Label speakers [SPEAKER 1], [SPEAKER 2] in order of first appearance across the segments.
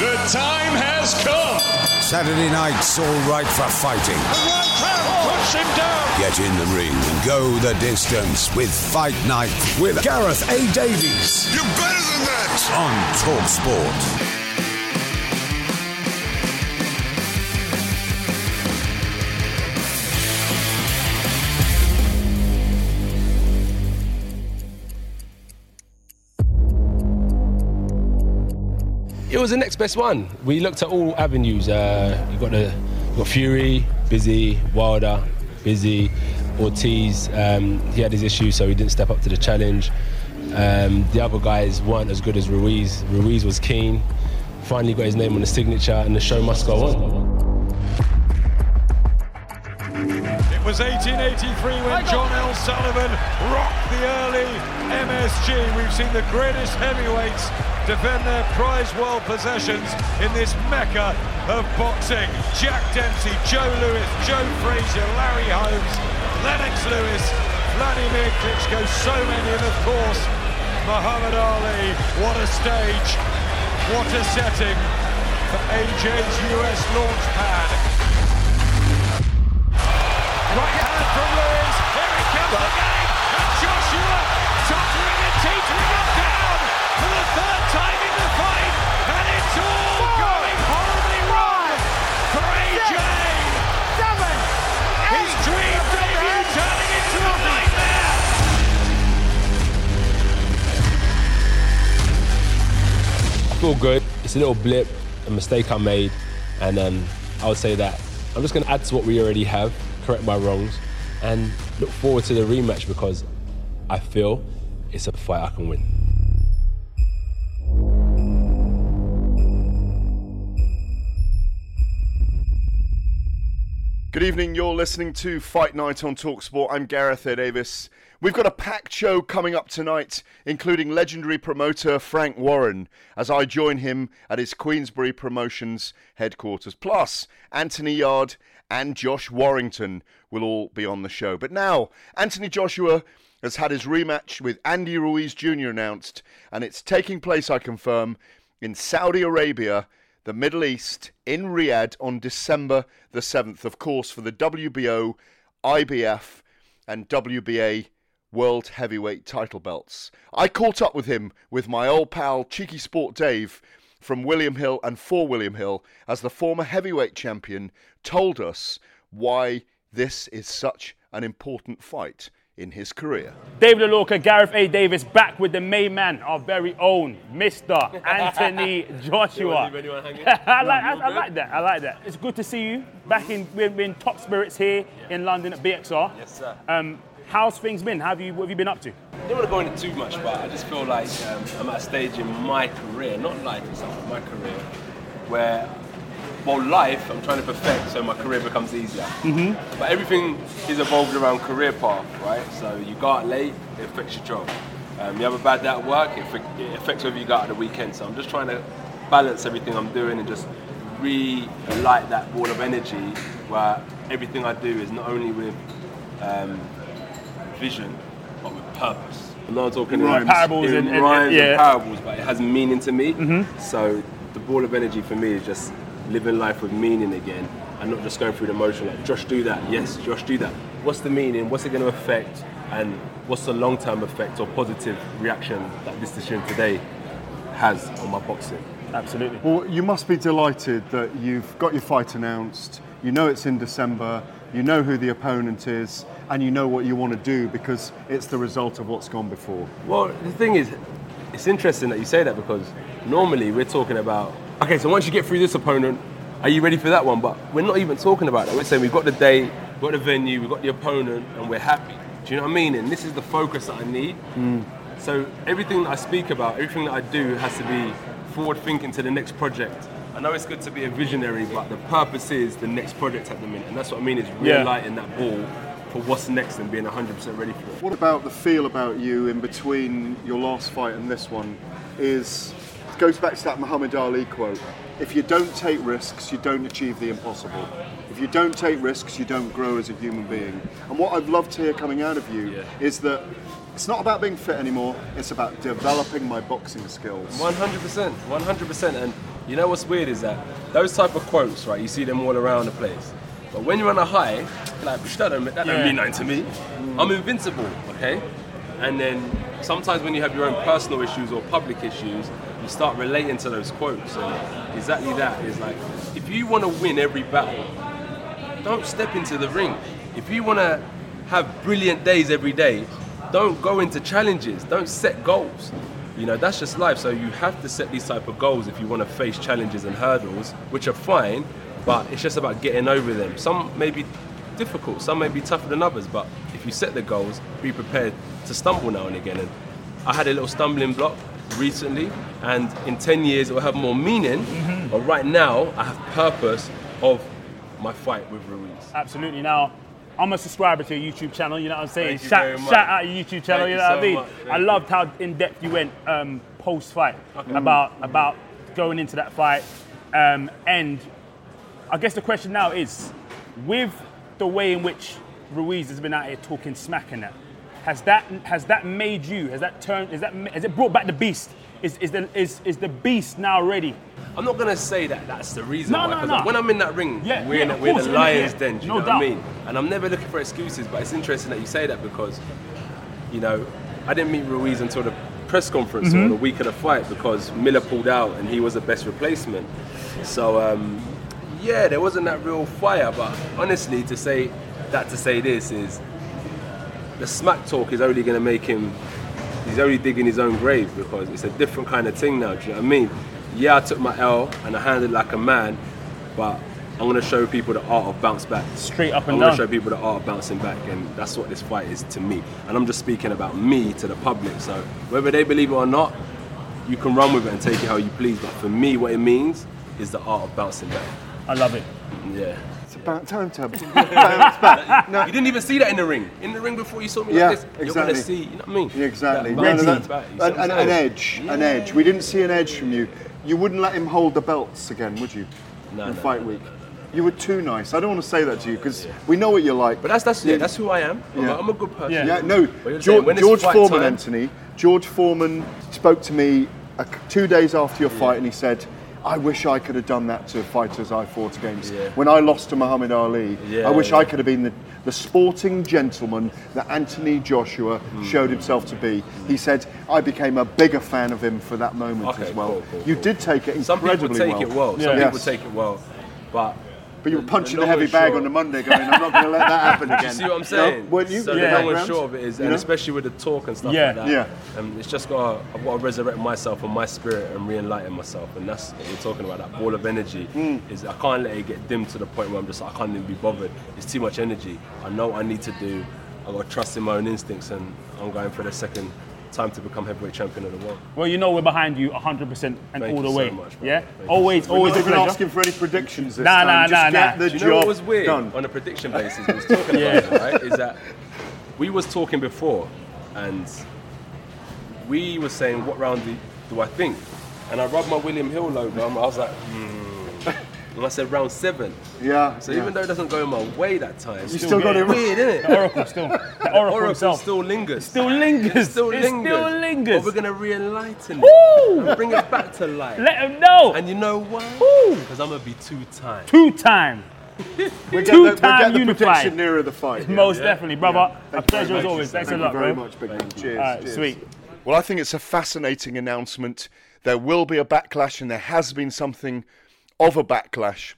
[SPEAKER 1] The time has come.
[SPEAKER 2] Saturday night's all right for fighting.
[SPEAKER 1] Push him down.
[SPEAKER 2] Get in the ring and go the distance with Fight Night with Gareth A. Davies
[SPEAKER 3] You're better than that.
[SPEAKER 2] on Talk Sport.
[SPEAKER 4] It was the next best one. We looked at all avenues. Uh, you got the you got Fury, busy, Wilder, busy, Ortiz. Um, he had his issues, so he didn't step up to the challenge. Um, the other guys weren't as good as Ruiz. Ruiz was keen. Finally got his name on the signature, and the show must go on.
[SPEAKER 1] It was 1883 when John L. Sullivan rocked the early MSG. We've seen the greatest heavyweights defend their prized world possessions in this mecca of boxing. Jack Dempsey, Joe Louis, Joe Frazier, Larry Holmes, Lennox Lewis, Vladimir Klitschko, so many, and of course, Muhammad Ali. What a stage, what a setting for AJ's US launch pad. Right hand from Lewis. Here he comes again. And Joshua tottering and teetering up down
[SPEAKER 4] feel good. It's a little blip, a mistake I made, and um, I would say that I'm just going to add to what we already have, correct my wrongs, and look forward to the rematch because I feel it's a fight I can win.
[SPEAKER 5] Good evening, you're listening to Fight Night on Talksport. I'm Gareth A. Davies. We've got a packed show coming up tonight, including legendary promoter Frank Warren, as I join him at his Queensberry Promotions headquarters. Plus, Anthony Yarde and Josh Warrington will all be on the show. But now, Anthony Joshua has had his rematch with Andy Ruiz Jr. announced, and it's taking place, I confirm, in Saudi Arabia the Middle East in Riyadh on December the 7th, of course, for the WBO, IBF, and WBA World Heavyweight title belts. I caught up with him with my old pal Cheeky Sport Dave from William Hill and for William Hill as the former heavyweight champion told us why this is such an important fight in his career.
[SPEAKER 6] David Lorca, Gareth A. Davies, back with the main man, our very own Mr. Anthony Joshua. I, like, I, I like that. I like that. It's good to see you back in. We're, we're in top spirits here in London at BXR.
[SPEAKER 7] Yes, sir.
[SPEAKER 6] Um, how's things been? How have you? What have you been up to?
[SPEAKER 7] I don't want to go into too much, but I just feel like um, I'm at a stage in my career, not life and stuff, but my career, where, well, life I'm trying to perfect so my career becomes easier. Mm-hmm. But everything is evolved around career path, right? So you go out late, it affects your job. Um, you have a bad day at work, it, it affects whether you go out at the weekend. So I'm just trying to balance everything I'm doing and just relight that ball of energy where everything I do is not only with um, vision, but with purpose. I'm not talking in
[SPEAKER 6] parables
[SPEAKER 7] in
[SPEAKER 6] and- and-
[SPEAKER 7] rhymes
[SPEAKER 6] yeah.
[SPEAKER 7] and parables, but it has meaning to me. So the ball of energy for me is just living life with meaning again, and not just going through the motion like Josh do that, yes, Josh do that. What's the meaning? What's it going to affect? And what's the long-term effect or positive reaction that this decision today has on my boxing?
[SPEAKER 6] Absolutely.
[SPEAKER 5] Well, you must be delighted that you've got your fight announced. You know it's in December. You know who the opponent is, and you know what you want to do because it's the result of what's gone before.
[SPEAKER 7] Well, the thing is, it's interesting that you say that because normally we're talking about okay, so once you get through this opponent, are you ready for that one? But we're not even talking about that. We're saying we've got the date, we've got the venue, we've got the opponent, and we're happy. Do you know what I mean? And this is the focus that I need. Mm. So everything that I speak about, everything that I do has to be forward thinking to the next project. I know it's good to be a visionary, but the purpose is the next project at the minute. And that's what I mean is
[SPEAKER 6] Yeah.
[SPEAKER 7] relighting that ball for what's next and being 100% ready for it.
[SPEAKER 5] What about the feel about you in between your last fight and this one? Is it goes back to that Muhammad Ali quote: "If you don't take risks, you don't achieve the impossible. If you don't take risks, you don't grow as a human being." And what I've loved to hear coming out of you
[SPEAKER 7] Yeah.
[SPEAKER 5] is that it's not about being fit anymore. It's about developing my boxing skills.
[SPEAKER 7] 100%, 100%. And you know what's weird is that those type of quotes, right? You see them all around the place. But when you're on a high, like that don't, that don't mean nothing to me. I'm invincible, okay? And then sometimes when you have your own personal issues or public issues, you start relating to those quotes. And exactly that is like, if you want to win every battle, don't step into the ring. If you want to have brilliant days every day, don't go into challenges. Don't set goals. You know, that's just life. So you have to set these type of goals if you want to face challenges and hurdles, which are fine, but it's just about getting over them. Some may be difficult, some may be tougher than others, but if you set the goals, be prepared to stumble now and again. And I had a little stumbling block recently, and in 10 years it will have more meaning. But right now, I have purpose of my fight with Ruiz.
[SPEAKER 6] Absolutely. Now, I'm a subscriber to your YouTube channel. You know what I'm saying? Shout, shout out your YouTube channel.
[SPEAKER 7] Thank
[SPEAKER 6] you know what I mean?
[SPEAKER 7] much.
[SPEAKER 6] I loved how in depth you went um, post fight about about going into that fight. Um, and I guess the question now is, with the way in which Ruiz has been out here talking smack and that, has that has that made you? Has that turned? Is that has it brought back the beast? Is is the is, is the beast now ready?
[SPEAKER 7] I'm not gonna say that that's the reason
[SPEAKER 6] No,
[SPEAKER 7] why.
[SPEAKER 6] no, no.
[SPEAKER 7] When I'm in that ring,
[SPEAKER 6] Yeah,
[SPEAKER 7] we're,
[SPEAKER 6] yeah,
[SPEAKER 7] in,
[SPEAKER 6] of
[SPEAKER 7] we're
[SPEAKER 6] course,
[SPEAKER 7] the lions
[SPEAKER 6] yeah.
[SPEAKER 7] den. Do you
[SPEAKER 6] No
[SPEAKER 7] know what I
[SPEAKER 6] doubt.
[SPEAKER 7] mean? And I'm never looking for excuses, but it's interesting that you say that because, you know, I didn't meet Ruiz until the press conference
[SPEAKER 6] Mm-hmm.
[SPEAKER 7] or the week of the fight because Miller pulled out and he was the best replacement. So um, yeah, there wasn't that real fire. But honestly, to say that to say this is the smack talk is only going to make him he's only digging his own grave because it's a different kind of thing now. Do you know what I mean? Yeah, I took my L and I handled it like a man, but I'm gonna show people the art of bounce back.
[SPEAKER 6] Straight up and down.
[SPEAKER 7] I'm gonna show people the art of bouncing back, and that's what this fight is to me. And I'm just speaking about me to the public. So whether they believe it or not, you can run with it and take it how you please. But for me, what it means is the art of bouncing back.
[SPEAKER 6] I love it.
[SPEAKER 7] Yeah.
[SPEAKER 5] It's about time to bounce back. No,
[SPEAKER 7] You didn't even see that in the ring. In the ring before you saw me
[SPEAKER 5] Yeah,
[SPEAKER 7] like this, you're
[SPEAKER 5] exactly.
[SPEAKER 7] gonna see. You know what I mean?
[SPEAKER 5] Yeah, exactly.
[SPEAKER 7] That
[SPEAKER 5] No, no,
[SPEAKER 6] Ready.
[SPEAKER 5] that-
[SPEAKER 7] back, you see what
[SPEAKER 5] an, an, an
[SPEAKER 7] saying?
[SPEAKER 5] edge, an edge. We didn't see an edge from you. You wouldn't let him hold the belts again, would you?
[SPEAKER 7] No,
[SPEAKER 5] in
[SPEAKER 7] no,
[SPEAKER 5] fight
[SPEAKER 7] no,
[SPEAKER 5] week. You were too nice. I don't want to say that to you because we know what you're like.
[SPEAKER 7] But that's that's yeah, that's who I am. I'm,
[SPEAKER 5] Yeah.
[SPEAKER 7] a, I'm a good person.
[SPEAKER 6] Yeah.
[SPEAKER 5] yeah, no.
[SPEAKER 7] But you're saying
[SPEAKER 5] George,
[SPEAKER 7] when it's
[SPEAKER 5] George
[SPEAKER 7] fight
[SPEAKER 5] Foreman,
[SPEAKER 7] time-
[SPEAKER 5] Anthony. George Foreman spoke to me a c two days after your fight, and he said, "I wish I could have done that to fighters I fought against.
[SPEAKER 7] Yeah.
[SPEAKER 5] When I lost to Muhammad Ali,
[SPEAKER 7] Yeah,
[SPEAKER 5] I wish
[SPEAKER 7] yeah.
[SPEAKER 5] I could have been the, the sporting gentleman that Anthony Joshua
[SPEAKER 7] Hmm.
[SPEAKER 5] showed himself to be." He said, "I became a bigger fan of him for that moment
[SPEAKER 7] Okay,
[SPEAKER 5] as well.
[SPEAKER 7] cool, cool,
[SPEAKER 5] you
[SPEAKER 7] cool.
[SPEAKER 5] did take it incredibly well.
[SPEAKER 7] Some people take it well. Some
[SPEAKER 6] Yeah.
[SPEAKER 7] people take it well, but
[SPEAKER 5] But you were punching
[SPEAKER 7] the
[SPEAKER 5] the, heavy bag
[SPEAKER 7] short-
[SPEAKER 5] on the Monday, going, "I'm not going to let that happen again."
[SPEAKER 7] You see what I'm
[SPEAKER 5] No?
[SPEAKER 7] saying?
[SPEAKER 5] Weren't you?
[SPEAKER 7] So
[SPEAKER 5] in
[SPEAKER 7] the long and
[SPEAKER 5] background?
[SPEAKER 7] short of it is,
[SPEAKER 5] You
[SPEAKER 7] and
[SPEAKER 5] know?
[SPEAKER 7] especially with the talk and stuff
[SPEAKER 6] Yeah.
[SPEAKER 7] like that.
[SPEAKER 5] Yeah.
[SPEAKER 7] Um, it's just got. I've got to resurrect myself and my spirit and re-enlighten myself, and that's what we're talking about. That ball of energy
[SPEAKER 5] Hmm.
[SPEAKER 7] is. I can't let it get dim to the point where I'm just. I can't even be bothered. It's too much energy. I know what I need to do. I got to trust in my own instincts, and I'm going for the second time to become heavyweight champion of the world.
[SPEAKER 6] Well, you know we're behind you 100% and
[SPEAKER 7] Thank
[SPEAKER 6] all
[SPEAKER 7] you
[SPEAKER 6] the
[SPEAKER 7] so
[SPEAKER 6] way.
[SPEAKER 7] much, man.
[SPEAKER 6] yeah?
[SPEAKER 7] Thank you
[SPEAKER 6] Always,
[SPEAKER 5] We're
[SPEAKER 6] always
[SPEAKER 5] not even asking for any predictions this
[SPEAKER 6] Nah,
[SPEAKER 5] time.
[SPEAKER 6] nah,
[SPEAKER 5] Just
[SPEAKER 6] nah,
[SPEAKER 5] get
[SPEAKER 6] nah.
[SPEAKER 5] the
[SPEAKER 7] Do you
[SPEAKER 5] job
[SPEAKER 7] know what was weird
[SPEAKER 5] done.
[SPEAKER 7] on a prediction basis? We was talking
[SPEAKER 6] Yeah.
[SPEAKER 7] about it, right? Is that we was talking before, and we were saying what round do, do I think? And I rubbed my William Hill logo. I was like, hmm. And I said round seven.
[SPEAKER 5] Yeah.
[SPEAKER 7] So
[SPEAKER 5] yeah.
[SPEAKER 7] even though it doesn't go in my way that time,
[SPEAKER 5] you still got it
[SPEAKER 7] weird, isn't it?
[SPEAKER 6] The Oracle still. The Oracle,
[SPEAKER 7] Oracle
[SPEAKER 6] himself.
[SPEAKER 7] still lingers.
[SPEAKER 6] Still lingers.
[SPEAKER 7] Still
[SPEAKER 6] It
[SPEAKER 7] lingers.
[SPEAKER 6] still lingers.
[SPEAKER 7] But we're gonna re-enlighten
[SPEAKER 6] Woo!
[SPEAKER 7] it and bring it back to life.
[SPEAKER 6] Let him know.
[SPEAKER 7] and you know why? Because I'm gonna be two time.
[SPEAKER 6] Two time.
[SPEAKER 5] We'll get
[SPEAKER 6] Two
[SPEAKER 5] the, we'll
[SPEAKER 6] time
[SPEAKER 5] get the
[SPEAKER 6] unified.
[SPEAKER 5] prediction nearer the fight. yeah.
[SPEAKER 6] Most definitely, brother. A pleasure as always. Thanks
[SPEAKER 5] Thank
[SPEAKER 6] a lot,
[SPEAKER 5] you very
[SPEAKER 6] bro.
[SPEAKER 5] much, big man. Cheers.
[SPEAKER 6] All right,
[SPEAKER 5] cheers.
[SPEAKER 6] sweet.
[SPEAKER 5] Well, I think it's a fascinating announcement. There will be a backlash, and there has been something of a backlash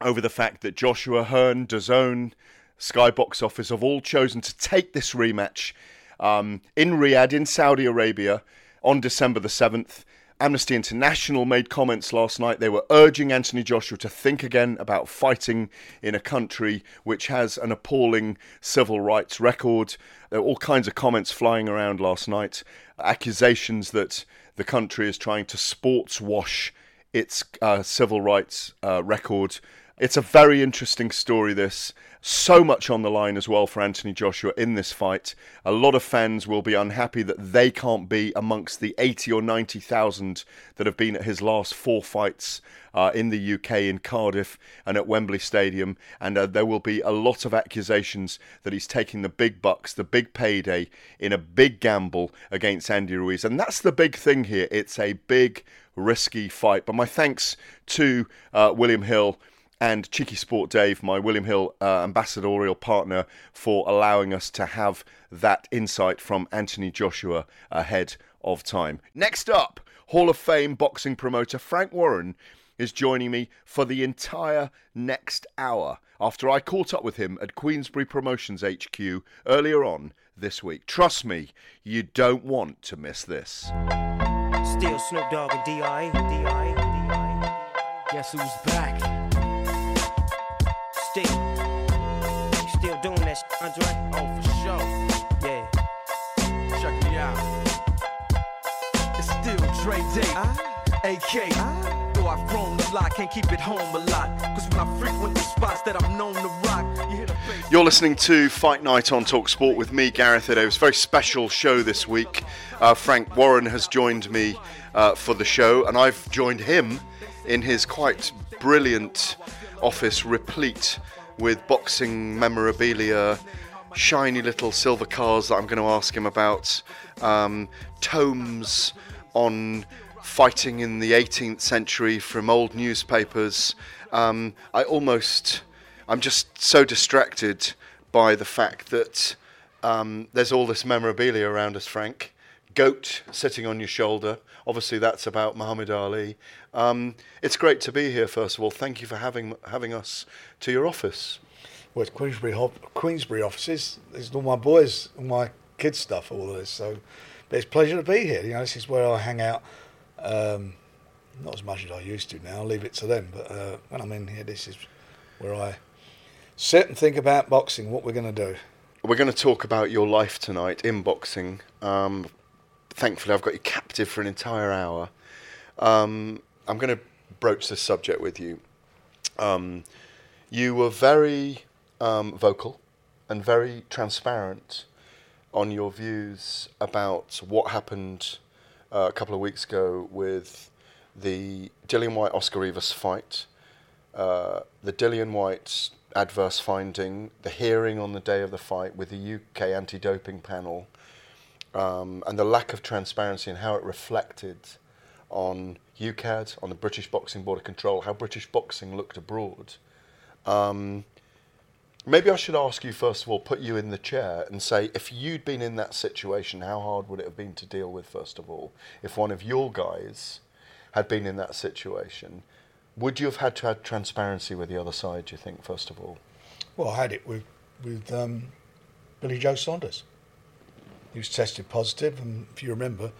[SPEAKER 5] over the fact that Joshua Hearn, DAZN, Sky Box Office have all chosen to take this rematch um, in Riyadh, in Saudi Arabia, on December the 7th. Amnesty International made comments last night. They were urging Anthony Joshua to think again about fighting in a country which has an appalling civil rights record. There were all kinds of comments flying around last night, accusations that the country is trying to sports wash its uh, civil rights uh, record. It's a very interesting story, this. So much on the line as well for Anthony Joshua in this fight. A lot of fans will be unhappy that they can't be amongst the 80 or 90,000 that have been at his last four fights uh, in the UK, in Cardiff and at Wembley Stadium. And uh, there will be a lot of accusations that he's taking the big bucks, the big payday in a big gamble against Andy Ruiz. And that's the big thing here. It's a big, risky fight. But my thanks to uh, William Hill and Cheeky Sport Dave, my William Hill uh, ambassadorial partner, for allowing us to have that insight from Anthony Joshua ahead of time. Next up, Hall of Fame boxing promoter Frank Warren is joining me for the entire next hour after I caught up with him at Queensberry Promotions HQ earlier on this week. Trust me, you don't want to miss this.
[SPEAKER 3] Still Snoop Dogg and D.I.
[SPEAKER 8] Guess who's back?
[SPEAKER 3] Still. Still doing that shit, Andre?
[SPEAKER 8] Oh, for sure.
[SPEAKER 3] Yeah.
[SPEAKER 8] Check me out. It's still Dre Day, AK. Though I've grown a lot, can't keep it home a lot. Cause when I frequent the spots that I'm known to rock, you.
[SPEAKER 5] You're listening to Fight Night on Talk Sport with me, Gareth Edo. It's a very special show this week. Uh, Frank Warren has joined me uh, for the show, and I've joined him in his quite brilliant office, replete with boxing memorabilia, shiny little silver cars that I'm going to ask him about, um, tomes on fighting in the 18th century from old newspapers. Um, I almost, I'm just so distracted by the fact that um, there's all this memorabilia around us, Frank. Goat sitting on your shoulder. Obviously, that's about Muhammad Ali. Um, it's great to be here. First of all, thank you for having having us to your office.
[SPEAKER 9] Well, it's Queensberry, Queensberry offices. There's all my boys, all my kids' stuff, all of this. So, it's a pleasure to be here. You know, this is where I hang out. Um, not as much as I used to now. I'll leave it to them. But uh, when I'm in here, this is where I sit and think about boxing. What we're going to do.
[SPEAKER 5] We're going to talk about your life tonight in boxing. Um, thankfully, I've got you captive for an entire hour. Um, I'm going to broach this subject with you. Um, you were very um, vocal and very transparent on your views about what happened uh, a couple of weeks ago with the Dillian Whyte Oscar Rivas fight, uh, the Dillian Whyte adverse finding, the hearing on the day of the fight with the UK anti doping panel, um, and the lack of transparency and how it reflected on UKAD, on the British Boxing Board of Control, how British boxing looked abroad. Um, maybe I should ask you, first of all, put you in the chair and say, if you'd been in that situation, how hard would it have been to deal with, first of all? If one of your guys had been in that situation, would you have had to have transparency with the other side, do you think, first of all?
[SPEAKER 9] Well, I had it with with um, Billy Joe Saunders. He was tested positive, and if you remember,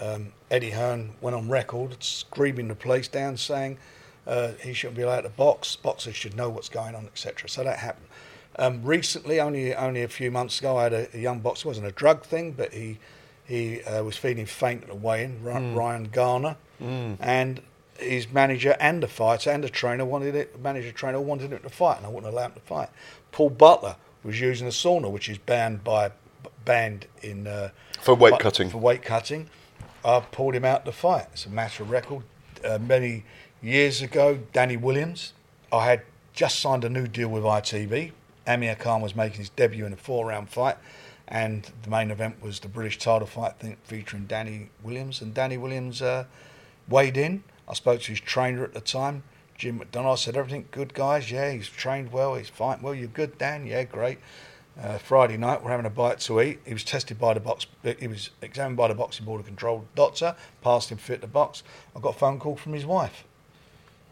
[SPEAKER 9] um, Eddie Hearn went on record screaming the police down, saying uh, he shouldn't be allowed to box. Boxers should know what's going on, etc. So that happened. Um, recently, only only a few months ago, I had a, a young boxer. It wasn't a drug thing, but he he uh, was feeling faint at the weigh-in. Ryan, Ryan Garner, and his manager and the fighter and the trainer wanted it. Manager trainer wanted him to fight, and I wouldn't allow him to fight. Paul Butler was using a sauna, which is banned by banned in uh,
[SPEAKER 5] For weight
[SPEAKER 9] but-
[SPEAKER 5] cutting.
[SPEAKER 9] For weight cutting, I pulled him out to fight. It's a matter of record. Uh, many years ago, Danny Williams. I had just signed a new deal with ITV. Amir Khan was making his debut in a four-round fight, and the main event was the British title fight featuring Danny Williams. And Danny Williams uh, weighed in. I spoke to his trainer at the time, Jim McDonnell. I said, "Everything good, guys? Yeah, he's trained well. He's fighting well. You're good, Dan? Yeah, great." Uh, Friday night, we're having a bite to eat. He was tested by the box. He was examined by the boxing board of control doctor. Passed him fit to box. I got a phone call from his wife,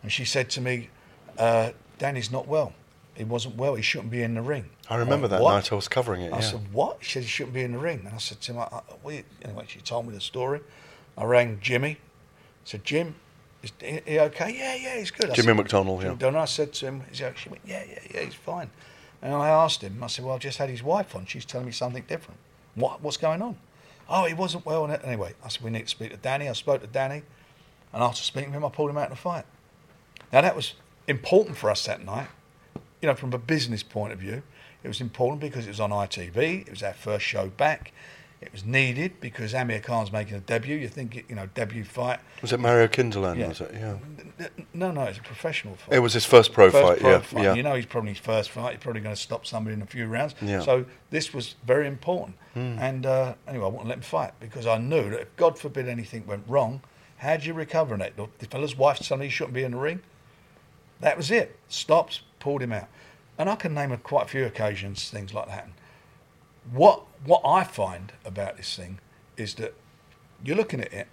[SPEAKER 9] and she said to me, uh, "Danny's not well. He wasn't well. He shouldn't be in the ring."
[SPEAKER 5] I remember
[SPEAKER 9] went,
[SPEAKER 5] that
[SPEAKER 9] "What?"
[SPEAKER 5] night I was covering it.
[SPEAKER 9] I
[SPEAKER 5] yeah.
[SPEAKER 9] said, "What?" She said he shouldn't be in the ring, and I said to him, I, I, "Anyway," she told me the story. I rang Jimmy. I said, "Jim, is he, okay? Yeah, yeah, he's good." I
[SPEAKER 5] Jimmy
[SPEAKER 9] said,
[SPEAKER 5] McDonnell,
[SPEAKER 9] Jimmy
[SPEAKER 5] yeah.
[SPEAKER 9] I said to him, "Is he okay?" She went, "Yeah, yeah, yeah, he's fine." And I asked him. I said, "Well, I've just had his wife on. She's telling me something different. What? What's going on?" Oh, he wasn't well. Anyway, I said, "We need to speak to Danny." I spoke to Danny, and after speaking to him, I pulled him out of the fight. Now that was important for us that night. You know, from a business point of view, it was important because it was on ITV. It was our first show back. It was needed because Amir Khan's making a debut. You think, you know, debut fight.
[SPEAKER 5] Was it Mario Kinderland?
[SPEAKER 9] Yeah.
[SPEAKER 5] Was it? Yeah.
[SPEAKER 9] No, no, it's a professional fight.
[SPEAKER 5] It was his first pro fight, yeah, yeah.
[SPEAKER 9] You know, he's probably his first fight. He's probably going to stop somebody in a few rounds.
[SPEAKER 5] Yeah.
[SPEAKER 9] So this was very important.
[SPEAKER 5] Mm.
[SPEAKER 9] And uh, anyway, I wouldn't let him fight because I knew that if God forbid anything went wrong, how do you recover from that? The fella's wife suddenly shouldn't be in the ring. That was it. Stops, pulled him out. And I can name a, quite a few occasions things like that happen. What what I find about this thing is that you're looking at it,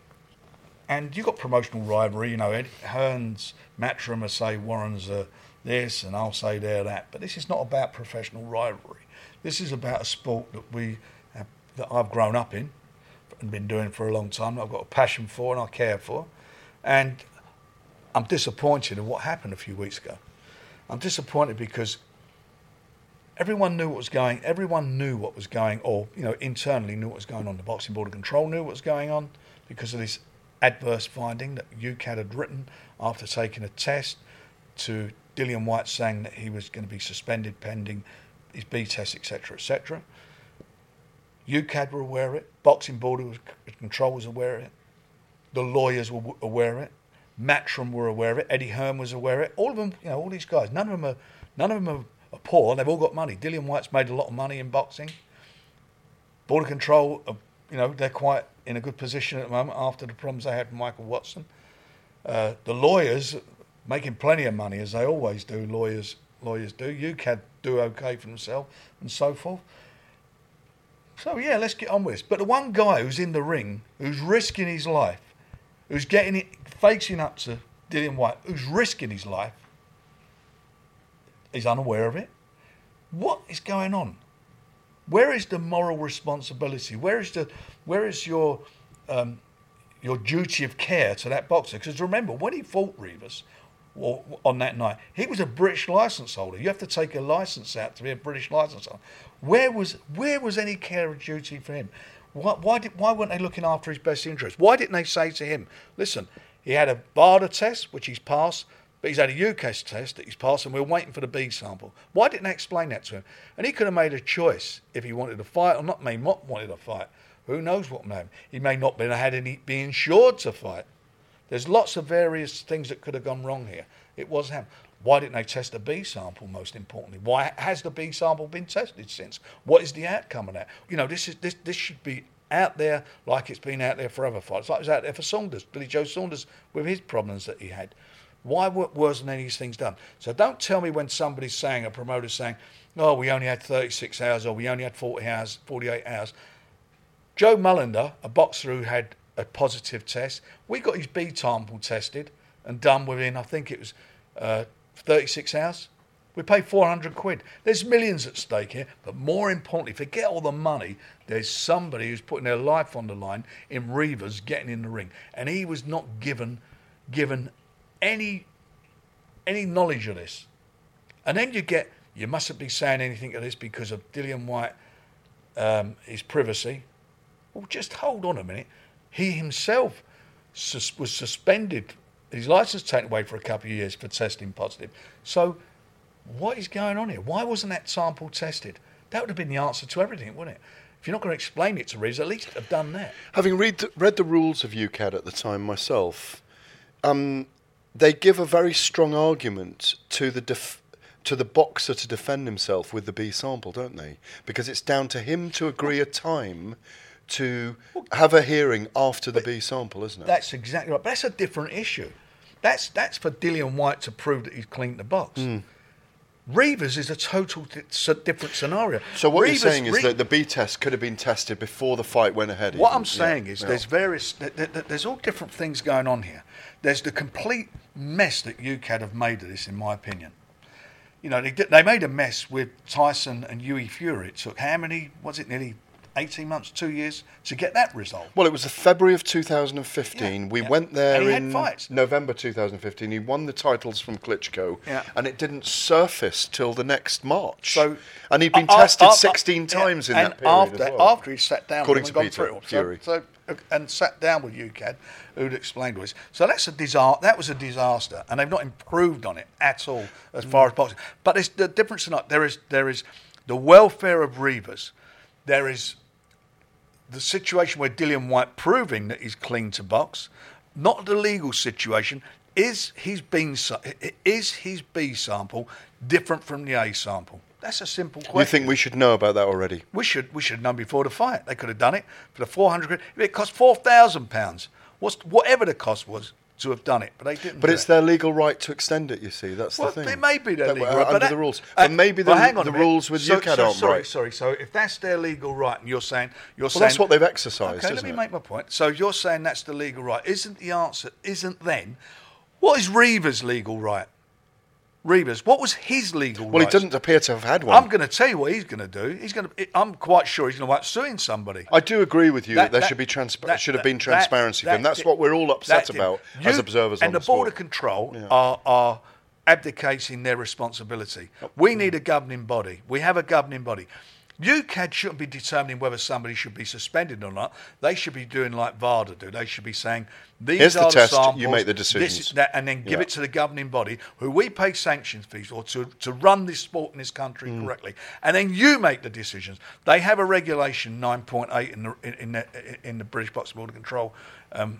[SPEAKER 9] and you've got promotional rivalry. You know, Ed Hearns, Matchroom will say Warren's uh, this, and I'll say they're that. But this is not about professional rivalry. This is about a sport that we have, that I've grown up in and been doing for a long time. I've got a passion for and I care for, and I'm disappointed in what happened a few weeks ago. I'm disappointed because everyone knew what was going. Everyone knew what was going, or you know, internally knew what was going on. The boxing board of control knew what was going on because of this adverse finding that UKAD had written after taking a test to Dillian Whyte saying that he was going to be suspended pending his B test, etc., etc. UKAD were aware of it. Boxing board of control was aware of it. The lawyers were aware of it. Matchroom were aware of it. Eddie Hearn was aware of it. All of them, you know, all these guys. None of them are, none of them are, are poor. They've all got money. Dillian Whyte's made a lot of money in boxing. Board of Control, uh, you know, they're quite in a good position at the moment after the problems they had with Michael Watson. Uh, the lawyers making plenty of money as they always do. Lawyers, lawyers do. UKAD do okay for themselves and so forth. So yeah, let's get on with this. But the one guy who's in the ring, who's risking his life, who's getting it, facing up to Dillian Whyte, who's risking his life, is unaware of it. What is going on? Where is the moral responsibility? Where is the, where is your, um, your duty of care to that boxer? Because remember, when he fought or, on that night, he was a British license holder. You have to take a license out to be a British license holder. Where was where was any care or duty for him? Why, why, did, why weren't they looking after his best interests? Why didn't they say to him, listen, he had a VADA test, which he's passed, but he's had a UKAD test that he's passed, and we're waiting for the B sample. Why didn't they explain that to him? And he could have made a choice if he wanted to fight or not. May not wanted to fight. Who knows what may. He may not have had any be insured to fight. There's lots of various things that could have gone wrong here. It was him. Why didn't they test the B sample? Most importantly, why has the B sample been tested since? What is the outcome of that? You know, this is this this should be out there like it's been out there for other fights. Like it was out there for Saunders, Billy Joe Saunders, with his problems that he had. Why wa- wasn't any of these things done? So don't tell me when somebody's saying, a promoter's saying, oh, we only had 36 hours or we only had 40 hours, 48 hours. Joe Mullender, a boxer who had a positive test, we got his B sample tested and done within, I think it was uh, 36 hours. We pay 400 quid. There's millions at stake here, but more importantly, forget all the money. There's somebody who's putting their life on the line in Rivas getting in the ring, and he was not given given any any knowledge of this. And then you get you mustn't be saying anything of this because of Dillian Whyte, um, his privacy. Well, just hold on a minute. He himself sus- was suspended, his license taken away for a couple of years for testing positive. So, what is going on here? Why wasn't that sample tested? That would have been the answer to everything, wouldn't it? If you're not going to explain it to Rivas, at least have done that.
[SPEAKER 5] Having read the, read the rules of UKAD at the time myself, um, they give a very strong argument to the def- to the boxer to defend himself with the B sample, don't they? Because it's down to him to agree a time to have a hearing after the B sample, isn't it?
[SPEAKER 9] That's exactly right. But that's a different issue. That's that's for Dillian Whyte to prove that he's cleaned the box.
[SPEAKER 5] Mm.
[SPEAKER 9] Rivas is a total different scenario.
[SPEAKER 5] So what
[SPEAKER 9] Rivas-
[SPEAKER 5] you're saying is
[SPEAKER 9] Re-
[SPEAKER 5] that the B test could have been tested before the fight went ahead.
[SPEAKER 9] What
[SPEAKER 5] even.
[SPEAKER 9] I'm saying
[SPEAKER 5] Yeah,
[SPEAKER 9] is
[SPEAKER 5] yeah.
[SPEAKER 9] there's various, th- th- th- there's all different things going on here. There's the complete mess that UKAD have made of this, in my opinion. You know, they, they made a mess with Tyson and Hughie Fury. It took how many, was it nearly 18 months, two years to get that resolved?
[SPEAKER 5] Well, it was the February of 2015. we went there
[SPEAKER 9] And he had
[SPEAKER 5] in. November 2015. He won the titles from Klitschko,
[SPEAKER 9] Yeah.
[SPEAKER 5] and it didn't surface till the next March.
[SPEAKER 9] So,
[SPEAKER 5] and he'd been
[SPEAKER 9] Uh, uh,
[SPEAKER 5] tested
[SPEAKER 9] uh, uh,
[SPEAKER 5] 16
[SPEAKER 9] yeah,
[SPEAKER 5] times in that period
[SPEAKER 9] after,
[SPEAKER 5] well.
[SPEAKER 9] After he sat down
[SPEAKER 5] According
[SPEAKER 9] with
[SPEAKER 5] to
[SPEAKER 9] and
[SPEAKER 5] Peter
[SPEAKER 9] gone through it.
[SPEAKER 5] Fury.
[SPEAKER 9] So, so, and sat down with UKAD, who'd explained to us. So that's a disaster. That was a disaster, and they've not improved on it at all as
[SPEAKER 5] Mm.
[SPEAKER 9] far as boxing. But there's the difference tonight. There is there is the welfare of Rivas. There is the situation where Dillian Whyte proving that he's clean to box, not the legal situation. Is his B sa- is his B sample different from the A sample? That's a simple question.
[SPEAKER 5] You think we should know about that already?
[SPEAKER 9] We should we should have known before the fight. They could have done it for the four hundred. It cost four thousand pounds. What's whatever the cost was to have done it, but they didn't.
[SPEAKER 5] But it's
[SPEAKER 9] it.
[SPEAKER 5] their legal right to extend it. You see, that's
[SPEAKER 9] Well,
[SPEAKER 5] the thing.
[SPEAKER 9] it may be their
[SPEAKER 5] That-
[SPEAKER 9] legal
[SPEAKER 5] uh,
[SPEAKER 9] right, but
[SPEAKER 5] under
[SPEAKER 9] that-
[SPEAKER 5] the rules.
[SPEAKER 9] uh,
[SPEAKER 5] but maybe the,
[SPEAKER 9] well, hang on
[SPEAKER 5] the rules with
[SPEAKER 9] so,
[SPEAKER 5] UKAD
[SPEAKER 9] so,
[SPEAKER 5] aren't
[SPEAKER 9] sorry,
[SPEAKER 5] right.
[SPEAKER 9] Sorry, so if that's their legal right, and you're saying you're
[SPEAKER 5] Well,
[SPEAKER 9] saying
[SPEAKER 5] that's what they've exercised,
[SPEAKER 9] Okay, let me
[SPEAKER 5] it?
[SPEAKER 9] make my point. So you're saying that's the legal right. Isn't the answer? Isn't then? What is Rivas's legal right? Rivas, what was his legal
[SPEAKER 5] Well, he
[SPEAKER 9] rights?
[SPEAKER 5] doesn't appear to have had one.
[SPEAKER 9] I'm going to tell you what he's going to do. He's going to. I'm quite sure he's going to wind up suing somebody.
[SPEAKER 5] I do agree with you that,
[SPEAKER 9] That-
[SPEAKER 5] there
[SPEAKER 9] that-
[SPEAKER 5] should be transpa-
[SPEAKER 9] that-
[SPEAKER 5] should have been transparency,
[SPEAKER 9] that-
[SPEAKER 5] and that's
[SPEAKER 9] that-
[SPEAKER 5] what we're all upset about
[SPEAKER 9] you-
[SPEAKER 5] as observers
[SPEAKER 9] and the,
[SPEAKER 5] the,
[SPEAKER 9] border
[SPEAKER 5] sport.
[SPEAKER 9] control
[SPEAKER 5] Yeah.
[SPEAKER 9] are are abdicating their responsibility. Oh. We need a governing body. We have a governing body. UKAD shouldn't be determining whether somebody should be suspended or not. They should be doing like VADA do. They should be saying these
[SPEAKER 5] Here's the
[SPEAKER 9] are
[SPEAKER 5] test, you
[SPEAKER 9] samples,
[SPEAKER 5] make the decisions.
[SPEAKER 9] is that, and then give
[SPEAKER 5] Yeah.
[SPEAKER 9] it to the governing body who we pay sanctions fees or to, to run this sport in this country
[SPEAKER 5] Mm.
[SPEAKER 9] correctly. And then you make the decisions. They have a regulation 9.8 in the, in, in the, in the British Boxing Board of Control um,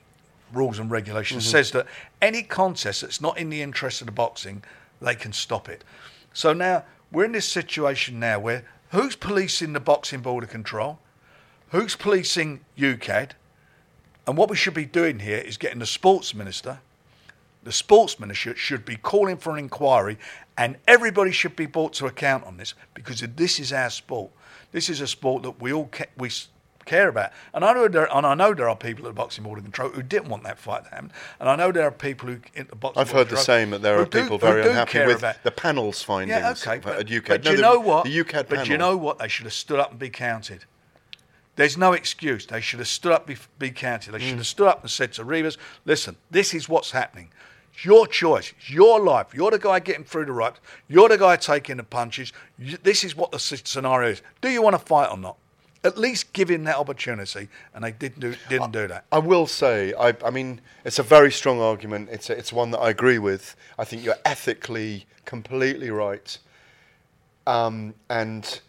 [SPEAKER 9] rules and regulations
[SPEAKER 5] Mhm.
[SPEAKER 9] says that any contest that's not in the interest of the boxing, they can stop it. So now we're in this situation now where who's policing the boxing border control? Who's policing UKAD? And what we should be doing here is getting the sports minister. The sports minister should be calling for an inquiry, and everybody should be brought to account on this because this is our sport. This is a sport that we all we care about. And I know there, and I know there are people at the boxing border control who didn't want that fight to happen. And I know there are people who in the boxing
[SPEAKER 5] I've heard the same that there are
[SPEAKER 9] do-
[SPEAKER 5] people very unhappy with
[SPEAKER 9] about-
[SPEAKER 5] the panel's findings
[SPEAKER 9] yeah, okay,
[SPEAKER 5] at
[SPEAKER 9] but,
[SPEAKER 5] UKAD.
[SPEAKER 9] but
[SPEAKER 5] No,
[SPEAKER 9] you
[SPEAKER 5] the-
[SPEAKER 9] know what?
[SPEAKER 5] The UKAD
[SPEAKER 9] but
[SPEAKER 5] panel.
[SPEAKER 9] you know what? They should have stood up and be counted. There's no excuse. They should have stood up, be, be counted. They should
[SPEAKER 5] Mm.
[SPEAKER 9] have stood up and said to Rivas, listen, this is what's happening. It's your choice. It's your life. You're the guy getting through the ropes. You're the guy taking the punches. You, this is what the scenario is. Do you want to fight or not? At least give him that opportunity, and they didn't do, didn't do that.
[SPEAKER 5] I will say, I, I mean, it's a very strong argument. It's a, it's one that I agree with. I think you're ethically completely right. Um, and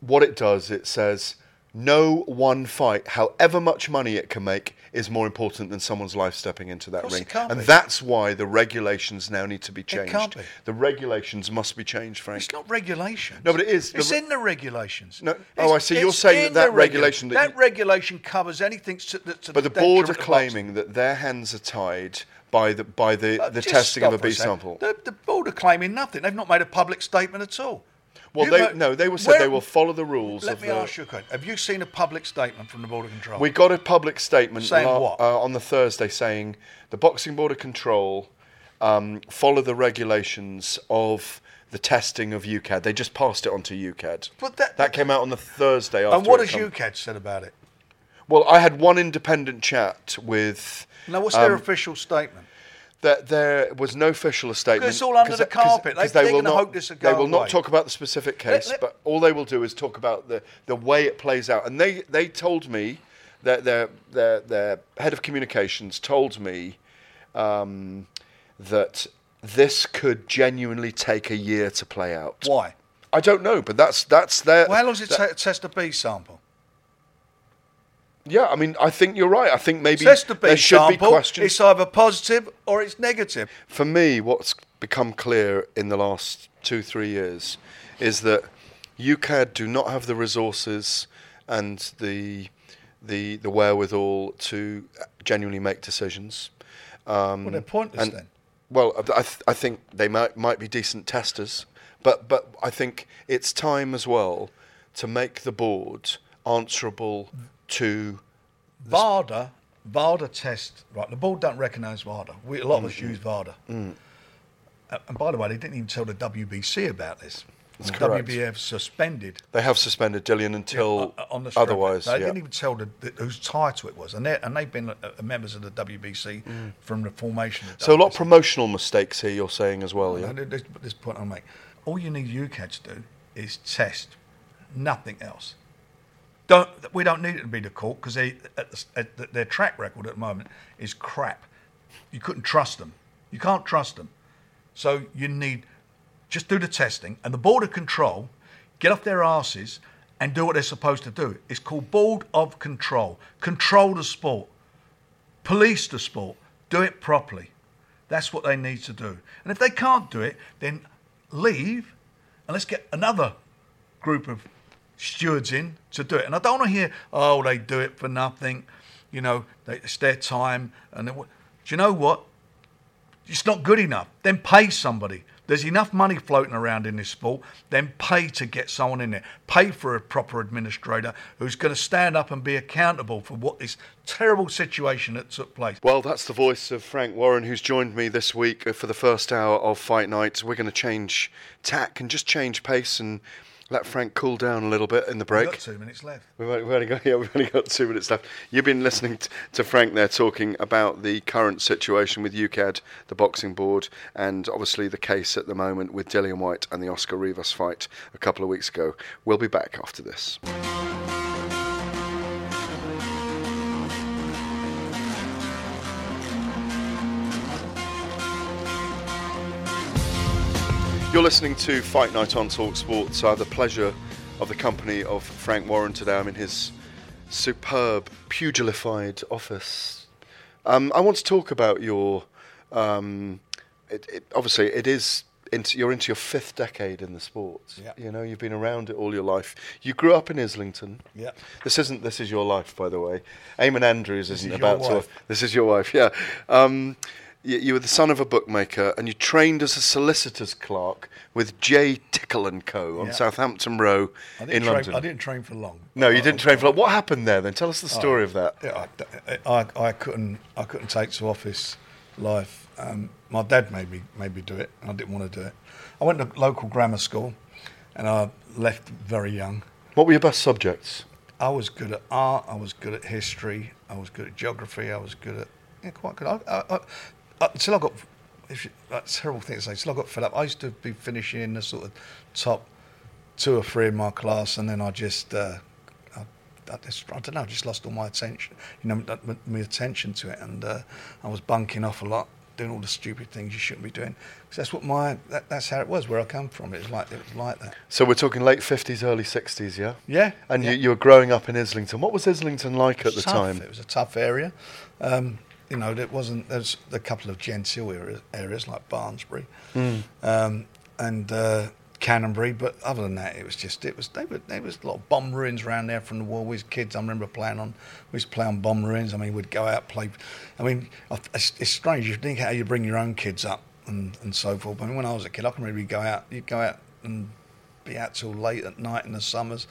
[SPEAKER 5] what it does, it says no one fight, however much money it can make, is more important than someone's life stepping into that ring. And
[SPEAKER 9] be.
[SPEAKER 5] that's why the regulations now need to be changed.
[SPEAKER 9] It can't be.
[SPEAKER 5] The regulations must be changed, Frank.
[SPEAKER 9] It's not regulation.
[SPEAKER 5] No, but it is.
[SPEAKER 9] It's
[SPEAKER 5] The-
[SPEAKER 9] in the regulations.
[SPEAKER 5] No,
[SPEAKER 9] It's-
[SPEAKER 5] oh, I see. You're saying that, that
[SPEAKER 9] regu-
[SPEAKER 5] regulation that,
[SPEAKER 9] that
[SPEAKER 5] you-
[SPEAKER 9] regulation covers anything to, the- to
[SPEAKER 5] But the
[SPEAKER 9] detriment
[SPEAKER 5] board are claiming that their hands are tied by the by the,
[SPEAKER 9] Uh,
[SPEAKER 5] the testing of a
[SPEAKER 9] for
[SPEAKER 5] sample.
[SPEAKER 9] The, the board are claiming nothing. They've not made a public statement at all.
[SPEAKER 5] Well,
[SPEAKER 9] You
[SPEAKER 5] they no, they were said
[SPEAKER 9] Where-
[SPEAKER 5] they will follow the rules
[SPEAKER 9] Let
[SPEAKER 5] of
[SPEAKER 9] me
[SPEAKER 5] the.
[SPEAKER 9] ask you a question. Have you seen a public statement from the Board of Control?
[SPEAKER 5] We got a public statement
[SPEAKER 9] Saying
[SPEAKER 5] la-
[SPEAKER 9] what?
[SPEAKER 5] Uh, on the Thursday saying the Boxing Board of Control um, follow the regulations of the testing of UKAD. They just passed it on to UKAD.
[SPEAKER 9] But that,
[SPEAKER 5] That came out on the Thursday. After
[SPEAKER 9] and what has
[SPEAKER 5] come-
[SPEAKER 9] UKAD said about it?
[SPEAKER 5] Well, I had one independent chat with.
[SPEAKER 9] Now, what's their
[SPEAKER 5] um,
[SPEAKER 9] official statement?
[SPEAKER 5] That there was no official statement.
[SPEAKER 9] it's all under the
[SPEAKER 5] that- 'cause-
[SPEAKER 9] carpet. They-
[SPEAKER 5] 'cause they will not.
[SPEAKER 9] hope this will
[SPEAKER 5] they will not talk about the specific case,
[SPEAKER 9] let-
[SPEAKER 5] but all they will do is talk about the, the way it plays out. And they, they told me that their, their their head of communications told me um, that this could genuinely take a year to play out.
[SPEAKER 9] Why?
[SPEAKER 5] I don't know, but that's that's their.
[SPEAKER 9] Well, how long does it
[SPEAKER 5] that-
[SPEAKER 9] to test a B sample?
[SPEAKER 5] Yeah, I mean, I think you're right. I think maybe
[SPEAKER 9] Test the
[SPEAKER 5] there should be
[SPEAKER 9] sample.
[SPEAKER 5] questions.
[SPEAKER 9] It's either positive or it's negative.
[SPEAKER 5] For me, what's become clear in the last two, three years is that UKAD do not have the resources and the the the wherewithal to genuinely make decisions. Um,
[SPEAKER 9] Well, they're pointless
[SPEAKER 5] and-
[SPEAKER 9] then.
[SPEAKER 5] Well, I, th- I think they might might be decent testers, but but I think it's time as well to make the board answerable to
[SPEAKER 9] VADA, VADA test, right, the board don't recognise VADA. We, a lot of us use VADA.
[SPEAKER 5] Mm.
[SPEAKER 9] Uh, and by the way, they didn't even tell the WBC about this.
[SPEAKER 5] That's
[SPEAKER 9] the
[SPEAKER 5] correct.
[SPEAKER 9] WBF suspended
[SPEAKER 5] They have suspended Dillian until
[SPEAKER 9] uh, on the
[SPEAKER 5] otherwise.
[SPEAKER 9] They
[SPEAKER 5] yeah.
[SPEAKER 9] didn't even tell the, the, whose title it was, and they and they've been uh, members of the WBC from the formation. The
[SPEAKER 5] Mm. So a lot of promotional mistakes here. You're saying as well, yeah.
[SPEAKER 9] No, this, this point I'll make. All you need UKAD to do is test, nothing else. Don't we don't need it to be the court because they at the, at the, their track record at the moment is crap. You couldn't trust them. You can't trust them. So you need just do the testing and the board of control get off their asses and do what they're supposed to do. It's called board of control. Control the sport. Police the sport. Do it properly. That's what they need to do. And if they can't do it, then leave and let's get another group of stewards in to do it. And I don't want to hear, oh, they do it for nothing. You know, they, it's their time. And wa- do you know what? It's not good enough. Then pay somebody. There's enough money floating around in this sport. Then pay to get someone in there. Pay for a proper administrator who's going to stand up and be accountable for what this terrible situation that took place.
[SPEAKER 5] Well, that's the voice of Frank Warren, who's joined me this week for the first hour of Fight Night. We're going to change tack and just change pace and let Frank cool down a little bit in the break.
[SPEAKER 9] We've got two minutes left.
[SPEAKER 5] We've only, we've only got yeah, we've only got two minutes left. You've been listening t- to Frank there talking about the current situation with UKAD, the boxing board, and obviously the case at the moment with Dillian Whyte and the Oscar Rivas fight a couple of weeks ago. We'll be back after this. You're listening to Fight Night on Talk Sports. I have the pleasure of the company of Frank Warren today. I'm in his superb, pugilified office. Um, I want to talk about your. Um, it, it, obviously, it is. Into, you're into your fifth decade in the sports.
[SPEAKER 9] Yeah.
[SPEAKER 5] You know, you've been around it all your life. You grew up in Islington.
[SPEAKER 9] Yeah.
[SPEAKER 5] This isn't. This is your life, by the way. Eamonn Andrews isn't
[SPEAKER 9] is
[SPEAKER 5] about to. This is your wife. Yeah. Um, you, you were the son of a bookmaker, and you trained as a solicitor's clerk with J. Tickle and Co. on
[SPEAKER 9] Yeah.
[SPEAKER 5] Southampton Row
[SPEAKER 9] I
[SPEAKER 5] in
[SPEAKER 9] train,
[SPEAKER 5] London.
[SPEAKER 9] I didn't train for long.
[SPEAKER 5] No, you
[SPEAKER 9] I-
[SPEAKER 5] didn't train for. Long. What happened there? Then tell us the story
[SPEAKER 9] Oh,
[SPEAKER 5] of that.
[SPEAKER 9] Yeah, I, I, I couldn't I couldn't take to office life. Um, my dad made me made me do it. and I didn't want to do it. I went to local grammar school, and I left very young.
[SPEAKER 5] What were your best subjects?
[SPEAKER 9] I was good at art. I was good at history. I was good at geography. I was good at yeah, quite good. I, I, I, until I got if you, that's a terrible thing to say. Until I got fed up, I used to be finishing in the sort of top two or three in my class, and then I just. Uh, I, I, just, I don't know. I just lost all my attention, you know, my, my attention to it, and uh, I was bunking off a lot, doing all the stupid things you shouldn't be doing. 'Cause that's what my that, that's how it was. Where I come from, it was like it was like that.
[SPEAKER 5] So we're talking late fifties, early sixties, yeah.
[SPEAKER 9] Yeah,
[SPEAKER 5] And
[SPEAKER 9] yeah.
[SPEAKER 5] You, you were growing up in Islington. What was Islington like at the
[SPEAKER 9] tough.
[SPEAKER 5] time?
[SPEAKER 9] It was a tough area. Um, you know, there wasn't. There's a couple of genteel areas, areas like Barnsbury
[SPEAKER 5] Mm.
[SPEAKER 9] um, and uh, Canonbury, but other than that, it was just it was they were there was a lot of bomb ruins around there from the war. We was kids. I remember playing on. We used to play on bomb ruins. I mean, we'd go out play. I mean, it's, it's strange. You think how you bring your own kids up and, and so forth. But when I was a kid, I can remember you go out. You'd go out and be out till late at night in the summers.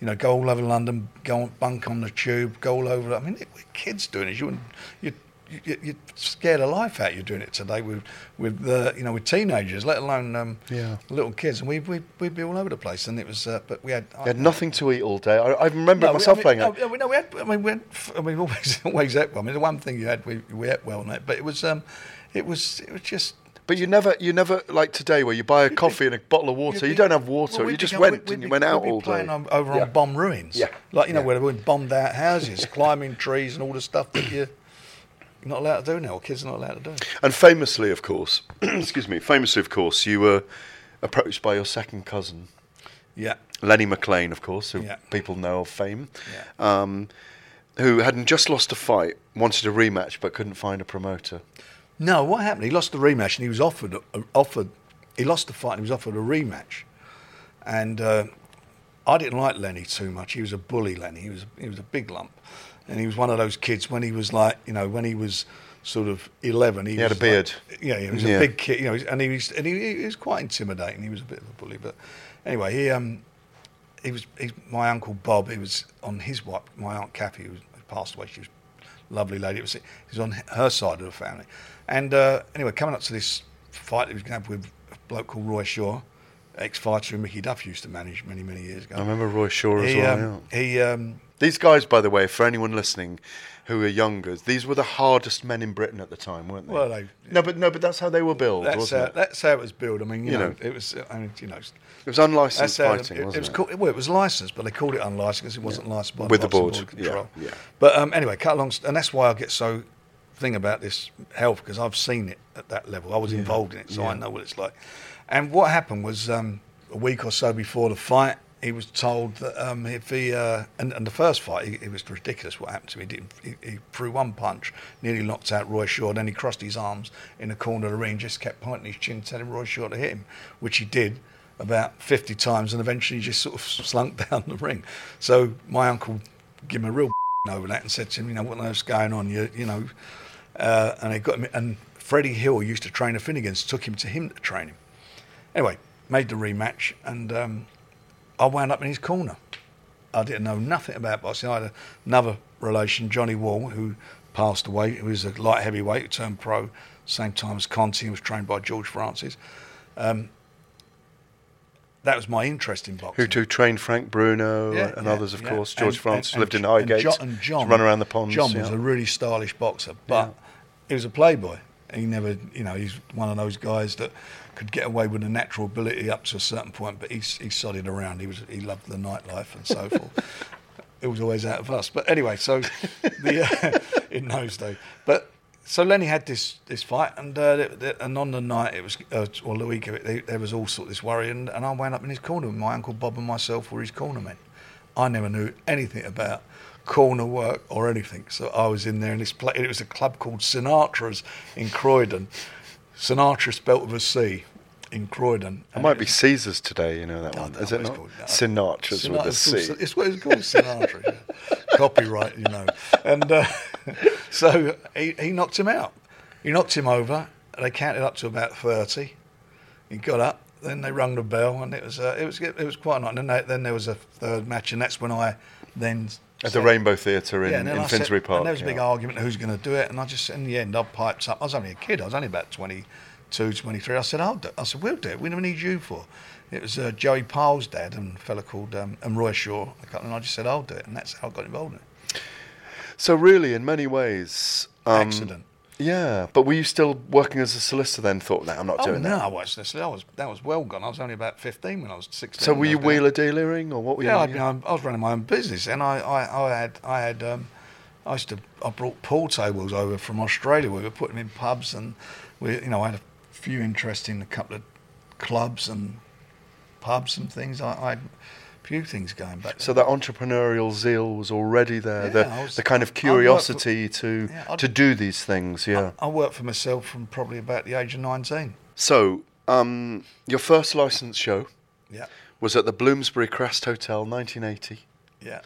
[SPEAKER 9] You know, go all over London, go bunk on the tube, go all over. I mean, we're kids doing it. You wouldn't- you you you scare the life out. you doing it today with with uh, you know with teenagers, let alone um,
[SPEAKER 5] Yeah.
[SPEAKER 9] little kids. And we we we'd be all over the place. And it was, uh, but we had
[SPEAKER 5] You had nothing to eat all day. I, I remember
[SPEAKER 9] no, we-
[SPEAKER 5] myself
[SPEAKER 9] I mean,
[SPEAKER 5] playing
[SPEAKER 9] no,
[SPEAKER 5] it.
[SPEAKER 9] we- no, we had. I mean, we, had, I mean, we always always ate well. I mean, the one thing you had, we we ate well, mate. But it was um, it was it was just.
[SPEAKER 5] But you never, you never like today, where you buy a coffee and a bottle of water.
[SPEAKER 9] You'd
[SPEAKER 5] You don't have water.
[SPEAKER 9] well,
[SPEAKER 5] you just
[SPEAKER 9] go-
[SPEAKER 5] went
[SPEAKER 9] we'd
[SPEAKER 5] and you
[SPEAKER 9] be-
[SPEAKER 5] went out
[SPEAKER 9] we'd be
[SPEAKER 5] all
[SPEAKER 9] playing
[SPEAKER 5] day.
[SPEAKER 9] on, over
[SPEAKER 5] Yeah.
[SPEAKER 9] on bomb ruins.
[SPEAKER 5] Yeah.
[SPEAKER 9] like you know
[SPEAKER 5] Yeah.
[SPEAKER 9] where we bombed out houses, climbing trees, and all the stuff that you. Not allowed to do now. Or kids are not allowed to do.
[SPEAKER 5] And famously, of course, excuse me, famously, of course, you were approached by your second cousin,
[SPEAKER 9] Yeah.
[SPEAKER 5] Lenny McLean, of course, who
[SPEAKER 9] Yeah.
[SPEAKER 5] people know of fame. Um, who hadn't just lost a fight, wanted a rematch but couldn't find a promoter.
[SPEAKER 9] No, what happened? He lost the rematch and he was offered uh, offered. He lost the fight and he was offered a rematch, and uh, I didn't like Lenny too much. He was a bully, Lenny. He was he was a big lump, and he was one of those kids when he was like you know when he was sort of eleven. He,
[SPEAKER 5] He had a beard.
[SPEAKER 9] Like, yeah, he was
[SPEAKER 5] Yeah.
[SPEAKER 9] a big kid. You know, and he was and he, he was quite intimidating. He was a bit of a bully, but anyway, he um he was he, my uncle Bob. He was on his wife, my aunt Kathy, who was- who passed away. She was a lovely lady. It was he was on her side of the family, and uh, anyway, coming up to this fight, that he was going to have with a bloke called Roy Shaw, ex-fighter who Mickey Duff used to manage many many years ago.
[SPEAKER 5] I remember Roy Shaw as well.
[SPEAKER 9] um,
[SPEAKER 5] yeah.
[SPEAKER 9] He um,
[SPEAKER 5] These guys, by the way, for anyone listening who are younger, these were the hardest men in Britain at the time, weren't they?
[SPEAKER 9] Well, they-
[SPEAKER 5] no, but no, but that's how they were built,
[SPEAKER 9] that's
[SPEAKER 5] wasn't
[SPEAKER 9] how,
[SPEAKER 5] it?
[SPEAKER 9] that's how it was built. I mean, you,
[SPEAKER 5] You
[SPEAKER 9] know,
[SPEAKER 5] know.
[SPEAKER 9] it was. I mean, you know,
[SPEAKER 5] It was unlicensed
[SPEAKER 9] that's how
[SPEAKER 5] fighting,
[SPEAKER 9] it,
[SPEAKER 5] wasn't
[SPEAKER 9] it was
[SPEAKER 5] it?
[SPEAKER 9] Called, well, it was licensed, but they called it unlicensed because it wasn't licensed by
[SPEAKER 5] With the
[SPEAKER 9] Boxing
[SPEAKER 5] board, yeah,
[SPEAKER 9] Control.
[SPEAKER 5] yeah.
[SPEAKER 9] But um, anyway, cut along, and that's why I get so thing about this health because I've seen it at that level. I was involved in it, so I know what it's like. And what happened was um, a week or so before the fight, he was told that um, if he uh, and, and the first fight, it was ridiculous what happened to him. He, didn't, he, he threw one punch, nearly knocked out Roy Shaw. Then he crossed his arms in the corner of the ring, just kept pointing his chin, telling Roy Shaw to hit him, which he did about 50 times, and eventually he just sort of slunk down the ring. So my uncle gave him a real over that and said to him, you know, what the hell's going on? You, you know, uh, and they got him. And Freddie Hill used to train the Finnegans, took him to him to train him. Anyway, made the rematch, and um, I wound up in his corner. I didn't know nothing about boxing. I had another relation, Johnny Wall, who passed away. He was a light heavyweight who turned pro, same time as Conteh. He was trained by George Francis. Um, that was my interest in boxing.
[SPEAKER 5] Who to train Frank Bruno
[SPEAKER 9] Yeah,
[SPEAKER 5] and
[SPEAKER 9] yeah,
[SPEAKER 5] others, of
[SPEAKER 9] yeah.
[SPEAKER 5] course. George
[SPEAKER 9] And-
[SPEAKER 5] Francis
[SPEAKER 9] and-
[SPEAKER 5] lived in
[SPEAKER 9] and
[SPEAKER 5] Highgate.
[SPEAKER 9] John, and John
[SPEAKER 5] run around the ponds.
[SPEAKER 9] John was a really stylish boxer, but he was a playboy. He never, you know, he's one of those guys that could get away with a natural ability up to a certain point, but he's he sodded around. He was he loved the nightlife and so forth. It was always out of us. But anyway, so the uh, in those days, but. So Lenny had this, this fight, and uh, th- th- and on the night it was, uh, or the week of it, they, there was all sort of this worry, and, and I wound up in his corner. My uncle Bob and myself were his cornermen. I never knew anything about corner work or anything, so I was in there and this place. It was a club called Cinatra's in Croydon. Sinatra spelt with a C in Croydon.
[SPEAKER 5] It might be Caesars today, you know that one. Is it not? Cinatra's with a C.
[SPEAKER 9] called- It's what it's called, Sinatra. Copyright, you know. And uh, so he, he knocked him out. He knocked him over. They counted up to about thirty. He got up. Then they rung the bell, and it was uh, it was it was quite nice. And then, they, then there was a third match, and that's when I then
[SPEAKER 5] At the Rainbow Theatre in,
[SPEAKER 9] yeah,
[SPEAKER 5] in
[SPEAKER 9] I said-
[SPEAKER 5] Finsbury Park.
[SPEAKER 9] And there was a big
[SPEAKER 5] yeah.
[SPEAKER 9] argument who's going to do it, and I just in the end I piped up. I was only a kid. I was only about 22, 23. I said, "I'll do." it." I said, "We'll do it. We never need you for." It was uh, Joey Pyle's dad and a fella called um, and Roy Shaw. And I just said, "I'll do it," and that's how I got involved in it.
[SPEAKER 5] So really, in many ways, um,
[SPEAKER 9] Accident.
[SPEAKER 5] Yeah, but were you still working as a solicitor then? Thought, no, I'm not
[SPEAKER 9] oh
[SPEAKER 5] doing
[SPEAKER 9] no,
[SPEAKER 5] that.
[SPEAKER 9] No, I was necessarily. I was that was well gone. I was only about 15 when I was 16.
[SPEAKER 5] So were you
[SPEAKER 9] was doing it.
[SPEAKER 5] wheeler dealing, or what were
[SPEAKER 9] yeah,
[SPEAKER 5] you?
[SPEAKER 9] Mean, I, I was running my own business, and I, I, I had, I had, um, I used to, I brought pool tables over from Australia. We were putting them in pubs, and we, you know, I had a few interest in a couple of clubs and pubs and things. I, I few things going back.
[SPEAKER 5] So that entrepreneurial zeal was already there.
[SPEAKER 9] Yeah,
[SPEAKER 5] the,
[SPEAKER 9] was-
[SPEAKER 5] the kind of
[SPEAKER 9] I worked for-
[SPEAKER 5] curiosity to
[SPEAKER 9] Yeah,
[SPEAKER 5] to do these things. Yeah.
[SPEAKER 9] I worked for myself from probably about the age of 19.
[SPEAKER 5] so um, your first licensed show
[SPEAKER 9] Yeah,
[SPEAKER 5] was at the Bloomsbury Crest Hotel, 1980,
[SPEAKER 9] yeah.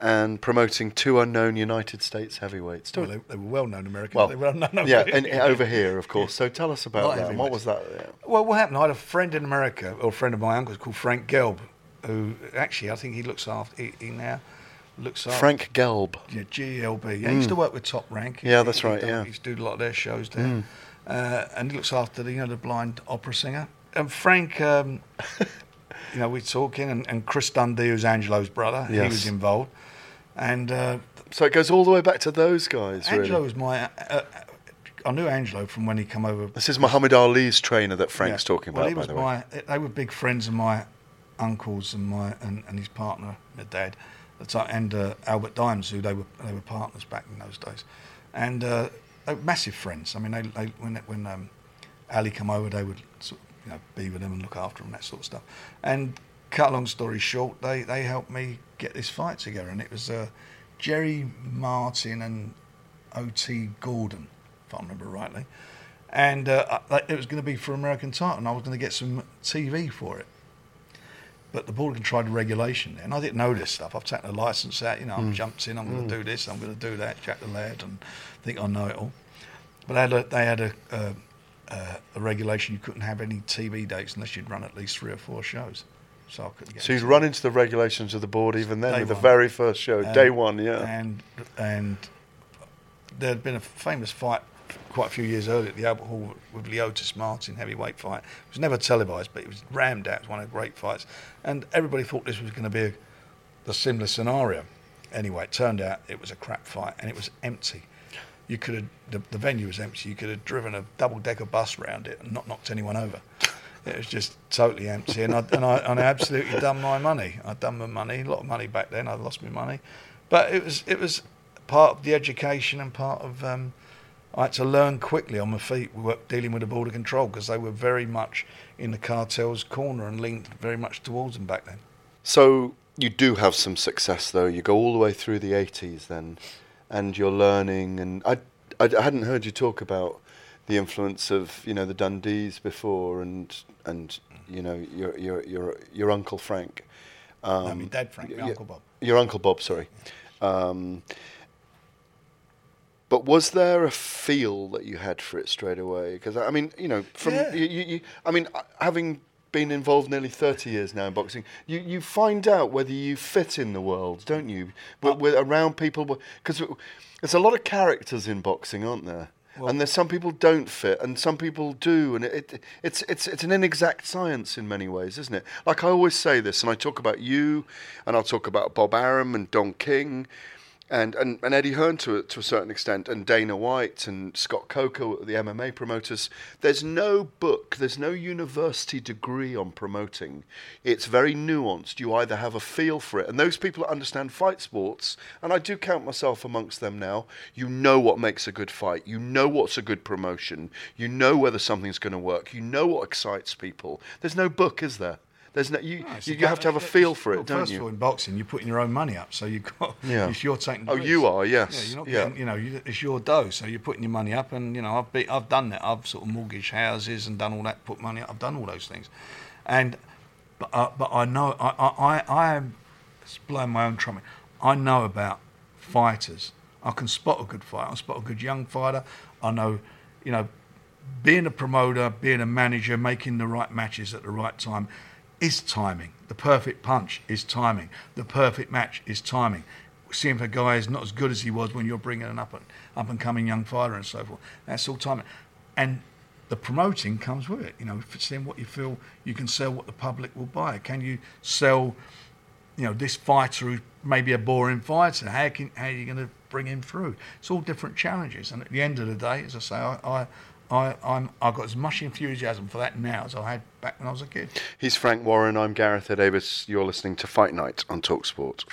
[SPEAKER 5] and promoting two unknown United States heavyweights.
[SPEAKER 9] Well, they, they were well-known Americans.
[SPEAKER 5] Well,
[SPEAKER 9] they were well-known over
[SPEAKER 5] yeah,
[SPEAKER 9] here.
[SPEAKER 5] and over here, of course. So tell us about
[SPEAKER 9] Not
[SPEAKER 5] that. What was that? Yeah.
[SPEAKER 9] Well, what happened? I had a friend in America, or a friend of my uncle's called Frank Gelb, who actually I think he looks after. He, he now looks after
[SPEAKER 5] Frank Gelb.
[SPEAKER 9] Yeah, GLB. Yeah, he used to
[SPEAKER 5] Mm.
[SPEAKER 9] work with Top Rank.
[SPEAKER 5] Yeah,
[SPEAKER 9] He-
[SPEAKER 5] that's right,
[SPEAKER 9] done-
[SPEAKER 5] yeah.
[SPEAKER 9] he used to do a lot of their shows there,
[SPEAKER 5] Mm.
[SPEAKER 9] uh, and he looks after the you know the blind opera singer. And Frank, um, you know, we're talking, and, and Chris Dundee, who's Angelo's brother, he was involved, and. Uh,
[SPEAKER 5] So it goes all the way back to those guys,
[SPEAKER 9] Angelo
[SPEAKER 5] really.
[SPEAKER 9] was my. Uh, I knew Angelo from when he come over.
[SPEAKER 5] This is Muhammad Ali's trainer that Frank's
[SPEAKER 9] Yeah.
[SPEAKER 5] talking
[SPEAKER 9] well,
[SPEAKER 5] about,
[SPEAKER 9] he
[SPEAKER 5] by
[SPEAKER 9] was
[SPEAKER 5] the way.
[SPEAKER 9] my, They were big friends of my uncles and my and, and his partner, my dad, and uh, Albert Dimes, who they were they were partners back in those days, and uh, they were massive friends. I mean, they, they when when um, Ali come over, they would sort of, you know be with them and look after them, that sort of stuff. And cut a long story short, they they helped me get this fight together, and it was. Uh, Jerry Martin and O.T. Gordon, if I remember rightly. And uh, it was going to be for American title, and I was going to get some TV for it. But the board tried the regulation, and I didn't know this stuff. I've taken a license out, you know, I've
[SPEAKER 5] Mm.
[SPEAKER 9] jumped in, I'm going
[SPEAKER 5] Mm.
[SPEAKER 9] to do this, I'm going to do that, Jack the Lad, and think I know it all. But they had a, they had a, a, a, a regulation you couldn't have any TV dates unless you'd run at least three or four shows. So I couldn't get
[SPEAKER 5] So you'd run into the regulations of the board even then with the very first show,
[SPEAKER 9] And-
[SPEAKER 5] day one, yeah.
[SPEAKER 9] And and there had been a famous fight quite a few years earlier at the Albert Hall with Leotis Martin, heavyweight fight. It was never televised, but it was rammed out. It was one of the great fights. And everybody thought this was going to be a, the similar scenario. Anyway, it turned out it was a crap fight and it was empty. You could have, the, the venue was empty. You could have driven a double decker bus round it and not knocked anyone over. It was just totally empty, and I and I, and I absolutely done my money. I'd done my money, a lot of money back then. I'd lost my money, but it was it was part of the education and part of um, I had to learn quickly on my feet. We were dealing with the Board of Control because they were very much in the cartel's corner and leaned very much towards them back then.
[SPEAKER 5] So you do have some success, though. You go all the way through the 80s then, and you're learning. And I, I, I hadn't heard you talk about the influence of you know the Dundees before, and and you know your your your your uncle Frank. Um,
[SPEAKER 9] No, my dad Frank, my
[SPEAKER 5] y-
[SPEAKER 9] uncle Bob.
[SPEAKER 5] Your uncle Bob, sorry. Um, but was there a feel that you had for it straight away? Because I mean, you know, from
[SPEAKER 9] Yeah.
[SPEAKER 5] you, you, you, I mean, uh, having been involved nearly thirty years now in boxing, you, you find out whether you fit in the world, don't you? With, with around people, because there's a lot of characters in boxing, aren't there? and there's some people don't fit, and some people do, and it, it it's it's it's an inexact science in many ways, isn't it? Like I always say this, and I talk about you, and I'll talk about Bob Arum and Don King and, and, and Eddie Hearn to a, to a certain extent, and Dana White and Scott Coker, the MMA promoters. There's no book, there's no university degree on promoting. It's very nuanced. You either have a feel for it, and those people that understand fight sports, and I do count myself amongst them now, you know what makes a good fight, you know what's a good promotion, you know whether something's going to work, you know what excites people. There's no book, is there? There's no you.
[SPEAKER 9] No,
[SPEAKER 5] you, you have to have a feel for
[SPEAKER 9] well,
[SPEAKER 5] it, don't
[SPEAKER 9] first
[SPEAKER 5] you?
[SPEAKER 9] of all, in boxing, you're putting your own money up, so you've got.
[SPEAKER 5] Yeah.
[SPEAKER 9] It's you're taking.
[SPEAKER 5] Oh, you are, yes.
[SPEAKER 9] Yeah, you're not
[SPEAKER 5] Yeah.
[SPEAKER 9] getting, you know, you, it's your dough, so you're putting your money up, and you know, I've be, I've done that. I've sort of mortgaged houses and done all that, put money up. I've done all those things, and but uh, but I know I I I, am blowing my own trumpet. I know about fighters. I can spot a good fighter. I spot a good young fighter. I know, you know, being a promoter, being a manager, making the right matches at the right time is timing. The perfect punch is timing. The perfect match is timing. Seeing if a guy is not as good as he was when you're bringing an up and up and coming young fighter and so forth. That's all timing. And the promoting comes with it. You know, seeing what you feel you can sell, what the public will buy. Can you sell, you know, this fighter who may be a boring fighter? How can how are you going to bring him through? It's all different challenges. And at the end of the day, as I say, I, I I, I'm, I've got as much enthusiasm for that now as I had back when I was a kid.
[SPEAKER 5] He's Frank Warren. I'm Gareth A. Davies. You're listening to Fight Night on Talksport.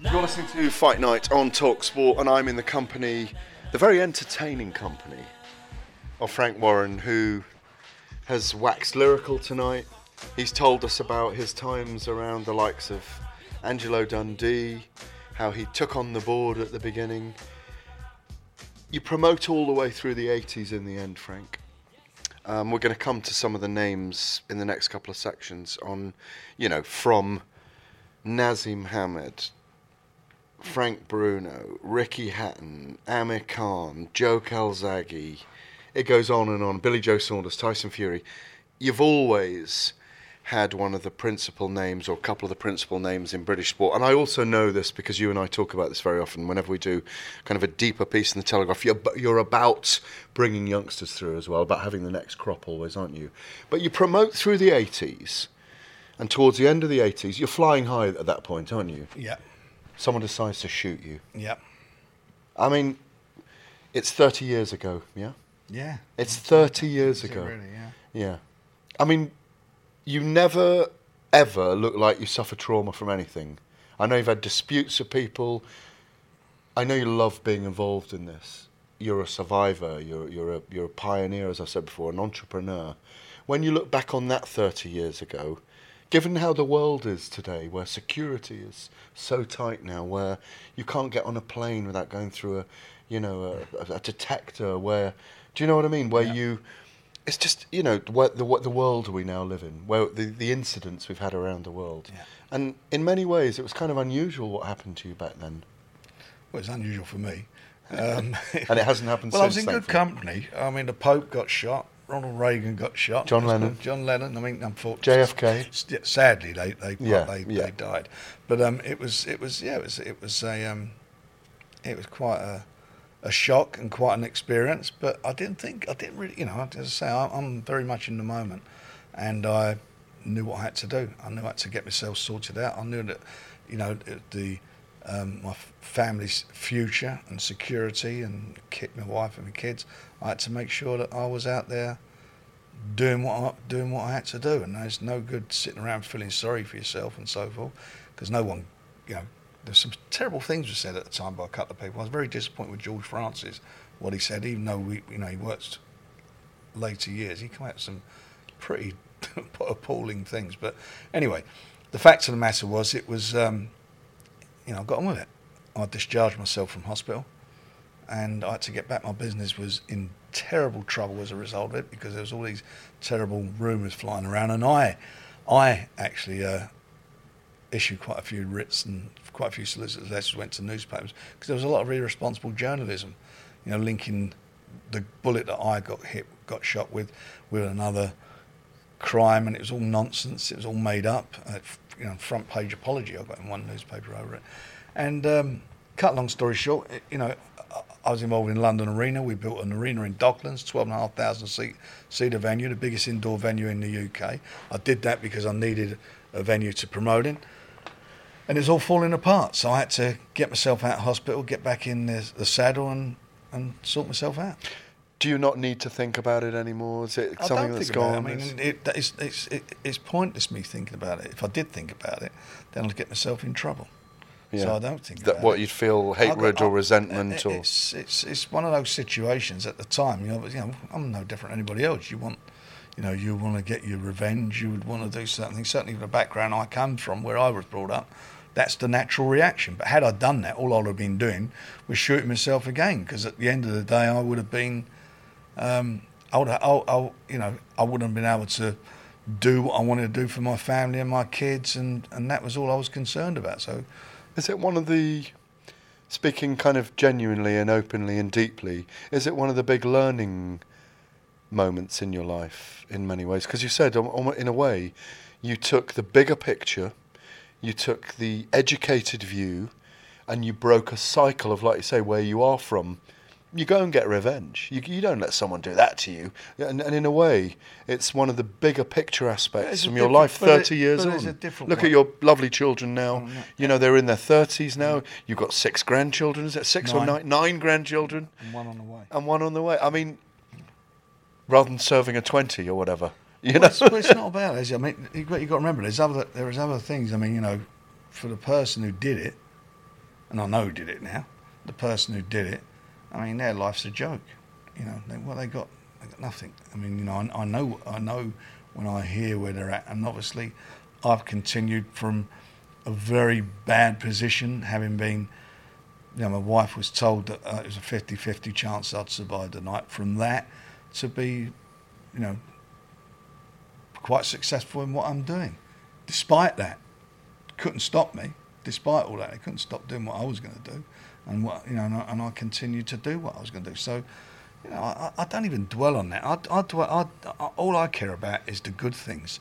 [SPEAKER 5] You're listening to Fight Night on Talksport, and I'm in the company, the very entertaining company, of Frank Warren, who has waxed lyrical tonight. He's told us about his times around the likes of Angelo Dundee, how he took on the board at the beginning. You promote all the way through the 80s in the end, Frank. Um, we're going to come to some of the names in the next couple of sections on, you know, from Naseem Hamed, Frank Bruno, Ricky Hatton, Amir Khan, Joe Calzaghe. It goes on and on. Billy Joe Saunders, Tyson Fury. You've always had one of the principal names or a couple of the principal names in British sport. And I also know this because you and I talk about this very often whenever we do kind of a deeper piece in the Telegraph. You're, you're about bringing youngsters through as well, about having the next crop always, aren't you? But you promote through the 80s, and towards the end of the 80s, you're flying high at that point, aren't you?
[SPEAKER 9] Yeah.
[SPEAKER 5] Someone decides to shoot you.
[SPEAKER 9] Yeah.
[SPEAKER 5] I mean, it's 30 years ago, yeah?
[SPEAKER 9] Yeah.
[SPEAKER 5] It's 30 years
[SPEAKER 9] it
[SPEAKER 5] ago.
[SPEAKER 9] really? Yeah.
[SPEAKER 5] Yeah. I mean, you never ever look like you suffer trauma from anything. I know you've had disputes with people. I know you love being involved in this. You're a survivor. You're you're a you're a pioneer, as I said before, an entrepreneur. When you look back on that 30 years ago, given how the world is today, where security is so tight now, where you can't get on a plane without going through a, you know, a, a detector. Where, do you know what I mean? Where
[SPEAKER 9] Yeah.
[SPEAKER 5] you, it's just you know what the what the world we now live in, where the the incidents we've had around the world, and in many ways it was kind of unusual what happened to you back then.
[SPEAKER 9] Well, it's unusual for me. Um,
[SPEAKER 5] And it hasn't happened
[SPEAKER 9] Well, I was in
[SPEAKER 5] since,
[SPEAKER 9] good company. I mean, the Pope got shot. Ronald Reagan got shot.
[SPEAKER 5] John Lennon.
[SPEAKER 9] John Lennon. I mean, unfortunately,
[SPEAKER 5] JFK.
[SPEAKER 9] Sadly, they they
[SPEAKER 5] Yeah,
[SPEAKER 9] they,
[SPEAKER 5] yeah.
[SPEAKER 9] they died. But um, it was it was yeah it was it was a um, it was quite a a shock and quite an experience. But I didn't think I didn't really you know as I say I'm very much in the moment, and I knew what I had to do. I knew I had to get myself sorted out. I knew that you know the um, my family's future and security and ki- my wife and my kids. I had to make sure that I was out there doing what I, doing what I had to do. And there's no good sitting around feeling sorry for yourself and so forth, because no one, you know, there's some terrible things were said at the time by a couple of people. I was very disappointed with George Francis, what he said, even though we, you know, he worked later years. He came out with some pretty appalling things. But anyway, the fact of the matter was, it was, um, you know, I got on with it. I discharged myself from hospital and I had to get back. My business was in terrible trouble as a result of it because there was all these terrible rumours flying around, and I, I actually uh, issued quite a few writs and quite a few solicitors letters went to newspapers because there was a lot of irresponsible journalism, you know, linking the bullet that I got hit, got shot with, with another crime, and it was all nonsense. It was all made up. Uh, you know, front page apology I got in one newspaper over it. And um, cut long story short, it- you know, I- was involved in London Arena. We built an arena in Docklands, 12,500 seat seater venue, the biggest indoor venue in the UK. I did that because I needed a venue to promote in. And it's all falling apart. So I had to get myself out of hospital, get back in the, the saddle, and, and sort myself out.
[SPEAKER 5] Do you not need to think about it anymore? Is it something that's gone?
[SPEAKER 9] it. I mean, it, is, it's, it, it's pointless me thinking about it. If I did think about it, then I'd get myself in trouble. Yeah. So I don't think
[SPEAKER 5] that. What
[SPEAKER 9] it.
[SPEAKER 5] you'd feel hatred or resentment or
[SPEAKER 9] it's, it's it's one of those situations at the time. You know, but, you know, I'm no different than anybody else. You want, you know, you want to get your revenge. You would want to do something. Certainly, with the background I come from, where I was brought up, that's the natural reaction. But had I done that, all I would have been doing was shooting myself again. Because at the end of the day, I would have been, um, I would, I, I, you know, I wouldn't have been able to do what I wanted to do for my family and my kids, and and that was all I was concerned about. So.
[SPEAKER 5] Is it one of the, speaking kind of genuinely and openly and deeply, is it one of the big learning moments in your life in many ways? Because you said, um, um, in a way, you took the bigger picture, you took the educated view, and you broke a cycle of, like you say, where you are from. You go and get revenge. You, you don't let someone do that to you. And, and in a way, it's one of the bigger picture aspects from your life
[SPEAKER 9] but it-
[SPEAKER 5] 30 years on.
[SPEAKER 9] it's a different
[SPEAKER 5] Look
[SPEAKER 9] one.
[SPEAKER 5] at your lovely children now. Oh, you know, they're in their 30s now. You've got six grandchildren, is it? Six or
[SPEAKER 9] Nine.
[SPEAKER 5] nine? Nine grandchildren.
[SPEAKER 9] And one on the way.
[SPEAKER 5] And one on the way. I mean, rather than serving a 20 or whatever. You
[SPEAKER 9] well, it's, well, it's not about it. I mean, you've got, you've got to remember, there's other, there is other things. I mean, you know, for the person who did it, and I know who did it now, the person who did it, I mean, their life's a joke. You know, they, well, they got, they got nothing. I mean, you know, I, I know, I know when I hear where they're at, and obviously, I've continued from a very bad position, having been. You know, my wife was told that uh, it was a 50-50 chance I'd survive the night. From that to be, you know, quite successful in what I'm doing. Despite that, couldn't stop me. Despite all that, they couldn't stop doing what I was going to do, and what you know, and I, and I continued to do what I was going to do. So, you know, I, I don't even dwell on that. I, I, dwell, I, I, all I care about is the good things.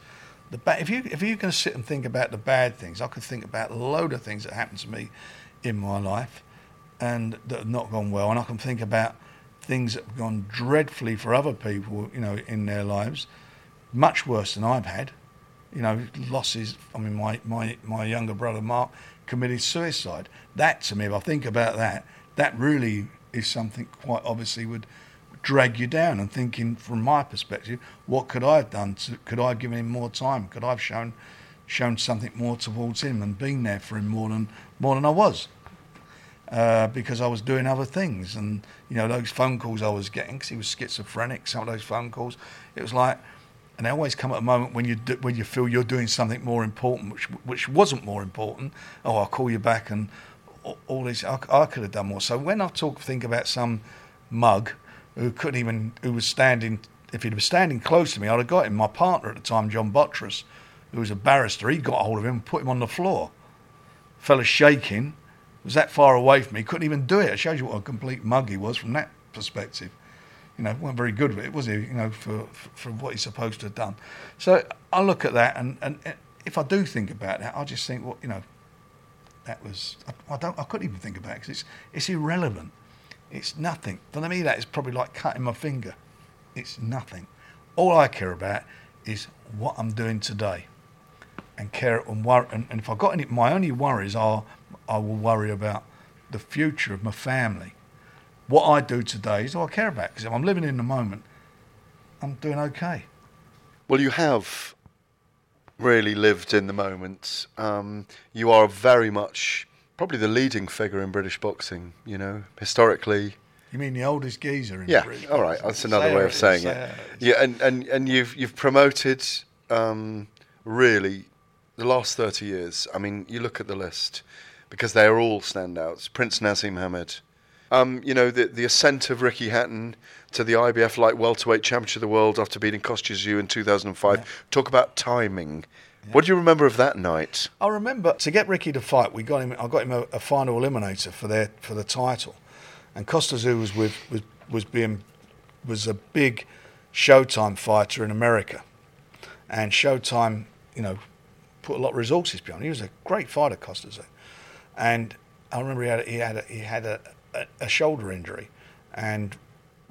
[SPEAKER 9] The ba- if you if you're going to sit and think about the bad things, I could think about a load of things that happened to me in my life, and that have not gone well, and I can think about things that have gone dreadfully for other people, you know, in their lives, much worse than I've had. You know, losses. I mean, my, my, my younger brother Mark committed suicide. That to me, if I think about that, that really is something quite obviously would drag you down. And thinking from my perspective, what could I have done? To, could I have given him more time? Could I have shown shown something more towards him and been there for him more than more than I was? uh, because I was doing other things. And, you know, those phone calls I was getting, because he was schizophrenic, some of those phone calls, it was like, and they always come at a moment when you do, when you feel you're doing something more important, which which wasn't more important. Oh, I'll call you back, and all- this. I, I could have done more. So when I talk, think about some mug who couldn't even, who was standing. If he'd been standing close to me, I'd have got him. My partner at the time, John Bottress, who was a barrister, he got hold of him and put him on the floor. Fella shaking, was that far away from me, couldn't even do it. It shows you what a complete mug he was from that perspective you know, weren't very good with it, was he? You know, for, for for what he's supposed to have done. So I look at that, and, and if I do think about that, I just think, well, you know, that was I, I don't I couldn't even think about it because it's it's irrelevant. It's nothing. For me, that is probably like cutting my finger. It's nothing. All I care about is what I'm doing today, and care and worry. And, and if I've got any, my only worries are I will worry about the future of my family what I do today is all I care about. Because if I'm living in the moment, I'm doing okay.
[SPEAKER 5] Well, you have really lived in the moment. Um, you are very much probably the leading figure in British boxing. You know, historically.
[SPEAKER 9] You mean the oldest geezer in
[SPEAKER 5] Yeah,
[SPEAKER 9] British
[SPEAKER 5] all right. That's another way of saying
[SPEAKER 9] say
[SPEAKER 5] it. Yeah, and, and, and you've you've promoted um, really the last thirty years. I mean, you look at the list because they are all standouts. Prince Naseem Hamed. Um, you know, the, the ascent of Ricky Hatton to the IBF light welterweight championship of the world after beating Kostya in 2005. Talk about timing. What do you remember of that night?
[SPEAKER 9] I remember to get Ricky to fight, we got him. I got him a, a final eliminator for their for the title, and Kostya Tszyu was with was was being was a big Showtime fighter in America, and Showtime, you know, put a lot of resources behind. him. He was a great fighter, Kostya Tszyu, and I remember he had a, he had a, he had a, a, a shoulder injury, and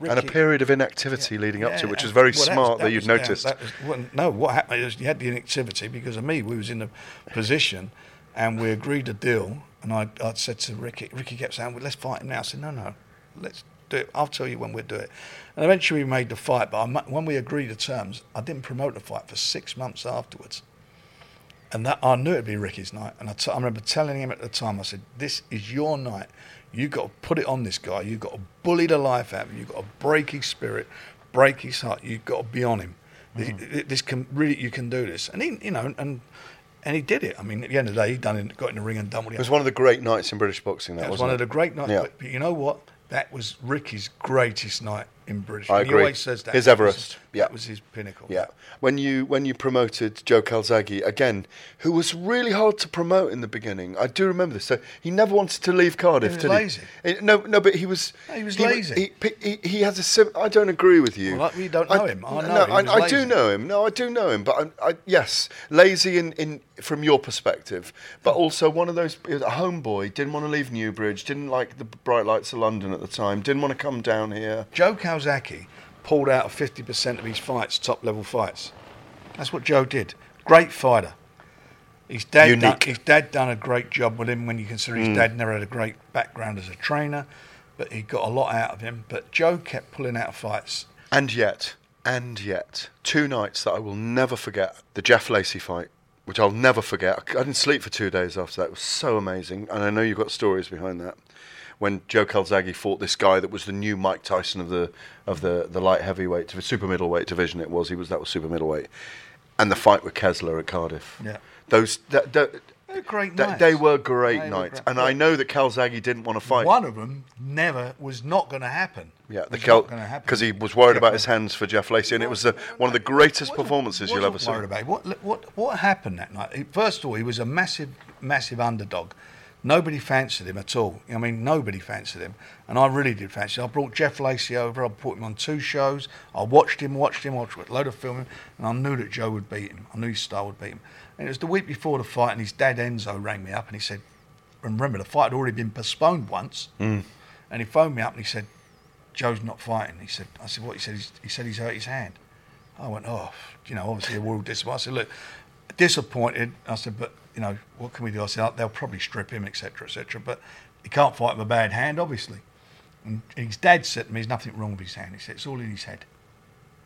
[SPEAKER 5] and a period of inactivity leading up to, which is
[SPEAKER 9] and-
[SPEAKER 5] very
[SPEAKER 9] well,
[SPEAKER 5] smart
[SPEAKER 9] was-
[SPEAKER 5] that, you'd
[SPEAKER 9] was-
[SPEAKER 5] noticed.
[SPEAKER 9] that was- well, no, what happened is you had the inactivity because of me. We was in a position, and we agreed a deal. And I, I said to Ricky, Ricky kept saying, well, "Let's fight him now." I said, "No, no, let's do it. I'll tell you when we'll do it." And eventually we made the fight. But I, when we agreed the terms, I didn't promote the fight for six months afterwards. And that I knew it'd be Ricky's night. And I, t- I remember telling him at the time, I said, "This is your night. You got to put it on this guy. You've got to bully the life out of him. You've got to break his spirit, break his heart. You've got to be on him. This, mm. this can really, you can do this." And he, you know, and and he did it. I mean, at the end of the day, he done it, got in the ring and done what he
[SPEAKER 5] it was one of the great nights in British boxing. That,
[SPEAKER 9] was one
[SPEAKER 5] it?
[SPEAKER 9] of the great nights.
[SPEAKER 5] Yeah.
[SPEAKER 9] But, you know what? That was Ricky's greatest night in British.
[SPEAKER 5] I agree.
[SPEAKER 9] He always says that.
[SPEAKER 5] His Everest. Yeah.
[SPEAKER 9] That was his pinnacle.
[SPEAKER 5] Yeah. When you when you promoted Joe Calzaghe again, who was really hard to promote in the beginning. I do remember this. So he never wanted to leave Cardiff,
[SPEAKER 9] He lazy.
[SPEAKER 5] he? No, no, but he was.
[SPEAKER 9] No, he was
[SPEAKER 5] wa-
[SPEAKER 9] lazy.
[SPEAKER 5] He, he, he has a. Sim- I don't agree with you.
[SPEAKER 9] Well, you don't know him. I know
[SPEAKER 5] no,
[SPEAKER 9] him.
[SPEAKER 5] I, I do know him. No, I do know him. But I, I, yes, lazy in, in from your perspective, but also one of those a homeboy. Didn't want to leave Newbridge. Didn't like the bright lights of London at the time. Didn't want to come down here.
[SPEAKER 9] Joe Calzaghe pulled out of 50% of his fights, top level fights. That's what Joe did. Great fighter. His dad, done,
[SPEAKER 5] Unique.
[SPEAKER 9] his dad done a great job with him when you consider his
[SPEAKER 5] Mm.
[SPEAKER 9] dad never had a great background as a trainer, but he got a lot out of him. But Joe kept pulling out fights.
[SPEAKER 5] And yet, and yet, two nights that I will never forget. The Jeff Lacy fight, which I'll never forget. I didn't sleep for two days after that. It was so amazing. And I know you've got stories behind that. When Joe Calzaghe fought this guy that was the new Mike Tyson of the of the, the light heavyweight, super middleweight division it was. He was that was super middleweight. And the fight with Kessler at Cardiff.
[SPEAKER 9] Yeah.
[SPEAKER 5] Those that, that,
[SPEAKER 9] great
[SPEAKER 5] they were great
[SPEAKER 9] They were
[SPEAKER 5] nights.
[SPEAKER 9] great.
[SPEAKER 5] And I know that Calzaghe didn't want to fight.
[SPEAKER 9] One of them never was not going to happen.
[SPEAKER 5] Yeah, the
[SPEAKER 9] Was
[SPEAKER 5] Kel
[SPEAKER 9] not gonna happen.
[SPEAKER 5] because he was worried about his hands for Jeff Lacy, and it was the, one of the greatest performances you'll ever see.
[SPEAKER 9] worried about. What, what, what happened that night? First of all, he was a massive, massive underdog. Nobody fancied him at all. I mean, nobody fancied him. And I really did fancy him. I brought Jeff Lacy over. I put him on two shows. I watched him, watched him, watched a load of filming, and I knew that Joe would beat him. I knew his style would beat him. And it was the week before the fight, and his dad Enzo rang me up and he said, and remember, the fight had already been postponed once.
[SPEAKER 5] Mm.
[SPEAKER 9] And he phoned me up and he said, Joe's not fighting. He said, I said, what? He said, he said he's hurt his hand. I went, oh, you know, obviously a world disappointment. I said, look, disappointed. I said, but, you know, what can we do? I said, oh, they'll probably strip him, etc., etc. But he can't fight with a bad hand, obviously. And his dad said to me, there's nothing wrong with his hand. He said, it's all in his head.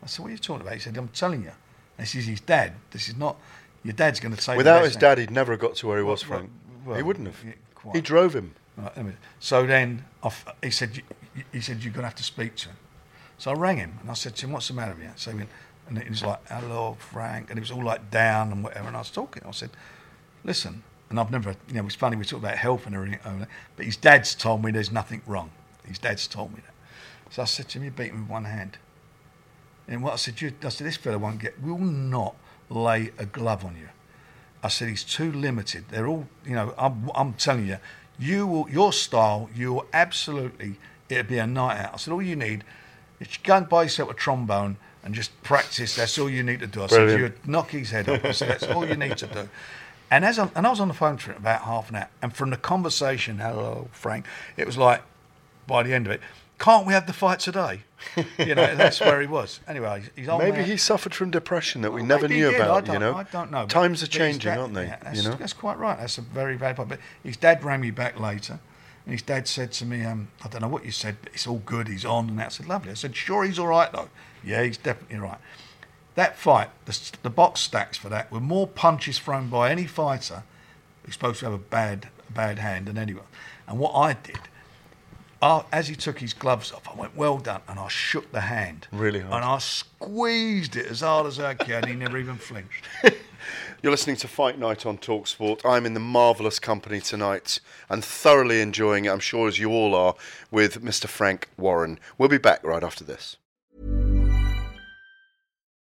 [SPEAKER 9] I said, what are you talking about? He said, I'm telling you, this is his dad. This is not, your dad's going to say
[SPEAKER 5] Without his dad, he'd never got to where he was,
[SPEAKER 9] Well,
[SPEAKER 5] Frank.
[SPEAKER 9] well,
[SPEAKER 5] he wouldn't have.
[SPEAKER 9] yeah,
[SPEAKER 5] he drove him.
[SPEAKER 9] Right, so then I f- he said, "You- you- he said, you're going to have to speak to him. So I rang him and I said to him, what's the matter with you? So he went, And he was like, hello, Frank. And he was all like down and whatever. And I was talking. I said, listen. And I've never, you know, it's funny, we talk about health and everything. Uh, but his dad's told me there's nothing wrong. His dad's told me that. So I said to him, you beat him with one hand. And what I said, you, I said, this fella won't get, will not lay a glove on you. I said, he's too limited. They're all, you know, I'm, I'm telling you, you will, your style, you will absolutely, it'll be a night out. I said, all you need is you go and buy yourself a trombone and just practice. That's all you need to do. I
[SPEAKER 5] Brilliant.
[SPEAKER 9] said, you knock his head off. I said, that's all you need to do. And as I, and I was on the phone for about half an hour, and from the conversation, hello, Frank, it was like, by the end of it, can't we have the fight today? you know, that's where he was. Anyway, he's old
[SPEAKER 5] Maybe he suffered from depression that we never knew about.
[SPEAKER 9] I don't,
[SPEAKER 5] you know,
[SPEAKER 9] I don't know.
[SPEAKER 5] Times are changing,
[SPEAKER 9] dad-
[SPEAKER 5] aren't they?
[SPEAKER 9] yeah, that's,
[SPEAKER 5] you know,
[SPEAKER 9] that's quite right. That's a very very point. But his dad rang me back later, and his dad said to me, um, "I don't know what you said, but it's all good. He's on." And that I said, "Lovely." I said, "Sure, he's all right though." Yeah, he's definitely right. That fight, the, the box stacks for that were more punches thrown by any fighter who's supposed to have a bad a bad hand than anyone. And what I did, I, as he took his gloves off, I went, "Well done," and I shook the hand
[SPEAKER 5] Really hard.
[SPEAKER 9] and I squeezed it as hard as I could. He never even flinched.
[SPEAKER 5] You're listening to Fight Night on Talksport. I'm in the marvellous company tonight and thoroughly enjoying it, I'm sure as you all are, with Mr. Frank Warren. We'll be back right after this.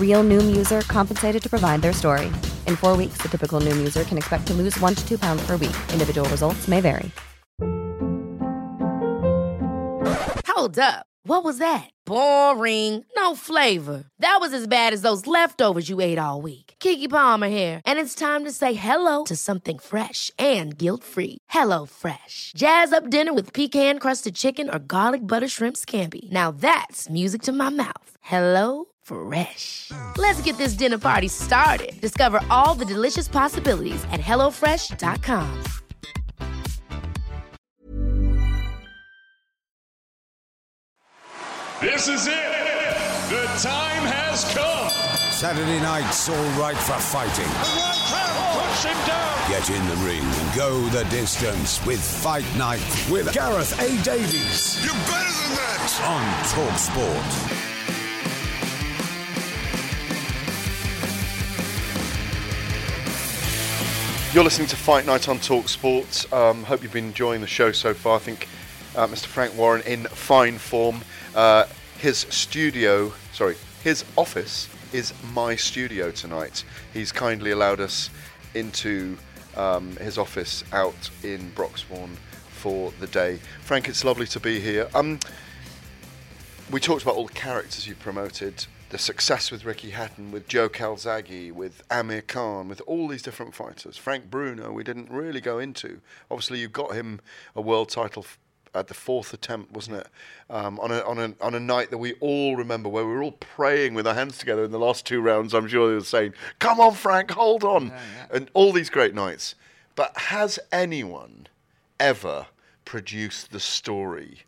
[SPEAKER 10] Real Noom user compensated to provide their story. In four weeks, the typical Noom user can expect to lose one to two pounds per week. Individual results may vary.
[SPEAKER 11] Hold up. What was that? Boring. No flavor. That was as bad as those leftovers you ate all week. Keke Palmer here, and it's time to say hello to something fresh and guilt-free. Hello Fresh. Jazz up dinner with pecan-crusted chicken or garlic butter shrimp scampi. Now that's music to my mouth. Hello Fresh. Let's get this dinner party started. Discover all the delicious possibilities at hellofresh.com.
[SPEAKER 1] This is it. The time has come.
[SPEAKER 2] Saturday night's all right for fighting.
[SPEAKER 1] Push him down.
[SPEAKER 2] Get in the ring and go the distance with Fight Night with Gareth A. Davies. You're better than that. On Talk Sport.
[SPEAKER 5] You're listening to Fight Night on Talk Sport. Um, hope you've been enjoying the show so far. I think uh, Mr. Frank Warren in fine form. Uh, his studio, sorry, his office is my studio tonight. He's kindly allowed us into um, his office out in Broxbourne for the day. Frank, it's lovely to be here. Um, we talked about all the characters you promoted, the success with Ricky Hatton, with Joe Calzaghe, with Amir Khan, with all these different fighters. Frank Bruno, we didn't really go into. Obviously, you got him a world title f- at the fourth attempt, wasn't it? Um, on a on a on a night that we all remember, where we were all praying with our hands together in the last two rounds. I'm sure they were saying, "Come on, Frank, hold on," and all these great nights. But has anyone ever produced the story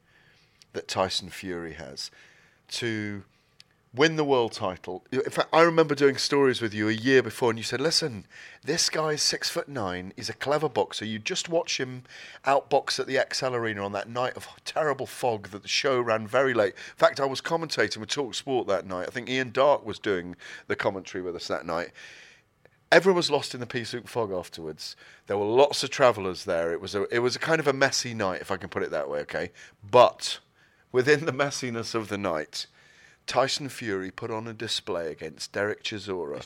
[SPEAKER 5] that Tyson Fury has to win the world title. In fact, I remember doing stories with you a year before, and you said, "Listen, this guy's six foot nine. He's a clever boxer. You just watch him outbox at the ExCeL Arena on that night of terrible fog that the show ran very late. In fact, I was commentating with Talk Sport that night. I think Ian Darke was doing the commentary with us that night." Everyone was lost in the pea soup fog afterwards. There were lots of travellers there. It was a it was a kind of a messy night, if I can put it that way. Okay, but within the messiness of the night, Tyson Fury put on a display against Derek Chisora.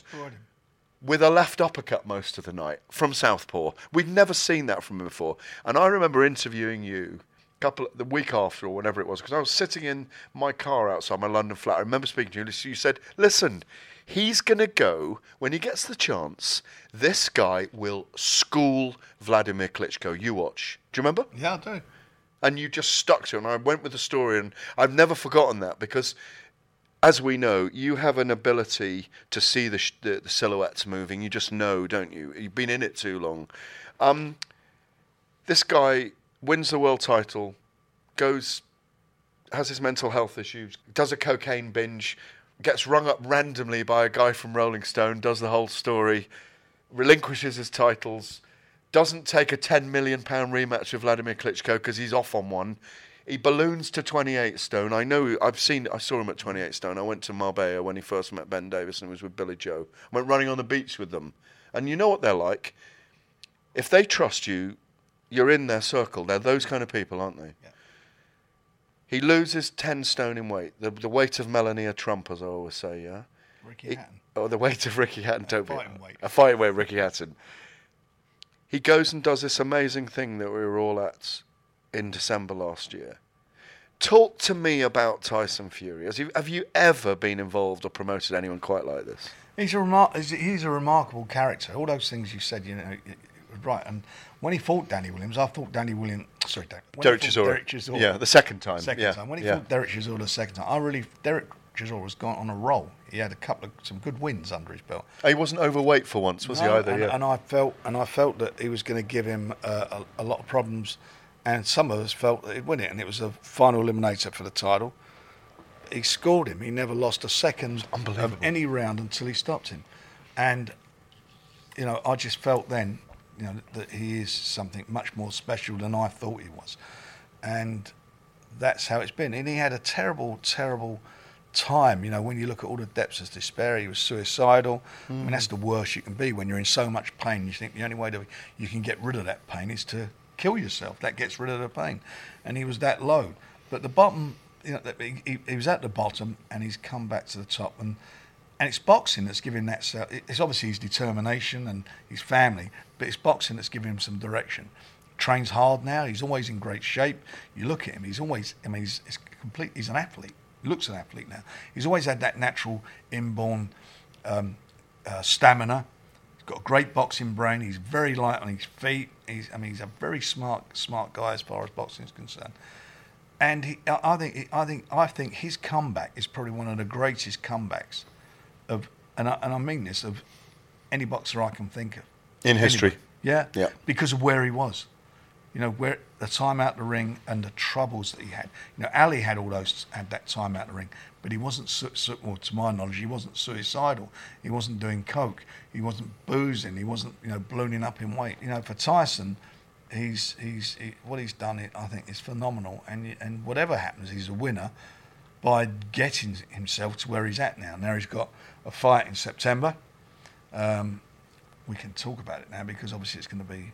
[SPEAKER 5] With a left uppercut most of the night from Southpaw. We'd never seen that from him before. And I remember interviewing you a couple of the week after or whenever it was because I was sitting in my car outside my London flat. I remember speaking to you. You said, "Listen, he's going to go when he gets the chance. This guy will school Vladimir Klitschko. You watch. Do you remember?
[SPEAKER 9] Yeah, I do.
[SPEAKER 5] And you just stuck to it. And I went with the story, and I've never forgotten that because. As we know, you have an ability to see the, sh- the, the silhouettes moving. You just know, don't you? You've been in it too long. Um, this guy wins the world title, goes, has his mental health issues, does a cocaine binge, gets rung up randomly by a guy from Rolling Stone, does the whole story, relinquishes his titles, doesn't take a 10 million pound rematch of Vladimir Klitschko because he's off on one. He balloons to 28 stone. I know I've seen I saw him at 28 stone. I went to Marbella when he first met Ben Davis and was with Billy Joe. I went running on the beach with them. And you know what they're like? If they trust you, you're in their circle. They're those kind of people, aren't they?
[SPEAKER 9] Yeah.
[SPEAKER 5] He loses 10 stone in weight. The, the weight of Melania Trump, as I always say, yeah?
[SPEAKER 9] Ricky Hatton.
[SPEAKER 5] Oh, the weight of Ricky Hatton. don't be-
[SPEAKER 9] fighting weight.
[SPEAKER 5] A fighting weight Ricky Hatton. He goes and does this amazing thing that we were all at in December last year. Talk to me about Tyson Fury. Has you, have you ever been involved or promoted anyone quite like this?
[SPEAKER 9] He's a remar- he's, a remarkable character. All those things you said, you know, right. And when he fought Danny Williams, I thought Danny Williams. Sorry, Dan,
[SPEAKER 5] Derek Chisora.
[SPEAKER 9] Derek Chisora.
[SPEAKER 5] Yeah, the second time.
[SPEAKER 9] Second
[SPEAKER 5] Yeah,
[SPEAKER 9] time. When he
[SPEAKER 5] yeah.
[SPEAKER 9] fought Derek Chisora the second time, I really Derek Chisora was gone on a roll. He had a couple of some good wins under his belt.
[SPEAKER 5] He wasn't overweight for once, was he either?
[SPEAKER 9] and,
[SPEAKER 5] yeah.
[SPEAKER 9] and I felt and I felt that he was going to give him uh, a, a lot of problems, and some of us felt that he'd win it, and it was the final eliminator for the title. He scored him. He never lost a second of any round until he stopped him, and you know I just felt then, you know, that he is something much more special than I thought he was, and that's how it's been. And he had a terrible, terrible time. You know, when you look at all the depths of despair, he was suicidal. I mean,
[SPEAKER 5] Mm.
[SPEAKER 9] that's the worst you can be when you're in so much pain. You think the only way that you can get rid of that pain is to kill yourself. That gets rid of the pain. And he was that low. But the bottom, you know, he, he- he was at the bottom and he's come back to the top. And and it's boxing that's giving that. It's obviously his determination and his family, but it's boxing that's giving him some direction. Trains hard now. He's always in great shape. You look at him. He's always. I mean, he's, he's complete. He's an athlete. He looks an athlete now. He's always had that natural inborn um, uh, stamina. Got a great boxing brain. He's very light on his feet. He's. I mean, he's a very smart, smart guy as far as boxing is concerned. And he, I I think, I think, I think his comeback is probably one of the greatest comebacks of, and I, and I mean this of any boxer I can think of
[SPEAKER 5] In history.
[SPEAKER 9] Yeah,
[SPEAKER 5] Yeah.
[SPEAKER 9] because of where he was. You know, where the time out the ring and the troubles that he had. You know, Ali had all those had that time out the ring, but he wasn't. Su- su- well, to my knowledge, he wasn't suicidal. He wasn't doing coke. He wasn't boozing. He wasn't, you know, ballooning up in weight. You know, for Tyson, he's he's he, what he's done. I think is phenomenal. And and whatever happens, he's a winner by getting himself to where he's at now. Now he's got a fight in September. Um, we can talk about it now because obviously it's going to be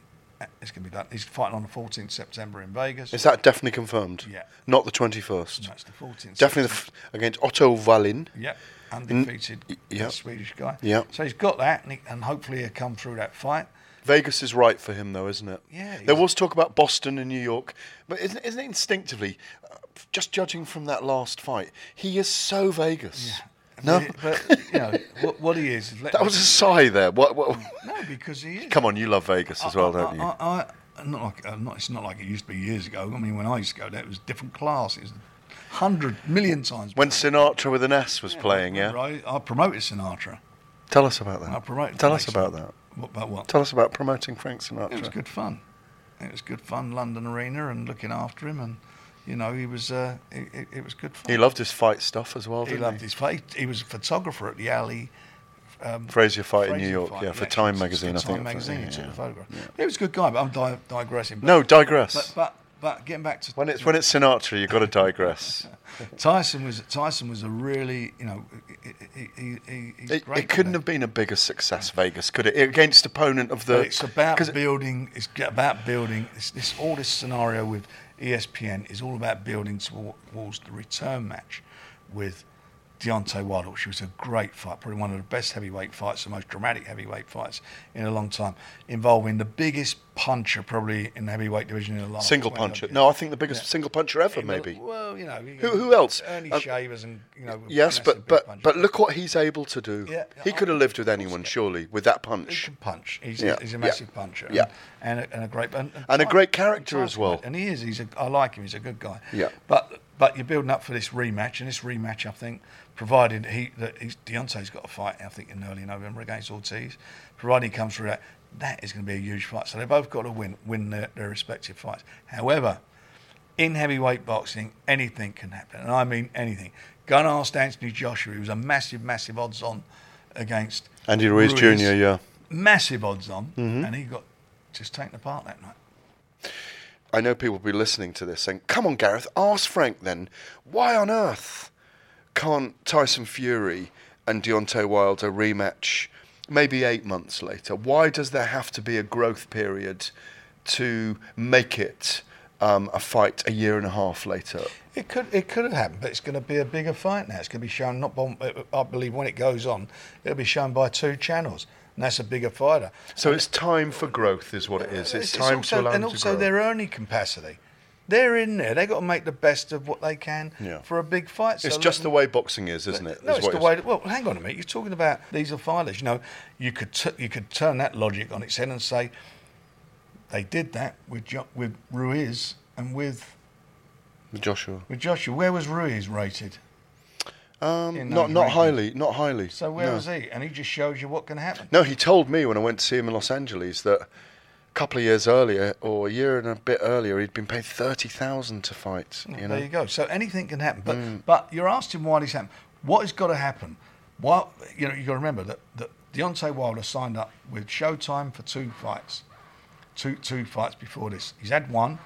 [SPEAKER 9] it's going to be done. He's fighting on the 14th September in Vegas.
[SPEAKER 5] Is that definitely confirmed?
[SPEAKER 9] Yeah.
[SPEAKER 5] Not the 21st?
[SPEAKER 9] No, it's the 14th.
[SPEAKER 5] Definitely the f- against Otto Wallin.
[SPEAKER 9] Yeah, undefeated
[SPEAKER 5] Mm, yeah.
[SPEAKER 9] Swedish guy.
[SPEAKER 5] Yeah.
[SPEAKER 9] So he's got that, and, he, and hopefully he'll come through that fight.
[SPEAKER 5] Vegas is right for him, though, isn't it?
[SPEAKER 9] Yeah,
[SPEAKER 5] There was talk about Boston and New York, but isn't, isn't it instinctively, uh, just judging from that last fight, he is so Vegas. No,
[SPEAKER 9] But, but, you know what, what he is. is let-
[SPEAKER 5] that was a sigh there. What? what
[SPEAKER 9] No, because he is.
[SPEAKER 5] Come on, you love Vegas as well,
[SPEAKER 9] I,
[SPEAKER 5] don't you?
[SPEAKER 9] I, I, I, not like, uh, not, it's not like it used to be years ago. I mean, when I used to go there, it was different class. It was hundred million times.
[SPEAKER 5] when Sinatra with an S was playing, yeah.
[SPEAKER 9] I, I promoted Sinatra.
[SPEAKER 5] Tell us about that.
[SPEAKER 9] I promoted
[SPEAKER 5] Tell us about that.
[SPEAKER 9] What, about what?
[SPEAKER 5] Tell us about promoting Frank Sinatra.
[SPEAKER 9] It was good fun. It was good fun, London Arena, and looking after him, and you know, he was. Uh, it, it, was good fun.
[SPEAKER 5] He loved his fight stuff as well,
[SPEAKER 9] He loved
[SPEAKER 5] he?
[SPEAKER 9] his fight. He was a photographer at the Ali. Um,
[SPEAKER 5] Frazier fight in New York,
[SPEAKER 9] fight,
[SPEAKER 5] yeah, for Time magazine, I think.
[SPEAKER 9] Time magazine,
[SPEAKER 5] Yeah,
[SPEAKER 9] he took
[SPEAKER 5] yeah.
[SPEAKER 9] the photograph. He was a good guy, but I'm di- digressing. But,
[SPEAKER 5] No, digress.
[SPEAKER 9] But, but but getting back to
[SPEAKER 5] When it's when it's Sinatra, you've got to digress.
[SPEAKER 9] Tyson was Tyson was a really you know he, he, he,
[SPEAKER 5] It, it couldn't have been a bigger success, Vegas, could it? Against opponent of the.
[SPEAKER 9] But it's about building. It's about building. This, this all this scenario with ESPN is all about building towards the return match with Deontay Wilder, which was a great fight, probably one of the best heavyweight fights, the most dramatic heavyweight fights in a long time, involving the biggest puncher probably in the heavyweight division in a long
[SPEAKER 5] Single puncher. No, I think the biggest
[SPEAKER 9] Yeah.
[SPEAKER 5] single puncher ever,
[SPEAKER 9] Yeah,
[SPEAKER 5] maybe.
[SPEAKER 9] Well, you know,
[SPEAKER 5] Who, who else?
[SPEAKER 9] Ernie
[SPEAKER 5] Um,
[SPEAKER 9] Shavers and you know.
[SPEAKER 5] Yes, but but
[SPEAKER 9] punchers.
[SPEAKER 5] but look what he's able to do.
[SPEAKER 9] Yeah,
[SPEAKER 5] he could have lived with anyone, surely, with that punch.
[SPEAKER 9] He can punch. He's,
[SPEAKER 5] Yeah,
[SPEAKER 9] he's a
[SPEAKER 5] yeah,
[SPEAKER 9] massive puncher.
[SPEAKER 5] Yeah.
[SPEAKER 9] And, and, a, and a great and,
[SPEAKER 5] And a great character as well.
[SPEAKER 9] And he is. He's a. I like him. He's a good guy.
[SPEAKER 5] Yeah.
[SPEAKER 9] But but you're building up for this rematch, and this rematch, I think, provided he that he's, Deontay's got a fight, I think, in early November against Ortiz. Provided he comes through that, that is going to be a huge fight. So they both got to win win their, their respective fights. However, in heavyweight boxing, anything can happen, and I mean anything. Go and ask Anthony Joshua. He was a massive, massive odds on against
[SPEAKER 5] Andy Ruiz, Jr., yeah.
[SPEAKER 9] massive odds on,
[SPEAKER 5] Mhm.
[SPEAKER 9] and he got just taken apart that night.
[SPEAKER 5] I know people will be listening to this saying, "Come on, Gareth, ask Frank then. Why on earth can't Tyson Fury and Deontay Wilder rematch maybe eight months later? Why does there have to be a growth period to make it um, a fight a year and a half later?"
[SPEAKER 9] It could it could have happened, but it's going to be a bigger fight now. It's going to be shown not by, I believe when it goes on, it'll be shown by two channels, and that's a bigger fighter.
[SPEAKER 5] So
[SPEAKER 9] And
[SPEAKER 5] it's time for growth, is what it is. It's, time
[SPEAKER 9] also,
[SPEAKER 5] to allow
[SPEAKER 9] and
[SPEAKER 5] them to
[SPEAKER 9] also
[SPEAKER 5] grow.
[SPEAKER 9] their earning capacity. They're in there. They've got to make the best of what they can
[SPEAKER 5] Yeah.
[SPEAKER 9] for a big fight. So It's
[SPEAKER 5] just
[SPEAKER 9] let
[SPEAKER 5] the way boxing is, isn't it?
[SPEAKER 9] No, it's the way. Well, hang on a minute. You're talking about these are fighters. You know, you could t- you could turn that logic on its head and say they did that with jo- with Ruiz and with
[SPEAKER 5] Joshua.
[SPEAKER 9] with Joshua. Where was Ruiz rated?
[SPEAKER 5] Um, not not
[SPEAKER 9] rankings.
[SPEAKER 5] highly, not highly.
[SPEAKER 9] So where
[SPEAKER 5] no.
[SPEAKER 9] was he? And he just shows you what can happen.
[SPEAKER 5] No, he told me when I went to see him in Los Angeles that couple of years earlier, or a year and a bit earlier, he'd been paid thirty thousand to fight. You know,
[SPEAKER 9] There you go. So anything can happen. But
[SPEAKER 5] Mm.
[SPEAKER 9] but you're asking why this happened. What has got to happen? Why you know you got to remember that that Deontay Wilder signed up with Showtime for two fights, two two fights before this. He's had one.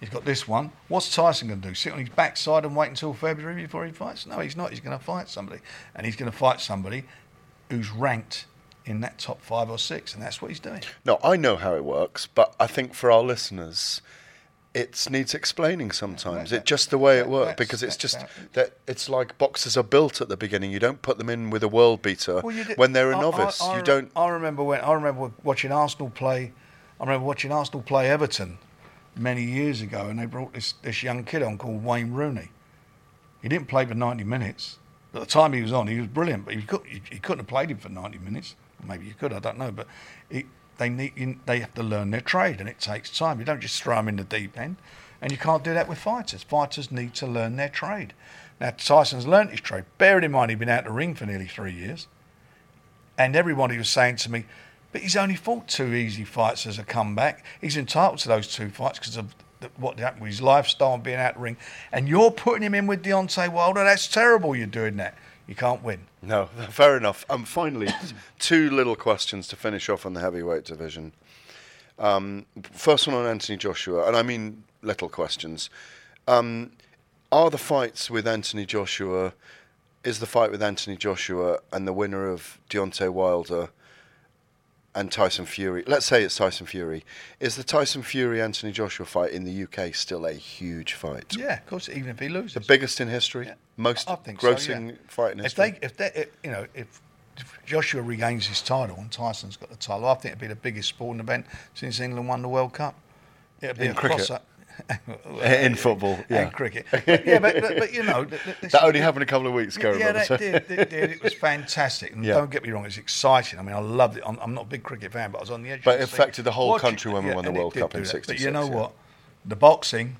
[SPEAKER 9] He's got this one. What's Tyson going to do? Sit on his backside and wait until February before he fights? No, he's not. He's going to fight somebody, and he's going to fight somebody who's ranked in that top five or six, and that's what he's doing.
[SPEAKER 5] No, I know how it works, but I think for our listeners, it needs explaining sometimes. It's just the way it works because it's just that it's like boxes are built at the beginning. You don't put them in with a world beater
[SPEAKER 9] Well, did-
[SPEAKER 5] when they're a
[SPEAKER 9] I- I-
[SPEAKER 5] novice.
[SPEAKER 9] I,
[SPEAKER 5] you don't.
[SPEAKER 9] I remember when I remember watching Arsenal play. I remember watching Arsenal play Everton many years ago, and they brought this this young kid on called Wayne Rooney. He didn't play for ninety minutes. At the time he was on, he was brilliant, but he, could, he, he couldn't have played him for ninety minutes. Maybe you could, I don't know. But he, they need they have to learn their trade, and it takes time. You don't just throw them in the deep end, and you can't do that with fighters. Fighters need to learn their trade. Now Tyson's learnt his trade. Bearing in mind he'd been out the ring for nearly three years. And everybody was saying to me, but he's only fought two easy fights as a comeback. He's entitled to those two fights because of what happened with his lifestyle and being out the ring. And you're putting him in with Deontay Wilder. That's terrible. You're doing that. You can't win.
[SPEAKER 5] No, fair enough. Um, finally, two little questions to finish off on the heavyweight division. Um, first one on Anthony Joshua, and I mean little questions. Um, are the fights with Anthony Joshua, is the fight with Anthony Joshua and the winner of Deontay Wilder and Tyson Fury, let's say it's Tyson Fury, is the Tyson Fury Anthony Joshua fight in the UK still a huge fight?
[SPEAKER 9] Yeah, of course, even if he loses.
[SPEAKER 5] The biggest in history? Most
[SPEAKER 9] I think so,
[SPEAKER 5] grossing
[SPEAKER 9] yeah.
[SPEAKER 5] fight in
[SPEAKER 9] if
[SPEAKER 5] history?
[SPEAKER 9] They, if they, if, you know, if Joshua regains his title and Tyson's got the title, I think it'd be the biggest sporting event since England won the World Cup. It'd be
[SPEAKER 5] In
[SPEAKER 9] a
[SPEAKER 5] cricket?
[SPEAKER 9] crosser.
[SPEAKER 5] In football, yeah.
[SPEAKER 9] And cricket. But, yeah, but, but, but you know. th- th- this-
[SPEAKER 5] That only happened a couple of weeks ago,
[SPEAKER 9] Yeah,
[SPEAKER 5] remember,
[SPEAKER 9] that
[SPEAKER 5] so-
[SPEAKER 9] did, did, did. It was fantastic. And
[SPEAKER 5] Yeah.
[SPEAKER 9] don't get me wrong, it's exciting. I mean, I loved it. I'm, I'm not a big cricket fan, but I was on the edge.
[SPEAKER 5] But it affected the whole country when we won the World Cup in
[SPEAKER 9] that. But you know
[SPEAKER 5] yeah.
[SPEAKER 9] what? The boxing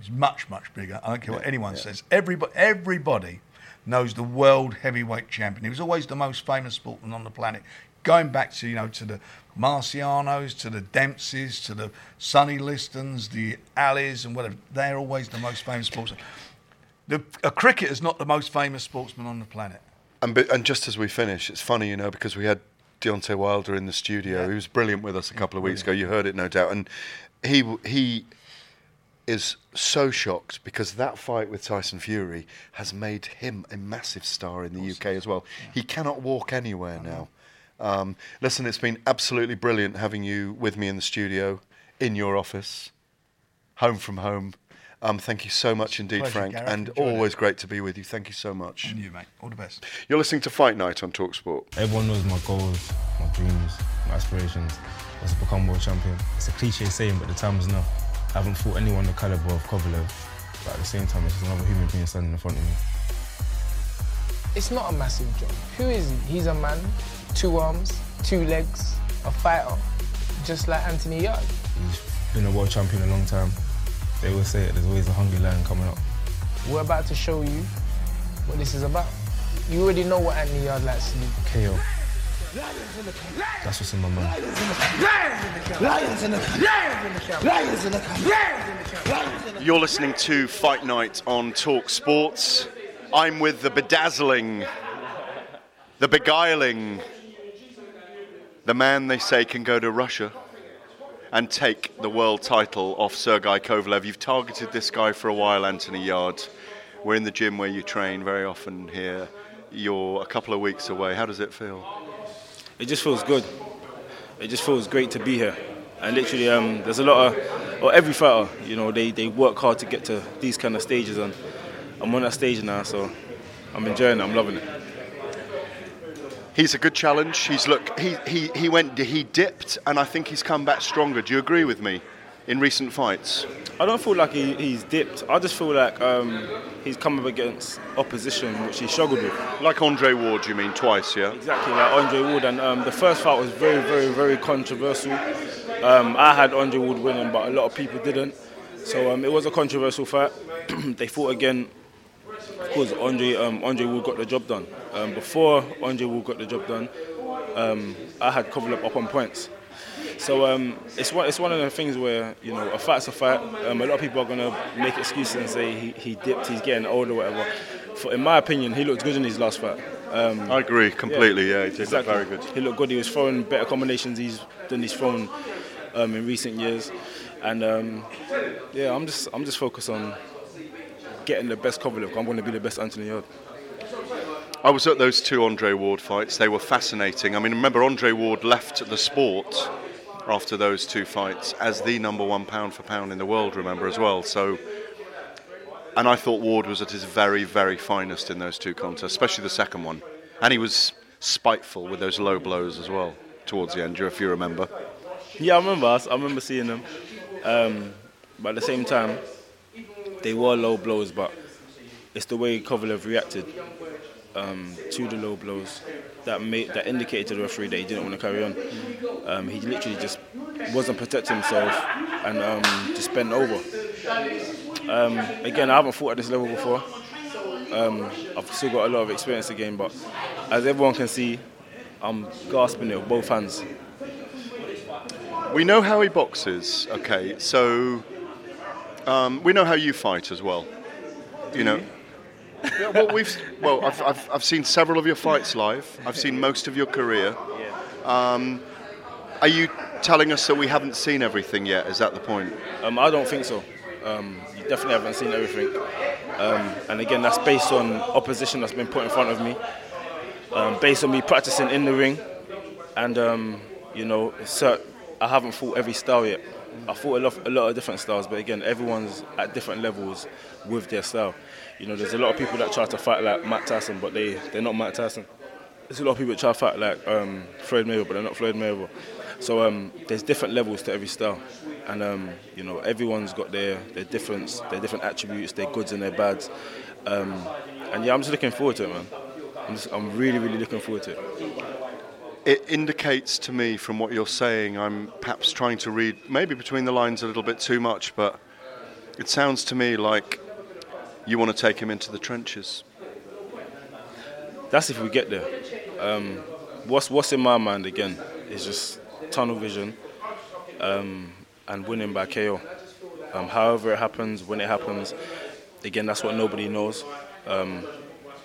[SPEAKER 9] is much, much bigger. I don't care what anyone says. Everybody, everybody knows the world heavyweight champion. He was always the most famous sportsman on the planet. Going back to you know to the Marcianos, to the Dempseys, to the Sonny Listons, the Alis, and whatever. They're always the most famous sportsmen. The, a cricketer's not the most famous sportsman on the planet.
[SPEAKER 5] And, and just as we finish, it's funny, you know, because we had Deontay Wilder in the studio. He was brilliant with us a couple of weeks ago. You heard it, no doubt. And he he is so shocked because that fight with Tyson Fury has made him a massive star in the UK as well. He cannot walk anywhere now. Um, listen, it's been absolutely brilliant having you with me in the studio, in your office, home from home. Um, thank you so much indeed,
[SPEAKER 9] Pleasure,
[SPEAKER 5] Frank,
[SPEAKER 9] Gareth.
[SPEAKER 5] and
[SPEAKER 9] Enjoyed
[SPEAKER 5] always great to be with you. Thank you so much.
[SPEAKER 9] And you, mate. All the best.
[SPEAKER 5] You're listening to Fight Night on Talksport.
[SPEAKER 12] Everyone knows my goals, my dreams, my aspirations was to become world champion. It's a cliche saying, but the time is now. I haven't fought anyone the caliber of Kovalev, but at the same time, it's just another human being standing in front of me.
[SPEAKER 13] It's not a massive job. Who is he? He's a man, two arms, two legs, a fighter, just like Anthony Yarde.
[SPEAKER 12] He's been a world champion a long time. They always say it, there's always a hungry lion coming up.
[SPEAKER 13] We're about to show you what this is about. You already know what Anthony Yarde likes to do.
[SPEAKER 12] KO. That's what's in my mind.
[SPEAKER 8] Lions in the Lions in the Lions in the Lions in the
[SPEAKER 5] You're listening to Fight Night on Talk Sports. I'm with the bedazzling, the beguiling, the man they say can go to Russia and take the world title off Sergei Kovalev. You've targeted this guy for a while, Anthony Yarde. We're in the gym where you train very often here. You're a couple of weeks away. How does it feel?
[SPEAKER 14] it just feels good. It just feels great to be here. And literally, um, there's a lot of, or every fighter, you know, they, they work hard to get to these kind of stages, and I'm on that stage now, so I'm enjoying it. I'm loving it.
[SPEAKER 5] He's a good challenge. He's look. He he he went. He dipped, and I think he's come back stronger. Do you agree with me? In recent fights,
[SPEAKER 14] I don't feel like he, he's dipped. I just feel like um, he's come up against opposition which he struggled with.
[SPEAKER 5] like Andre Ward, you mean twice, yeah?
[SPEAKER 14] Exactly, like Andre Ward. And um, the first fight was very, very, very controversial. Um, I had Andre Ward winning, but a lot of people didn't. So um, it was a controversial fight. they fought again. Of course, Andre, um, Andre Ward got the job done. Um, before Andre Ward got the job done, um, I had Kovalev up on points. So um, it's one it's one of the things where you know a fight's a fight. Um, a lot of people are gonna make excuses and say he, he dipped, he's getting old or whatever. For, in my opinion, he looked good in his last fight. Um,
[SPEAKER 5] I agree completely. Yeah, he did look very good.
[SPEAKER 14] He looked good. He was throwing better combinations he's than he's thrown um, in recent years, and um, yeah, I'm just I'm just focused on getting the best Kovalev. I'm going to be the best Anthony Yarde.
[SPEAKER 5] I was at those two Andre Ward fights. They were fascinating. I mean, remember Andre Ward left the sport after those two fights as the number one pound for pound in the world. Remember as well. So, and I thought Ward was at his very, very finest in those two contests, especially the second one. And he was spiteful with those low blows as well towards the end. If you remember.
[SPEAKER 14] Yeah, I remember. I I remember seeing them. Um, but at the same time, they were low blows. But it's the way Kovalev reacted um, to the low blows that made that indicated to the referee that he didn't want to carry on. Um, he literally just wasn't protecting himself and um, just bent over. Um, again, I haven't fought at this level before. Um, I've still got a lot of experience to gain, but as everyone can see, I'm grasping it with both hands.
[SPEAKER 5] We know how he boxes. Okay, so um, we know how you fight as well. You know. Yeah, well, we've well, I've, I've, I've seen several of your fights live. I've seen most of your career. Um, are you telling us that we haven't seen everything yet? Is that the point?
[SPEAKER 14] Um, I don't think so. Um, you definitely haven't seen everything. Um, and again, that's based on opposition that's been put in front of me, um, based on me practicing in the ring, and um, you know, cert- I haven't fought every style yet. I fought a lot, a lot of different styles, but again, everyone's at different levels with their style. You know, there's a lot of people that try to fight like Matt Tyson, but they they're not Matt Tyson. There's a lot of people that try to fight like um, Floyd Mayweather, but they're not Floyd Mayweather. So um, there's different levels to every style, and um, you know everyone's got their their difference, their different attributes, their goods and their bads. Um, and yeah, I'm just looking forward to it, man. I'm, just, I'm really, really looking forward to it.
[SPEAKER 5] It indicates to me, from what you're saying, I'm perhaps trying to read maybe between the lines a little bit too much, but it sounds to me like you want to take him into the trenches.
[SPEAKER 14] That's if we get there. Um, what's what's in my mind again is just tunnel vision um, and winning by KO. Um, however it happens, when it happens, again that's what nobody knows.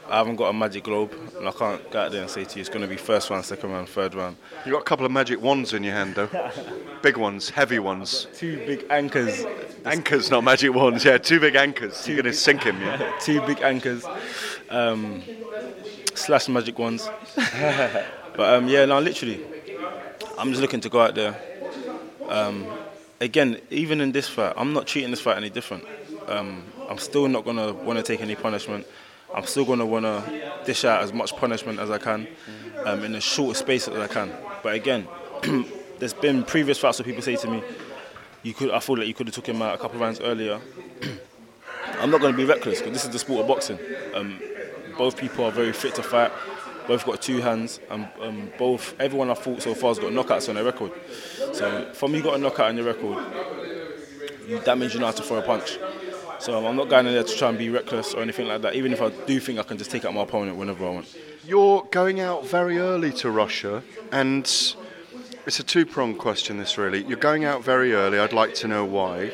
[SPEAKER 14] I haven't got a magic globe, and I can't go out there and say to you it's going to be first round, second round, third round.
[SPEAKER 5] You got a couple of magic wands in your hand, though. big ones, heavy ones.
[SPEAKER 14] Two big anchors.
[SPEAKER 5] Anchors, not magic wands. Yeah, two big anchors. You're going to sink him. Yeah.
[SPEAKER 14] Two big anchors. Um, slash magic wands. but um, yeah, no, literally, I'm just looking to go out there. Um, again, even in this fight, I'm not treating this fight any different. Um, I'm still not gonna want to take any punishment. I'm still gonna want to dish out as much punishment as I can um, in the shortest space as I can. But again, there's been previous fights where people say to me, "You could." I feel like you could have took him out a couple of rounds earlier. I'm not going to be reckless because this is the sport of boxing. Um, both people are very fit to fight. Both got two hands, and um, both everyone I've fought so far has got knockouts on their record. So, from you got a knockout on your record, that means you know how to throw a punch. So I'm not going in there to try and be reckless or anything like that. Even if I do think I can just take out my opponent whenever I want.
[SPEAKER 5] You're going out very early to Russia, and it's a two pronged question, this really. You're going out very early, I'd like to know why.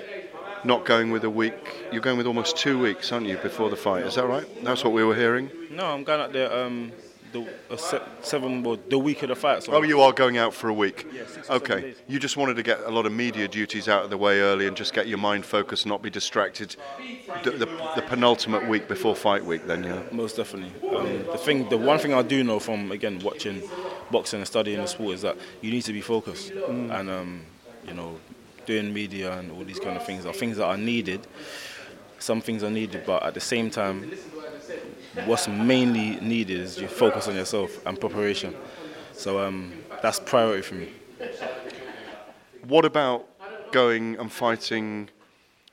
[SPEAKER 5] Not going with a week, you're going with almost two weeks, aren't you, before the fight? Is that right? That's what we were hearing?
[SPEAKER 14] No, I'm going out there um, the uh, se- seven, well, the week of the fight. So
[SPEAKER 5] Oh, you are going out for a week?
[SPEAKER 14] Yeah, six or seven
[SPEAKER 5] Okay.
[SPEAKER 14] days.
[SPEAKER 5] You just wanted to get a lot of media duties out of the way early and just get your mind focused and not be distracted the, the, the penultimate week before fight week, then, yeah?
[SPEAKER 14] Most definitely. Um, the thing, the one thing I do know from again watching boxing and studying the sport is that you need to be focused,
[SPEAKER 5] Mm.
[SPEAKER 14] and um, you know, doing media and all these kind of things are things that are needed. Some things are needed, but at the same time, what's mainly needed is you focus on yourself and preparation. So um, that's priority for me.
[SPEAKER 5] What about going and fighting?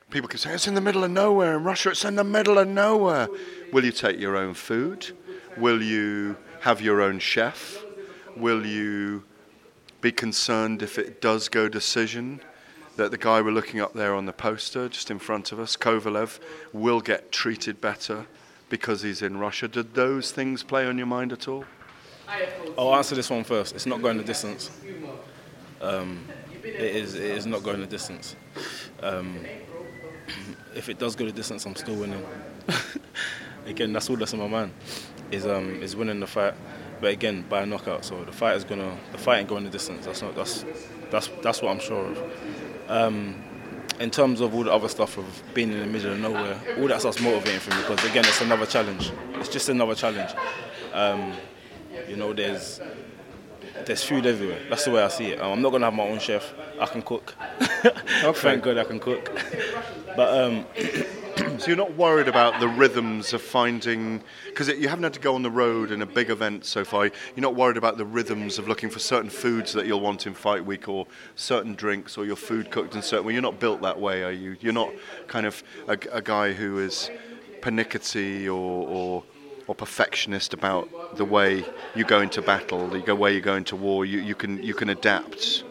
[SPEAKER 5] People can say it's in the middle of nowhere in Russia. It's in the middle of nowhere. Will you take your own food? Will you have your own chef? Will you be concerned if it does go decision that the guy we're looking up there on the poster just in front of us, Kovalev, will get treated better because he's in Russia? Did those things play on your mind at all?
[SPEAKER 14] I'll answer this one first. It's not going the distance. Um, it is. It is not going the distance. Um, if it does go the distance, I'm still winning. again, that's all that's in my mind. Is um is winning the fight, but again by a knockout. So the fight is gonna the fight ain't going the distance. That's not that's that's that's what I'm sure of. Um, in terms of all the other stuff of being in the middle of nowhere, all that stuff's motivating for me because again, it's another challenge. It's just another challenge. Um, you know, there's there's food everywhere. That's the way I see it. Um, I'm not gonna have my own chef. I can cook. Thank God I can cook. But um,
[SPEAKER 5] so you're not worried about the rhythms of finding because you haven't had to go on the road in a big event so far. You're not worried about the rhythms of looking for certain foods that you'll want in fight week or certain drinks or your food cooked in certain way. You're not built that way, are you? You're not kind of a, a guy who is pernickety or, or or perfectionist about the way you go into battle, the way you go into war. You, you can you can adapt.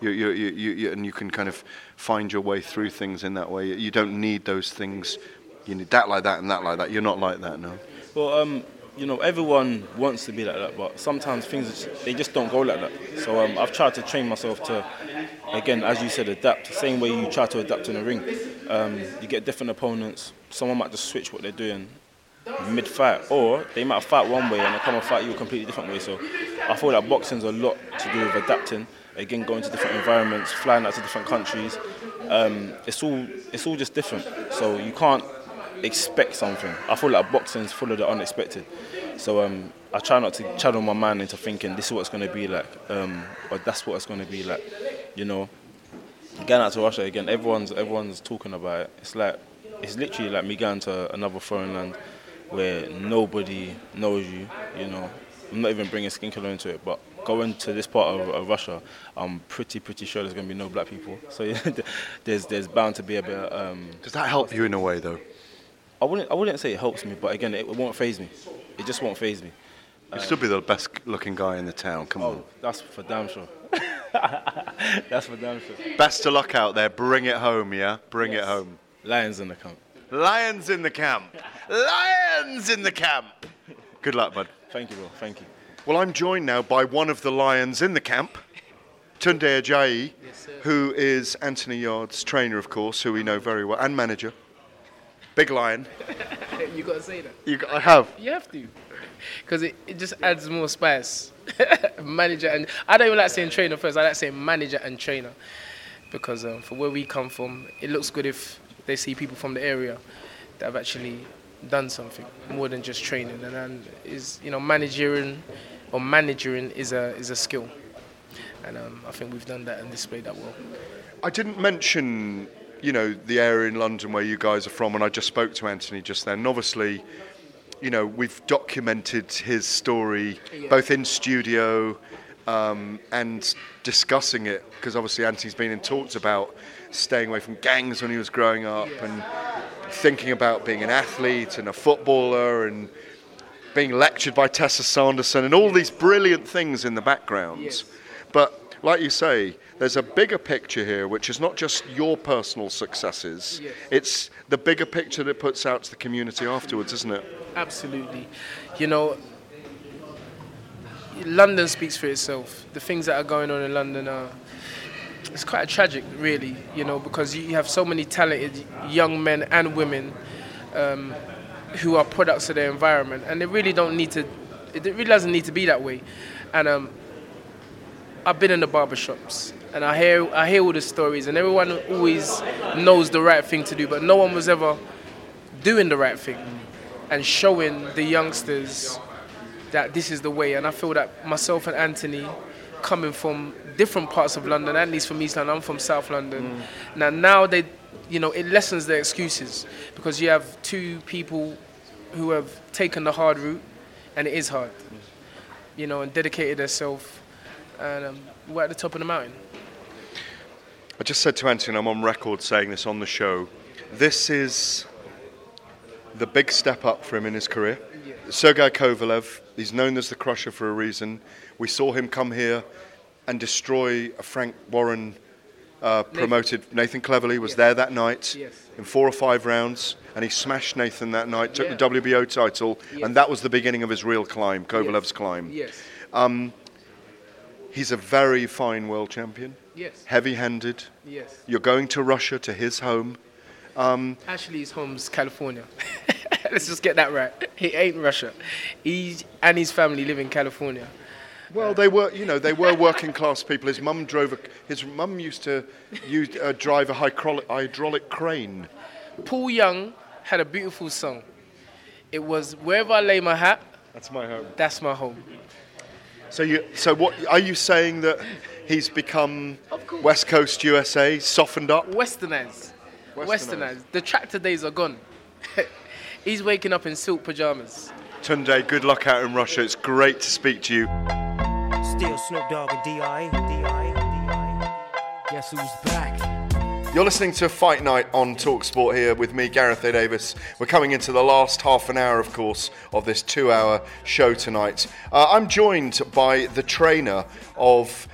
[SPEAKER 5] You, you, you, and you can kind of find your way through things in that way. You don't need those things. You need that like that and that like that. You're not like that, no.
[SPEAKER 14] Well, um, you know, everyone wants to be like that, but sometimes things they just don't go like that. So um, I've tried to train myself to, again, as you said, adapt. The same way you try to adapt in a ring. Um, you get different opponents. Someone might just switch what they're doing mid-fight, or they might fight one way and they come and fight you a completely different way. So I feel that boxing's a lot to do with adapting. Again, going to different environments, flying out to different countries. Um, it's all it's all just different. So you can't expect something. I feel like boxing's full of the unexpected. So um, I try not to channel my mind into thinking this is what it's going to be like, um, or that's what it's going to be like. You know, going out to Russia again, everyone's everyone's talking about it. It's like it's literally like me going to another foreign land where nobody knows you. You know, I'm not even bringing skin color into it, but going to this part of, of Russia, I'm pretty pretty sure there's going to be no black people. So yeah, there's there's bound to be a bit. Um,
[SPEAKER 5] Does that help you in a way, though?
[SPEAKER 14] I wouldn't I wouldn't say it helps me, but again, it, won't faze me. It just won't faze me.
[SPEAKER 5] You'll still be the best looking guy in the town. Come on.
[SPEAKER 14] That's for damn sure. That's for damn sure.
[SPEAKER 5] Best of luck out there. Bring it home, yeah? Bring it home.
[SPEAKER 14] Lions in the camp.
[SPEAKER 5] Lions in the camp. Lions in the camp. Good luck, bud.
[SPEAKER 14] Thank you, bro. Thank you.
[SPEAKER 5] Well, I'm joined now by one of the lions in the camp, Tunde Ajayi, who is Anthony Yarde's trainer, of course, who we know very well, and manager. Big lion.
[SPEAKER 13] you gotta say that.
[SPEAKER 5] You, got, I have.
[SPEAKER 13] You have to, because it, it just adds more spice. manager and I don't even like saying trainer first. I like saying manager and trainer, because um, for where we come from, it looks good if they see people from the area that have actually done something more than just training. And then is you know managing or managing is a is a skill, and um, I think we've done that and displayed that well.
[SPEAKER 5] I didn't mention you know, the area in London where you guys are from, and I just spoke to Anthony just then. And obviously, you know, we've documented his story
[SPEAKER 13] Yeah.
[SPEAKER 5] both in studio um, and discussing it because obviously Anthony's been in talks about staying away from gangs when he was growing up and thinking about being an athlete and a footballer and being lectured by Tessa Sanderson and all these brilliant things in the background. But like you say, there's a bigger picture here, which is not just your personal successes.
[SPEAKER 13] Yes.
[SPEAKER 5] It's the bigger picture that it puts out to the community afterwards, isn't it?
[SPEAKER 13] Absolutely. You know, London speaks for itself. The things that are going on in London are. It's quite tragic, really, you know, because you have so many talented young men and women um, who are products of their environment, and they really don't need to. It really doesn't need to be that way. And um, I've been in the barbershops, and I hear I hear all the stories, and everyone always knows the right thing to do, but no one was ever doing the right thing and showing the youngsters that this is the way. And I feel that myself and Anthony, coming from different parts of London, at least from East London, I'm from South London. Now, now they, you know, it lessens their excuses because you have two people who have taken the hard route, and it is hard, you know, and dedicated themselves, and um, we're at the top of the mountain.
[SPEAKER 5] I just said to Anthony, I'm on record saying this on the show. This is the big step up for him in his career. Sergei Kovalev, he's known as the Crusher for a reason. We saw him come here and destroy a Frank Warren uh, promoted. Nathan Cleverly was there that night
[SPEAKER 13] Yes.
[SPEAKER 5] in four or five rounds, and he smashed Nathan that night, took
[SPEAKER 13] Yeah.
[SPEAKER 5] the WBO title,
[SPEAKER 13] Yes.
[SPEAKER 5] and that was the beginning of his real climb, Kovalev's climb.
[SPEAKER 13] Yes.
[SPEAKER 5] Um, he's a very fine world champion.
[SPEAKER 13] Yes.
[SPEAKER 5] Heavy-handed.
[SPEAKER 13] Yes.
[SPEAKER 5] You're going to Russia to his home. Um,
[SPEAKER 13] Actually, his home's California. Let's just get that right. He ain't Russia. He and his family live in California.
[SPEAKER 5] Well, they were, you know, they were working class people. His mum drove a. His mum used to use, uh, drive a hydraulic, hydraulic crane.
[SPEAKER 13] Paul Young had a beautiful song. It was wherever I lay my hat.
[SPEAKER 5] That's my home.
[SPEAKER 13] That's my home.
[SPEAKER 5] So you, so what are you saying that he's become West Coast USA, softened up?
[SPEAKER 13] Westernized.
[SPEAKER 5] Westernized.
[SPEAKER 13] Westernized. The tractor days are gone. He's waking up in silk pajamas.
[SPEAKER 5] Tunde, good luck out in Russia. It's great to speak to you.
[SPEAKER 3] Still Snoop Dogg and D.I.
[SPEAKER 8] Guess who's back?
[SPEAKER 5] You're listening to Fight Night on Talksport here with me, Gareth A. Davies. We're coming into the last half an hour, of course, of this two hour show tonight. Uh, I'm joined by the trainer of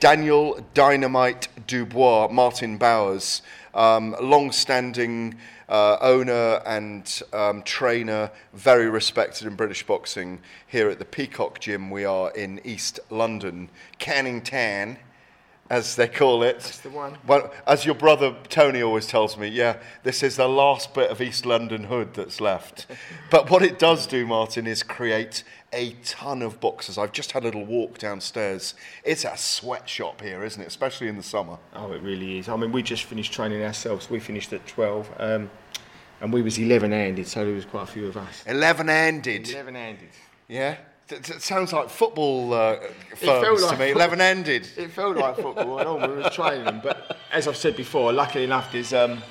[SPEAKER 5] Daniel Dynamite Dubois, Martin Bowers, um, long standing uh, owner and um, trainer, very respected in British boxing here at the Peacock Gym. We are in East London, Canning Town as they call it. That's
[SPEAKER 13] the one.
[SPEAKER 5] Well, as your brother Tony always tells me, yeah, this is the last bit of East London hood that's left. but what it does do, Martin, is create a ton of boxes. I've just had a little walk downstairs. It's a sweatshop here, isn't it? Especially in the summer.
[SPEAKER 15] Oh, it really is. I mean, we just finished training ourselves. We finished at 12, um, and we was 11-handed, so there was quite a few of us.
[SPEAKER 5] 11-handed.
[SPEAKER 15] 11-handed.
[SPEAKER 5] Yeah? It sounds like football uh,
[SPEAKER 15] It felt
[SPEAKER 5] firms
[SPEAKER 15] like
[SPEAKER 5] to me. 11-handed.
[SPEAKER 15] It felt like football and all. We were training them, but as I've said before, luckily enough, there's um,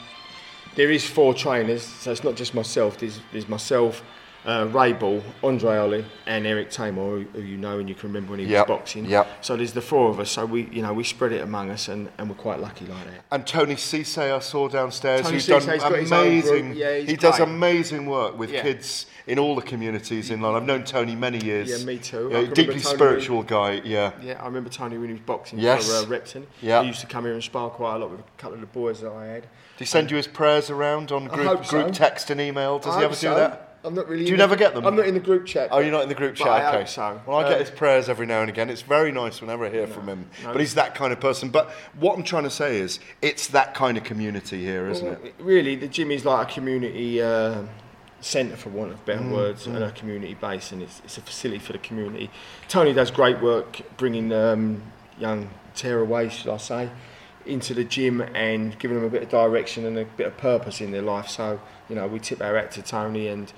[SPEAKER 15] there is four trainers, so it's not just myself. There's, there's myself, uh, Ray Ball, Andre Ollie, and Eric Tamor, who, who you know and you can remember when he
[SPEAKER 5] Yep,
[SPEAKER 15] was boxing.
[SPEAKER 5] yep.
[SPEAKER 15] So there's the four of us. So we, you know, we spread it among us, and, and we're quite lucky like that.
[SPEAKER 5] And Tony Cisse, I saw downstairs,
[SPEAKER 15] Tony
[SPEAKER 5] who's done
[SPEAKER 15] his own
[SPEAKER 5] amazing.
[SPEAKER 15] Yeah,
[SPEAKER 5] he does amazing work with
[SPEAKER 15] Yeah.
[SPEAKER 5] kids in all the communities in London. I've known Tony many years.
[SPEAKER 15] Yeah, me too.
[SPEAKER 5] Yeah, deeply
[SPEAKER 15] Tony
[SPEAKER 5] spiritual guy. Yeah.
[SPEAKER 15] Yeah, I remember Tony when he was boxing
[SPEAKER 5] Yes.
[SPEAKER 15] for uh, Repton.
[SPEAKER 5] Yeah.
[SPEAKER 15] He used to come here and spar quite a lot with a couple of the boys that I had.
[SPEAKER 5] Does he send you his prayers around on group
[SPEAKER 15] so.
[SPEAKER 5] group text and email? Does
[SPEAKER 15] I
[SPEAKER 5] he ever
[SPEAKER 15] hope
[SPEAKER 5] do
[SPEAKER 15] so.
[SPEAKER 5] that?
[SPEAKER 15] I'm not really.
[SPEAKER 5] Do you
[SPEAKER 15] the-
[SPEAKER 5] never get them?
[SPEAKER 15] I'm not in the group chat.
[SPEAKER 5] Oh, you're not in the group chat.
[SPEAKER 15] I
[SPEAKER 5] okay.
[SPEAKER 15] so.
[SPEAKER 5] Well, I get
[SPEAKER 15] Um,
[SPEAKER 5] his prayers every now and again. It's very nice whenever I hear from him.
[SPEAKER 15] no.
[SPEAKER 5] But he's that kind of person. But what I'm trying to say is, it's that kind of community here, isn't
[SPEAKER 15] Well,
[SPEAKER 5] it?
[SPEAKER 15] Really, the gym is like a community uh, centre, for want of better
[SPEAKER 5] Mm,
[SPEAKER 15] words,
[SPEAKER 5] mm.
[SPEAKER 15] and a community base, and it's, it's a facility for the community. Tony does great work bringing um, young tearaways, should I say, into the gym and giving them a bit of direction and a bit of purpose in their life. So, you know, we tip our hat to Tony and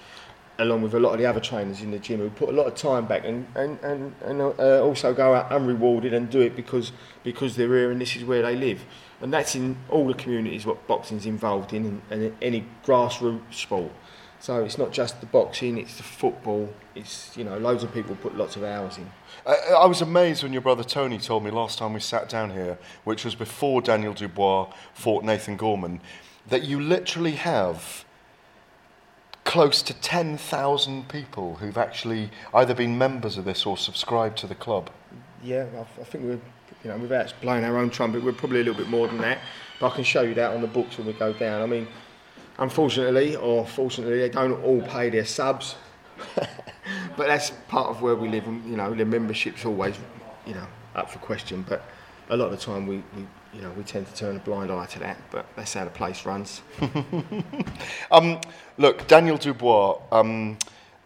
[SPEAKER 15] along with a lot of the other trainers in the gym who put a lot of time back and, and, and, and uh, also go out unrewarded and do it because because they're here and this is where they live. and that's in all the communities what boxing's involved in, and, and any grassroots sport. So it's not just the boxing; it's the football. It's you know, loads of people put lots of hours in.
[SPEAKER 5] I, I was amazed when your brother Tony told me last time we sat down here, which was before Daniel Dubois fought Nathan Gorman, that you literally have close to 10,000 people who've actually either been members of this or subscribed to the club.
[SPEAKER 15] Yeah, I, think we're, you know, without blowing our own trumpet, we're probably a little bit more than that. But I can show you that on the books when we go down. I mean, unfortunately, or fortunately, they don't all pay their subs. but that's part of where we live, and you know, the membership's always, you know, up for question. But a lot of the time, we, we you know, we tend to turn a blind eye to that. But that's how the place runs.
[SPEAKER 5] um, look, Daniel Dubois. Um,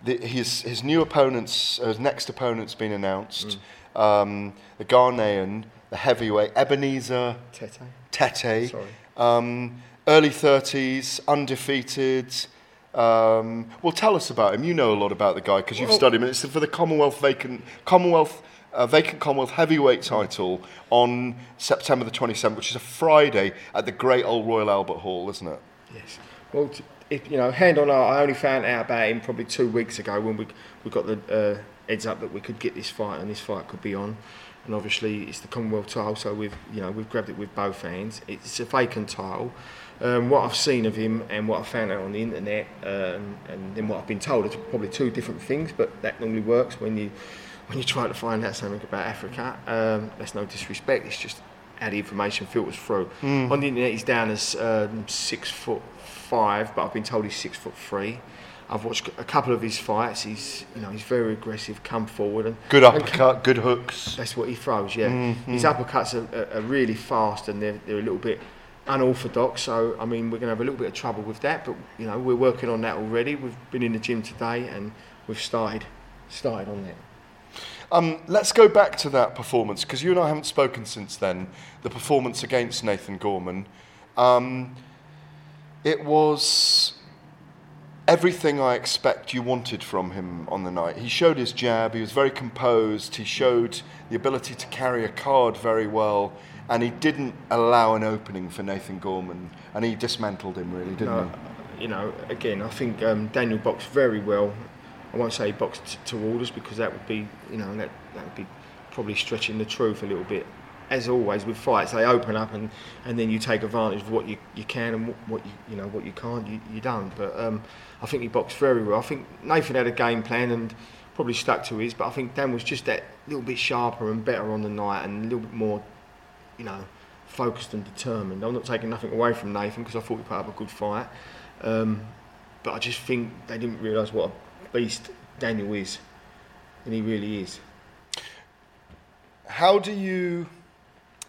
[SPEAKER 5] the, his his new opponents, uh, his next opponent's been announced. Mm. Um, the Ghanaian, the heavyweight Ebenezer
[SPEAKER 15] Tetteh.
[SPEAKER 5] Tetteh.
[SPEAKER 15] Sorry.
[SPEAKER 5] Um, early 30s, undefeated. Um, well, tell us about him. You know a lot about the guy because you've
[SPEAKER 15] Well-
[SPEAKER 5] studied him. It's for the Commonwealth vacant Commonwealth uh, vacant Commonwealth heavyweight title on September the 27th, which is a Friday at the Great Old Royal Albert Hall, isn't it?
[SPEAKER 15] Yes. Well, if, you know, hand on heart, I only found out about him probably two weeks ago when we we got the uh, heads up that we could get this fight and this fight could be on. And obviously, it's the Commonwealth title, so we've you know we've grabbed it with both hands. It's a vacant title. Um, what I've seen of him and what I found out on the internet, um, and then what I've been told, are probably two different things. But that normally works when you when you try to find out something about Africa. Um, that's no disrespect. It's just how the information filters through.
[SPEAKER 5] Mm.
[SPEAKER 15] On the internet, he's down as um, six foot five, but I've been told he's six foot three. I've watched a couple of his fights. He's, you know, he's very aggressive, come forward and
[SPEAKER 5] Good
[SPEAKER 15] and-
[SPEAKER 5] uppercut, good hooks.
[SPEAKER 15] That's what he throws. Yeah,
[SPEAKER 5] Mhm.
[SPEAKER 15] his uppercuts are, are, are really fast and they're, they're a little bit unorthodox. So I mean, we're going to have a little bit of trouble with that. But you know, we're working on that already. We've been in the gym today and we've started started on that.
[SPEAKER 5] Um, let's go back to that performance because you and I haven't spoken since then. The performance against Nathan Gorman. Um, it was everything I expect you wanted from him on the night. He showed his jab, he was very composed, he showed the ability to carry a card very well, and he didn't allow an opening for Nathan Gorman, and he dismantled him really, didn't
[SPEAKER 15] No, you know, again, I think um, Daniel boxed very well. I won't say boxed to orders because that would be, you know, that, that would be probably stretching the truth a little bit. As always with fights, they open up and, and then you take advantage of what you, you can and what, what you you know what you can't. You, you don't. But um, I think he boxed very well. I think Nathan had a game plan and probably stuck to his. But I think Dan was just that little bit sharper and better on the night and a little bit more, you know, focused and determined. I'm not taking nothing away from Nathan because I thought he put up a good fight. Um, but I just think they didn't realise what a beast Daniel is, and he really is.
[SPEAKER 5] How do you,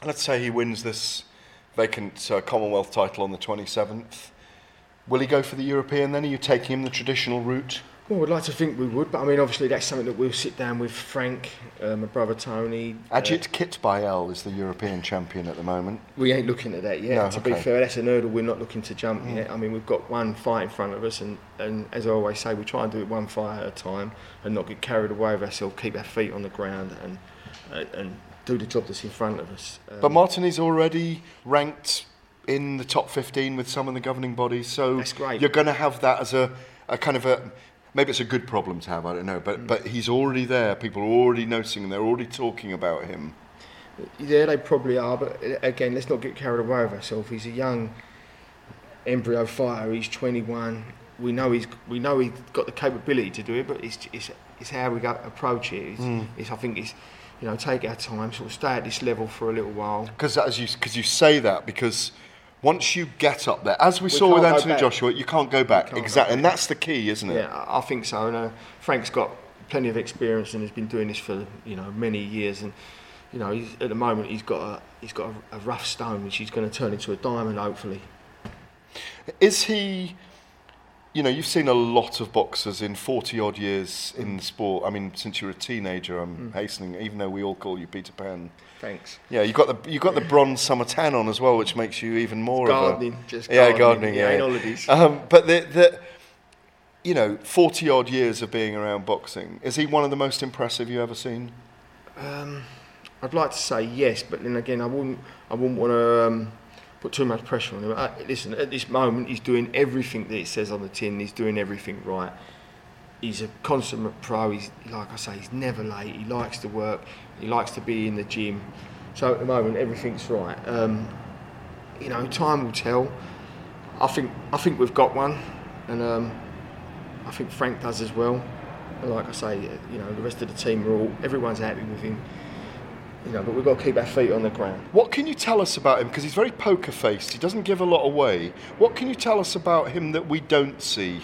[SPEAKER 5] let's say he wins this vacant uh, Commonwealth title on the 27th, will he go for the European then? Are you taking him the traditional route?
[SPEAKER 15] Well, I'd like to think we would, but I mean, obviously, that's something that we'll sit down with Frank, uh, my brother Tony. uh,
[SPEAKER 5] Agit Kabayel is the European champion at the moment.
[SPEAKER 15] We ain't looking at that yet.
[SPEAKER 5] No,
[SPEAKER 15] to be fair, that's an hurdle we're not looking to jump
[SPEAKER 5] Mm.
[SPEAKER 15] yet. I mean, we've got one fight in front of us, and, and as I always say, we try and do it one fight at a time and not get carried away with ourselves, keep our feet on the ground, and uh, and do the job that's in front of us. Um,
[SPEAKER 5] But Martin is already ranked in the top 15 with some of the governing bodies, so you're going to have that as a, a kind of a. Maybe it's a good problem to have, I don't know, but,
[SPEAKER 15] Mm.
[SPEAKER 5] but he's already there. People are already noticing him, they're already talking about him.
[SPEAKER 15] Yeah, they probably are, but uh, again, let's not get carried away with ourselves. He's a young embryo fighter. He's 21. We know he's we know he's got the capability to do it, but it's it's, it's how we go approach it. It's,
[SPEAKER 5] Mm.
[SPEAKER 15] it's I think it's you know take our time, sort of stay at this level for a little while.
[SPEAKER 5] Because as you because you say that because once you get up there, as we,
[SPEAKER 15] We
[SPEAKER 5] saw with Anthony. Joshua, you can't go back.
[SPEAKER 15] Can't go
[SPEAKER 5] exactly,
[SPEAKER 15] back.
[SPEAKER 5] and that's the key, isn't it?
[SPEAKER 15] Yeah, I think so. And uh, Frank's got plenty of experience and has been doing this for you know many years. And you know, he's, at the moment he's got a he's got a, a rough stone which he's going to turn into a diamond, hopefully.
[SPEAKER 5] Is he? You know, you've seen a lot of boxers in 40 odd years in the sport. I mean, since you were a teenager, I'm
[SPEAKER 15] Mm.
[SPEAKER 5] hastening, even though we all call you Peter Pan.
[SPEAKER 15] Thanks.
[SPEAKER 5] Yeah, you got the you got the bronze summer tan on as well, which makes you even more
[SPEAKER 15] Gardening,
[SPEAKER 5] of a
[SPEAKER 15] just
[SPEAKER 5] yeah
[SPEAKER 15] gardening,
[SPEAKER 5] gardening.
[SPEAKER 15] yeah,
[SPEAKER 5] Yeah,
[SPEAKER 15] holidays.
[SPEAKER 5] Um, but the the you know 40 odd years of being around boxing, is he one of the most impressive you ever seen?
[SPEAKER 15] Um, I'd like to say yes, but then again, I wouldn't. I wouldn't want to um, put too much pressure on him. Uh, listen, at this moment, he's doing everything that it says on the tin. He's doing everything right. He's a consummate pro. He's like I say, he's never late. He likes to work. He likes to be in the gym. So at the moment, everything's right. Um, you know, time will tell. I think I think we've got one, and um, I think Frank does as well. And like I say, you know, the rest of the team are all everyone's happy with him. You know, but we've got to keep our feet on the ground.
[SPEAKER 5] What can you tell us about him? Because he's very poker faced. He doesn't give a lot away. What can you tell us about him that we don't see?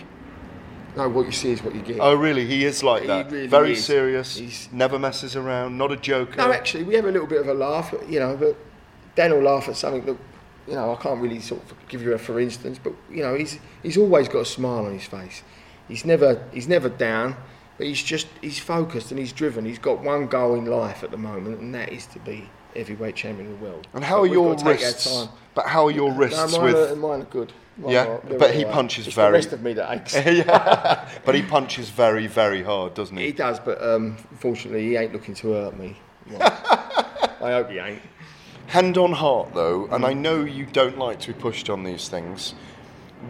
[SPEAKER 15] No, what you see is what you get.
[SPEAKER 5] Oh, really? He is like
[SPEAKER 15] He
[SPEAKER 5] that.
[SPEAKER 15] really
[SPEAKER 5] very
[SPEAKER 15] is.
[SPEAKER 5] serious. He's never messes around. Not a joker.
[SPEAKER 15] No, actually, we have a little bit of a laugh, you know, but Dan will laugh at something that, you know, I can't really sort of give you a for instance, but, you know, he's, he's always got a smile on his face. He's never, he's never down, but he's just, he's focused and he's driven. He's got one goal in life at the moment, and that is to be heavyweight champion of the world.
[SPEAKER 5] And how
[SPEAKER 15] But
[SPEAKER 5] are your wrists?
[SPEAKER 15] time.
[SPEAKER 5] But how are your wrists
[SPEAKER 15] no, mine
[SPEAKER 5] with?
[SPEAKER 15] Are, mine are good. Mine
[SPEAKER 5] yeah,
[SPEAKER 15] they're
[SPEAKER 5] but he punches
[SPEAKER 15] It's
[SPEAKER 5] very.
[SPEAKER 15] The rest of me that aches.
[SPEAKER 5] yeah, but he punches very, very hard, doesn't he?
[SPEAKER 15] He does, but um, fortunately, he ain't looking to hurt me. I hope he ain't.
[SPEAKER 5] Hand on heart, though, and. I know you don't like to be pushed on these things.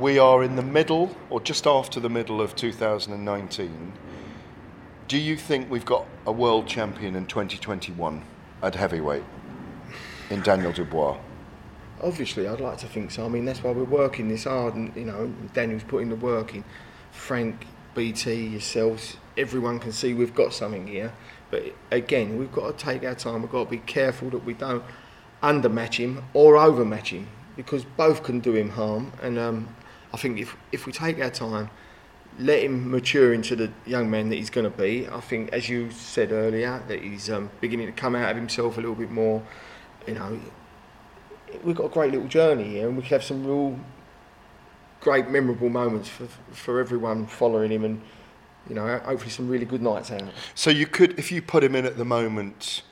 [SPEAKER 5] We are in the middle, or just after the middle of 2019. Do you think we've got a world champion in 2021 at heavyweight in Daniel Dubois?
[SPEAKER 15] Obviously, I'd like to think so. I mean, that's why we're working this hard, and you know, Daniel's putting the work in. Frank, BT, yourselves, everyone can see we've got something here. But again, we've got to take our time. We've got to be careful that we don't undermatch him or overmatch him because both can do him harm. And um, I think if if we take our time, let him mature into the young man that he's going to be. I think, as you said earlier, that he's um, beginning to come out of himself a little bit more. You know, we've got a great little journey here, and we could have some real great, memorable moments for for everyone following him, and you know, hopefully some really good nights out.
[SPEAKER 5] So you could, if you put him in at the moment,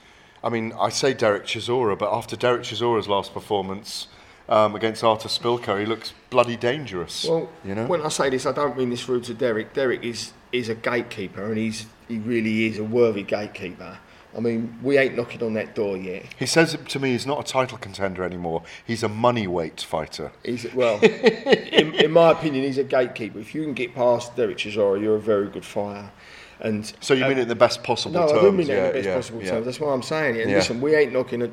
[SPEAKER 5] I mean, I say Derek Chisora, but after Derek Chisora's last performance um, against Artur Szpilka, he looks bloody dangerous.
[SPEAKER 15] Well,
[SPEAKER 5] you know.
[SPEAKER 15] when I say this, I don't mean this rude to Derek. Derek is is a gatekeeper, and he's he really is a worthy gatekeeper. I mean, we ain't knocking on that door yet.
[SPEAKER 5] He says it to me he's not a title contender anymore. He's a money weight fighter.
[SPEAKER 15] He's well, in, in my opinion, he's a gatekeeper. If you can get past Derek Chisora, you're a very good fighter. And
[SPEAKER 5] So you
[SPEAKER 15] um,
[SPEAKER 5] mean it in the best possible
[SPEAKER 15] no,
[SPEAKER 5] terms?
[SPEAKER 15] I do mean
[SPEAKER 5] yeah,
[SPEAKER 15] in the best
[SPEAKER 5] yeah,
[SPEAKER 15] possible
[SPEAKER 5] yeah.
[SPEAKER 15] terms. That's why I'm saying it. And
[SPEAKER 5] Yeah.
[SPEAKER 15] listen, we ain't knocking at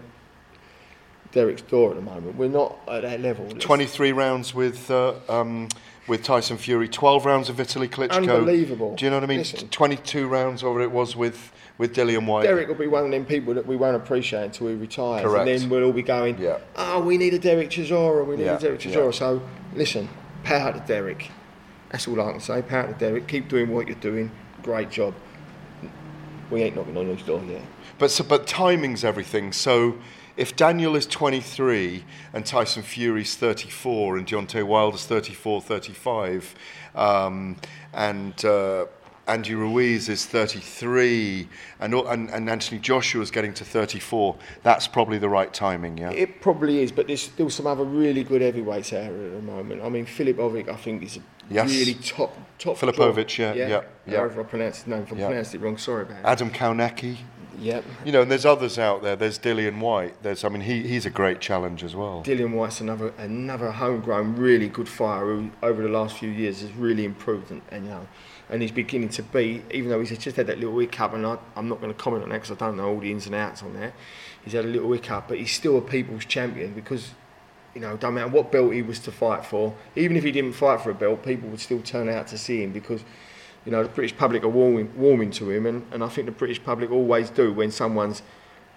[SPEAKER 15] Derek's door at the moment. We're not at that level. Let's-
[SPEAKER 5] 23 rounds with uh, um, with Tyson Fury, 12 rounds of Vitaly Klitschko.
[SPEAKER 15] Unbelievable.
[SPEAKER 5] Do you know what I mean?
[SPEAKER 15] Listen.
[SPEAKER 5] 22 rounds, or it was with with Dillian Whyte.
[SPEAKER 15] Derek will be one of them people that we won't appreciate until he retires.
[SPEAKER 5] Correct.
[SPEAKER 15] And then we'll all be going,
[SPEAKER 5] Yeah.
[SPEAKER 15] oh, we need a Derek Chisora, we need
[SPEAKER 5] Yeah,
[SPEAKER 15] a Derek Chisora.
[SPEAKER 5] yeah.
[SPEAKER 15] So, listen, power to Derek. That's all I can say. Power to Derek. Keep doing what you're doing. Great job. We ain't knocking on his door yet.
[SPEAKER 5] But so, but timing's everything. So if Daniel is 23 and Tyson Fury's 34 and Deontay Wilder's 34, 35, um, and uh, Andy Ruiz is 33, and, and and Anthony Joshua's getting to 34, that's probably the right timing. Yeah.
[SPEAKER 15] It probably is, but there's still some other really good heavyweights out here at the moment. I mean, Philip Ovic, I think, is a
[SPEAKER 5] Yes.
[SPEAKER 15] really top top.
[SPEAKER 5] Filipovic,
[SPEAKER 15] draw.
[SPEAKER 5] yeah, yeah, yeah.
[SPEAKER 15] However I pronounced his name, if I
[SPEAKER 5] Yeah.
[SPEAKER 15] pronounced it wrong, sorry about it.
[SPEAKER 5] Adam Kownacki.
[SPEAKER 15] Yep.
[SPEAKER 5] You know, and there's others out there. There's Dillian Whyte. There's, I mean, he, he's a great challenge as well.
[SPEAKER 15] Dillian Whyte's another another homegrown, really good fighter who, over the last few years, has really improved, and, and you know, and he's beginning to be. Even though he's just had that little hiccup, and I, I'm not going to comment on that because I don't know all the ins and outs on that. He's had a little hiccup, but he's still a people's champion because, you know, don't matter what belt he was to fight for, even if he didn't fight for a belt, people would still turn out to see him because. You know, the British public are warming, warming to him, and, and I think the British public always do when someone's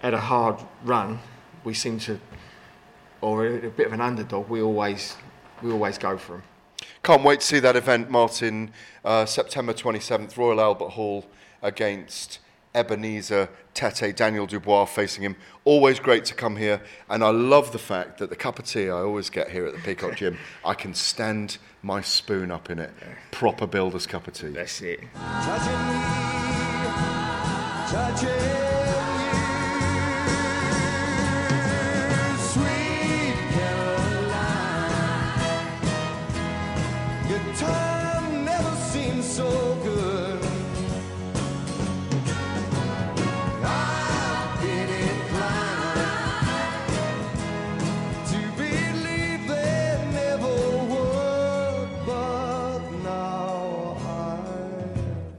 [SPEAKER 15] had a hard run. We seem to or a, a bit of an underdog, we always we always go for them.
[SPEAKER 5] Can't wait to see that event, Martin. Uh, September 27th, Royal Albert Hall against Ebenezer Tetteh, Daniel Dubois facing him. Always great to come here, and I love the fact that the cup of tea I always get here at the Peacock Gym, I can stand my spoon up in it. Proper builder's cup of tea.
[SPEAKER 15] That's it.
[SPEAKER 8] Sweet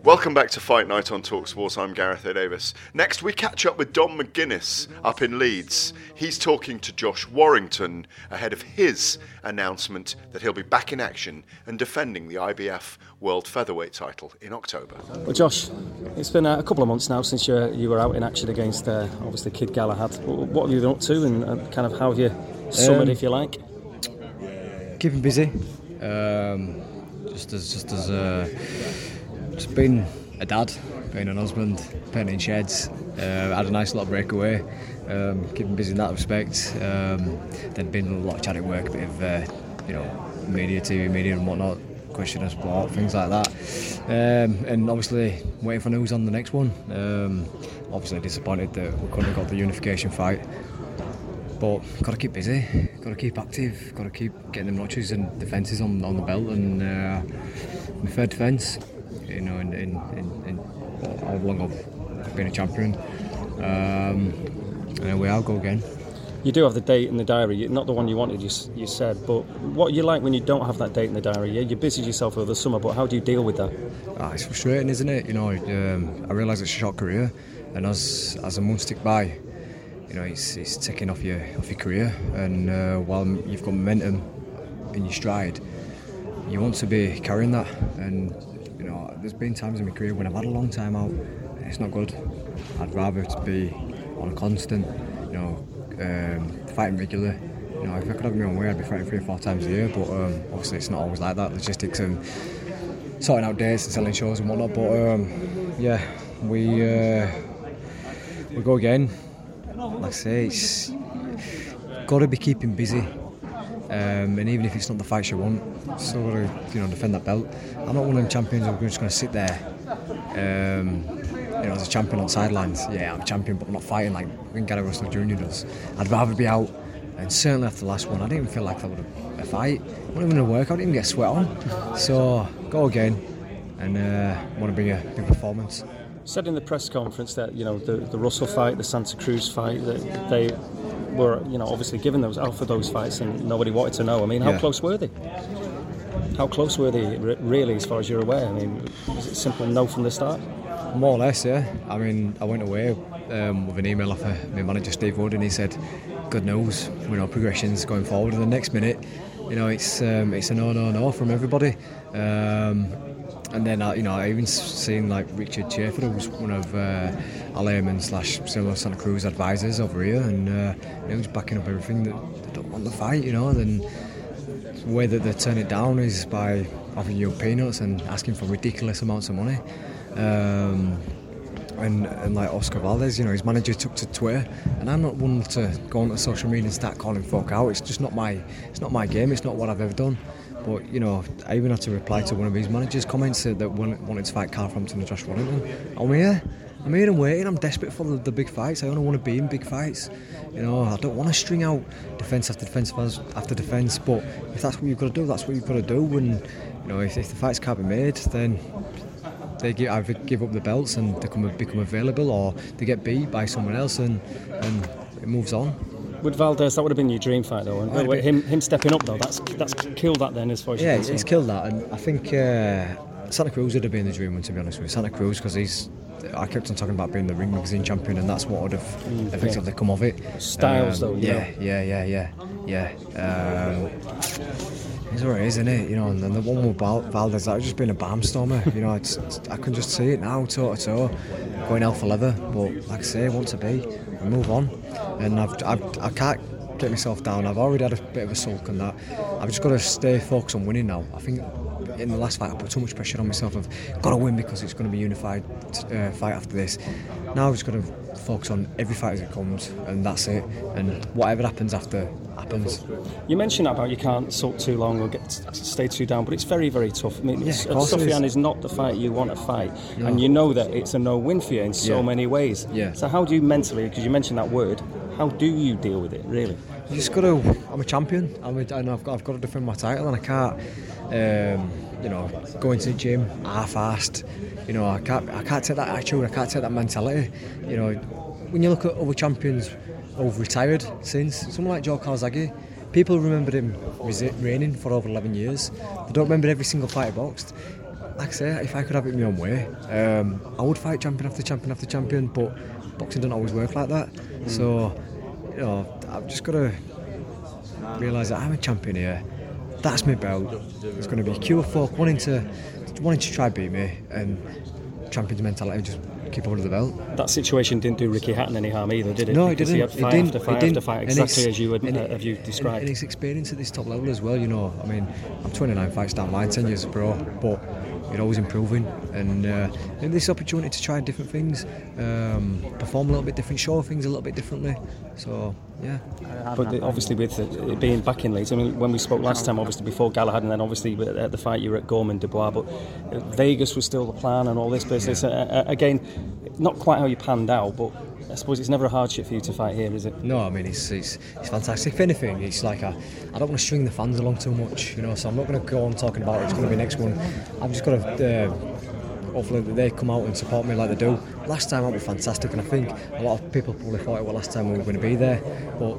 [SPEAKER 5] Welcome back to Fight Night on Talksport. I'm Gareth A. Davies. Next, we catch up with Don McGuinness up in Leeds. He's talking to Josh Warrington ahead of his announcement that he'll be back in action and defending the IBF World Featherweight title in October.
[SPEAKER 16] Well, Josh, it's been a couple of months now since you you were out in action against uh, obviously Kid Galahad. What have you been up to, and, and kind of how have you summered,
[SPEAKER 17] Um,
[SPEAKER 16] if you like?
[SPEAKER 17] keeping busy. Um, just as just as uh, being a dad, being an husband, painting sheds. Uh, had a nice little breakaway. Um, keeping busy in that respect. Um, then been a lot of charity work, a bit of uh, you know media, TV, media and whatnot. Question of sport, things like that, um, and obviously waiting for news on the next one. Um, obviously disappointed that we couldn't have got the unification fight, but got to keep busy, got to keep active, got to keep getting them notches and defences on, on the belt and uh, my third defence, you know, in, in, in, in how long I've been a champion. Um, and we are, go again.
[SPEAKER 16] You do have the date in the diary, not the one you wanted, you, you said, but what you like when you don't have that date in the diary? Yeah, you busied yourself over the summer, but how do you deal with that?
[SPEAKER 17] Ah, it's frustrating, isn't it? You know, um, I realise it's a short career, and as as the months tick by, you know, it's, it's ticking off your off your career. And uh, while you've got momentum in your stride, you want to be carrying that. And there's been times in my career when I've had a long time out, it's not good. I'd rather to be on a constant, you know, um, fighting regular. You know, if I could have my own way, I'd be fighting three or four times a year. But um, obviously, it's not always like that. Logistics and sorting out dates and selling shows and whatnot. But um, yeah, we uh, we go again. Like I say, it's got to be keeping busy. Um, and even if it's not the fights you want, still got to you know defend that belt. I'm not one of them champions who's just going to sit there. Um, you know, as a champion on sidelines, yeah, I'm a champion, but I'm not fighting like when Gary Russell Jr. does. I'd rather be out, and certainly after the last one, I didn't even feel like that would a, fight. It wasn't even a workout, I didn't even get sweat on. So, go again, and uh, want to bring a big performance.
[SPEAKER 16] Said in the press conference that you know the, the Russell fight, the Santa Cruz fight, that they were you know obviously given those out for those fights, and nobody wanted to know. I mean, how
[SPEAKER 17] Yeah.
[SPEAKER 16] close were they? How close were they really, as far as you're aware? I mean, was it simple no from the start?
[SPEAKER 17] More or less, yeah. I mean, I went away um, with an email off of my manager Steve Wood, and he said, "Good news, you know, progressions going forward." And the next minute, you know, it's um, it's a no, no, no from everybody. Um, and then, I, you know, I even seen like Richard who was one of uh, Al Haymon slash Silver Santa Cruz advisors over here, and uh, he was backing up everything that they don't want the fight, you know. Then the way that they turn it down is by offering you peanuts and asking for ridiculous amounts of money. Um, and, and like Oscar Valdez, you know, his manager took to Twitter, and I'm not one to go onto social media and start calling folk out. It's just not my, it's not my game. It's not what I've ever done. But you know, I even had to reply to one of his manager's comments that wanted to fight Carl Frampton and Josh Warrington. I'm here. I'm here and waiting. I'm desperate for the, the big fights. I only want to be in big fights. You know, I don't want to string out defence after defence after defence. But if that's what you've got to do, that's what you've got to do. And you know, if, if the fights can't be made, then they give, either give up the belts and they come, become available, or they get beat by someone else, and and it moves on.
[SPEAKER 16] With Valdez, that would have been your dream fight, though. And him, him stepping up, though, that's that's killed that then, as far as
[SPEAKER 17] Yeah, he's killed that, and I think uh, Santa Cruz would have been the dream one to be honest with you. Santa Cruz because he's. I kept on talking about being the ring magazine champion, and that's what would have
[SPEAKER 16] Mm,
[SPEAKER 17] effectively come of it.
[SPEAKER 16] Styles, though, you
[SPEAKER 17] yeah, yeah, yeah, yeah, yeah. Um, it's what it is, isn't it? You know, and then the one with Valdez, that was just being a barnstormer. You know, it's, it's, I can just see it now, toe to toe, going hell for leather. But like I say, I want to be, and move on. And I've, I've, I can't get myself down. I've already had a bit of a sulk on that. I've just got to stay focused on winning now. I think in the last fight I put too much pressure on myself. I've got to win because it's going to be unified uh, fight after this. Now I've just got to focus on every fight as it comes, and that's it. And whatever happens after happens.
[SPEAKER 16] You mentioned that about you can't sulk too long or get stay too down, but it's very, very tough. I mean,
[SPEAKER 17] Yeah,
[SPEAKER 16] it's-
[SPEAKER 17] of course it
[SPEAKER 16] Sufyan
[SPEAKER 17] is.
[SPEAKER 16] is not the fight you want to fight,
[SPEAKER 17] No.
[SPEAKER 16] and you know that it's a no-win for you in so
[SPEAKER 17] Yeah.
[SPEAKER 16] many ways.
[SPEAKER 17] Yeah.
[SPEAKER 16] So how do you mentally, because you mentioned that word, how do you deal with it, really?
[SPEAKER 17] You just got to. I'm a champion. I'm a, and I've got, I've got to defend my title, and I can't, um, you know, going to the gym half-assed. You know, I can't. I can't take that attitude. I can't take that mentality. You know, when you look at other champions who've retired since, someone like Joe Calzaghe, people remember him reigning for over 11 years. They don't remember every single fight he boxed. like I say, if I could have it my own way, um, I would fight champion after champion after champion. But boxing doesn't always work like that.
[SPEAKER 16] Mm.
[SPEAKER 17] So, you know, I've just got to realise that I'm a champion here. That's my belt. It's going to be a cure folk wanting to wanting to try beat me and champion's mentality and just keep hold of the belt.
[SPEAKER 16] That situation didn't do Ricky Hatton any harm either, did it?
[SPEAKER 17] No, it
[SPEAKER 16] Because
[SPEAKER 17] didn't.
[SPEAKER 16] He had
[SPEAKER 17] It didn't.
[SPEAKER 16] after
[SPEAKER 17] It didn't.
[SPEAKER 16] after fight, exactly as you would,
[SPEAKER 17] and
[SPEAKER 16] uh,
[SPEAKER 17] it-
[SPEAKER 16] have you described.
[SPEAKER 17] and his experience at this top level as well, you know. I mean, I'm 29 fights down line, 10 years pro, but you're always improving. And, uh, and this opportunity to try different things, um, perform a little bit different, show things a little bit differently. So, yeah.
[SPEAKER 16] But the, obviously, with it being back in Leeds, I mean, when we spoke last time, obviously before Galahad, and then obviously at the fight you were at Gorman Dubois, but uh, Vegas was still the plan and all this business. Uh, uh, again, not quite how you panned out, but I suppose it's never a hardship for you to fight here, is it?
[SPEAKER 17] No, I mean it's, it's it's fantastic. If anything, it's like a, I don't want to string the fans along too much, you know. So I'm not going to go on talking about it's going to be next one. I'm just going to uh, hopefully they come out and support me like they do. Last time out was fantastic, and I think a lot of people probably thought it was last time we were going to be there. But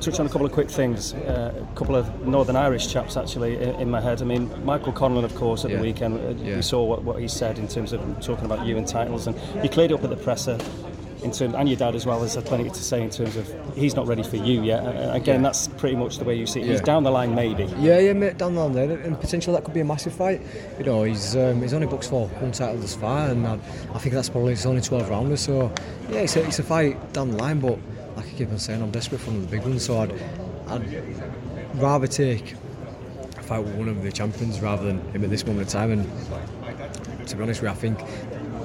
[SPEAKER 16] Touch on a couple of quick things. Uh, a couple of Northern Irish chaps actually in, in my head. I mean, Michael Conlan, of course, at
[SPEAKER 17] Yeah.
[SPEAKER 16] the weekend. uh,
[SPEAKER 17] Yeah.
[SPEAKER 16] We saw what, what he said in terms of talking about you and titles, and you cleared up at the presser. In terms, and your dad as well has had plenty to say in terms of he's not ready for you yet. Uh, again,
[SPEAKER 17] Yeah.
[SPEAKER 16] that's pretty much the way you see it. He's down the line, maybe.
[SPEAKER 17] Yeah, yeah, mate, down the line there, and potentially that could be a massive fight. You know, he's um, he's only booked for one title thus far, and I, I think that's probably it's only 12 rounders. So, yeah, it's a, it's a fight down the line, but like I keep on saying, I'm desperate for one of the big ones. So I'd, I'd rather take a fight with one of the champions rather than him at this moment in time. And to be honest with you, I think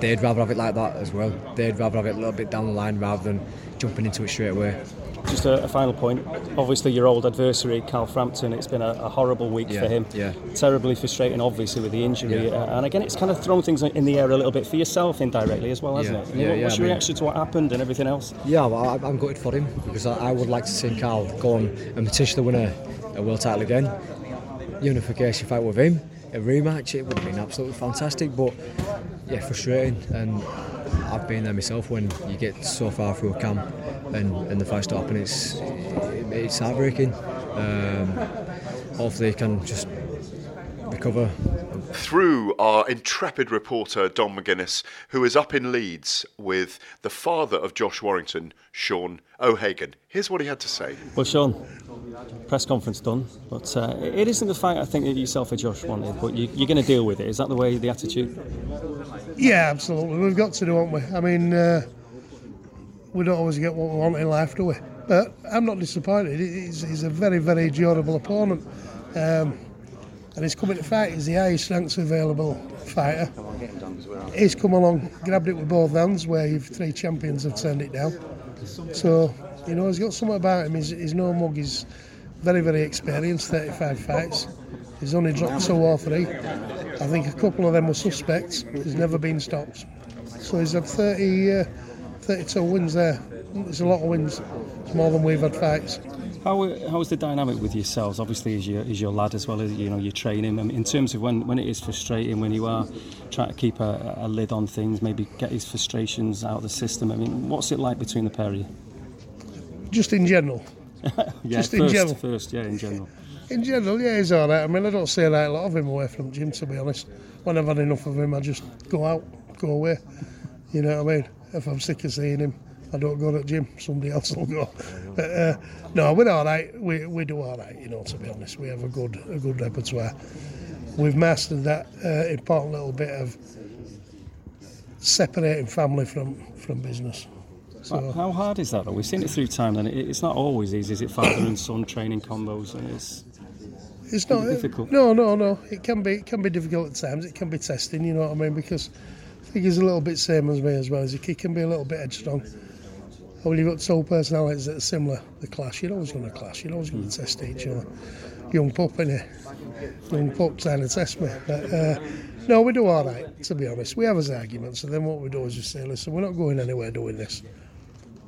[SPEAKER 17] they'd rather have it like that as well. They'd rather have it a little bit down the line rather than jumping into it straight away.
[SPEAKER 16] Just a, a final point. Obviously, your old adversary, Carl Frampton, it's been a, a horrible week
[SPEAKER 17] Yeah,
[SPEAKER 16] for him.
[SPEAKER 17] yeah.
[SPEAKER 16] Terribly frustrating, obviously, with the injury.
[SPEAKER 17] Yeah.
[SPEAKER 16] Uh, and again, it's kind of thrown things in the air a little bit for yourself indirectly as well, hasn't
[SPEAKER 17] Yeah,
[SPEAKER 16] it? I mean,
[SPEAKER 17] yeah,
[SPEAKER 16] what-
[SPEAKER 17] yeah,
[SPEAKER 16] what's
[SPEAKER 17] I
[SPEAKER 16] your
[SPEAKER 17] mean-
[SPEAKER 16] reaction to what happened and everything else?
[SPEAKER 17] Yeah, well, I- I'm gutted for him because I, I would like to see Carl go on and potentially win a, a world title again. Unification fight with him, a rematch, it would have been absolutely fantastic. But yeah, frustrating. And I've been there myself when you get so far through a camp and, and the fight stop, and it's it's heartbreaking. Um, hopefully, he can just recover
[SPEAKER 5] through our intrepid reporter Don McGuinness, who is up in Leeds with the father of Josh Warrington, Sean O'Hagan. Here's what he had to say.
[SPEAKER 16] Well, Sean, press conference done, but uh, it isn't the fight I think that yourself and Josh wanted, but you, you're going to deal with it. Is that the way, the attitude?
[SPEAKER 18] Yeah, absolutely. We've got to do, haven't we? I mean, uh, we don't always get what we want in life, do we? But I'm not disappointed. He's, he's a very, very durable opponent. Um, and he's coming to fight. He's the highest ranked available fighter. He's come along, grabbed it with both hands, where you've three champions have turned it down. So, you know, he's got something about him. He's, he's no mug. He's very, very experienced, 35 fights. He's only dropped two or three. I think a couple of them were suspects. He's never been stopped. So he's had 30, uh, 32 wins there. It's a lot of wins. It's more than we've had fights.
[SPEAKER 16] How uh, how is the dynamic with yourselves? Obviously, as your as your lad as well as you know you train him. Um, I mean, in terms of when, when it is frustrating, when you are trying to keep a, a lid on things, maybe get his frustrations out of the system. I mean, what's it like between the pair of you?
[SPEAKER 18] Just in general.
[SPEAKER 16] Yeah,
[SPEAKER 18] Just
[SPEAKER 16] first,
[SPEAKER 18] in general.
[SPEAKER 16] first, yeah, in general.
[SPEAKER 18] In general, yeah, he's all right. I mean, I don't see a right lot of him away from gym, to be honest. When I've had enough of him, I just go out, go away. You know what I mean? If I'm sick of seeing him, I don't go to the gym. Somebody else will go. But uh, no, we're all right. We, we do all right, you know, to be honest. We have a good a good repertoire. We've mastered that uh, important little bit of separating family from, from business. So,
[SPEAKER 16] How hard is that though? We've seen it through time, and it's not always easy. Is it father and son training combos? And it's
[SPEAKER 18] It's not
[SPEAKER 16] difficult.
[SPEAKER 18] No, no, no. It can be it can be difficult at times. It can be testing. You know what I mean? Because I think he's a little bit same as me as well. As he can be a little bit headstrong. When you've got two personalities that are similar, the clash. You're always going to clash. You're always going to test each other. Young pup, innit? Young pup trying to test me. But, uh, no, we do all right. To be honest, we have his arguments, and then what we do is just say, listen, we're not going anywhere doing this.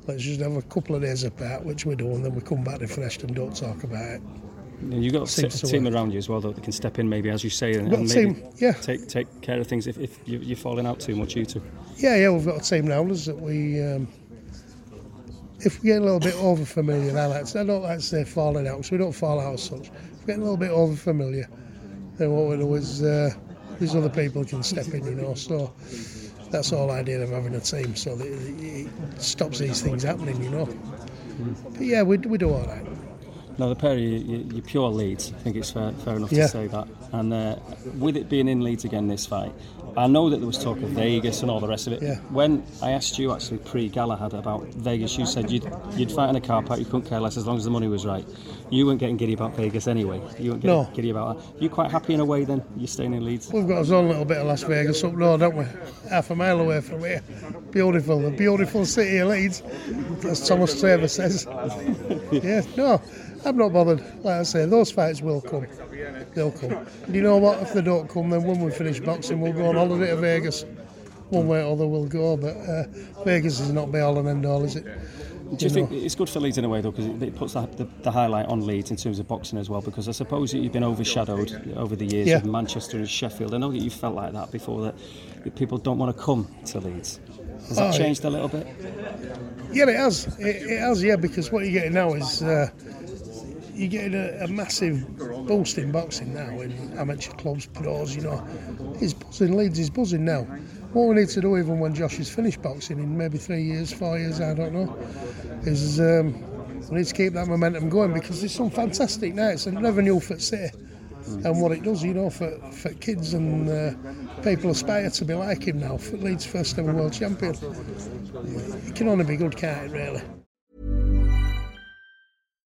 [SPEAKER 18] Let's just have a couple of days apart, which we do, and then we come back refreshed and don't talk about it.
[SPEAKER 16] you you've got a
[SPEAKER 18] Seems to
[SPEAKER 16] team around you as well that can step in, maybe as you say, and, and
[SPEAKER 18] a
[SPEAKER 16] maybe
[SPEAKER 18] team, yeah.
[SPEAKER 16] take take care of things if, if you, you're falling out too much. You two.
[SPEAKER 18] Yeah, yeah, we've got a team now us that we. Um, if we get a little bit over familiar, like to, I don't like to say falling out because we don't fall out as such. If we get a little bit over familiar, then what we do is uh, there's other people can step in, you know. So that's whole idea of having a team, so that it stops these things happening, you know. But yeah, we, we do all right.
[SPEAKER 16] No, the pair of you, you, you're pure Leeds. I think it's fair, fair enough
[SPEAKER 18] Yeah.
[SPEAKER 16] to say that. And uh, with it being in Leeds again this fight, I know that there was talk of Vegas and all the rest of it.
[SPEAKER 18] Yeah.
[SPEAKER 16] When I asked you actually pre Galahad about Vegas, you said you'd you'd fight in a car park. You couldn't care less as long as the money was right. You weren't getting giddy about Vegas anyway. You weren't getting
[SPEAKER 18] No.
[SPEAKER 16] giddy about that. You're quite happy in a way then? You're staying in Leeds.
[SPEAKER 18] We've got our own little bit of Las Vegas up north, don't we? Half a mile away from here. Beautiful, the beautiful city of Leeds, as Thomas Traver says. yeah, no, I'm not bothered. Like I say, those fights will come. They'll come. And you know what? If they don't come, then when we finish boxing, we'll go on holiday to Vegas. One way or other, we'll go. But uh, Vegas is not be all and end all, is it?
[SPEAKER 16] Do you think it's good for Leeds in a way though, because it, puts the, the, the highlight on Leeds in terms of boxing as well? Because I suppose you've been overshadowed over the years
[SPEAKER 18] Yeah.
[SPEAKER 16] with Manchester and Sheffield. I know that you felt like that before that, that people don't want to come to Leeds. Has that
[SPEAKER 18] Oh,
[SPEAKER 16] changed a little bit?
[SPEAKER 18] Yeah, it has. It, it has, yeah, because what you're getting now is uh, you're getting a, a massive boost in boxing now in amateur clubs, pros, you know. He's buzzing, Leeds is buzzing now. What we need to do, even when Josh is finished boxing in maybe three years, four years, I don't know, is um, we need to keep that momentum going because there's some fantastic nights and revenue for the city. And what it does, you know, for, for kids and uh, people aspire to be like him now, for Leeds first ever world champion. It can only be good, can't it, really?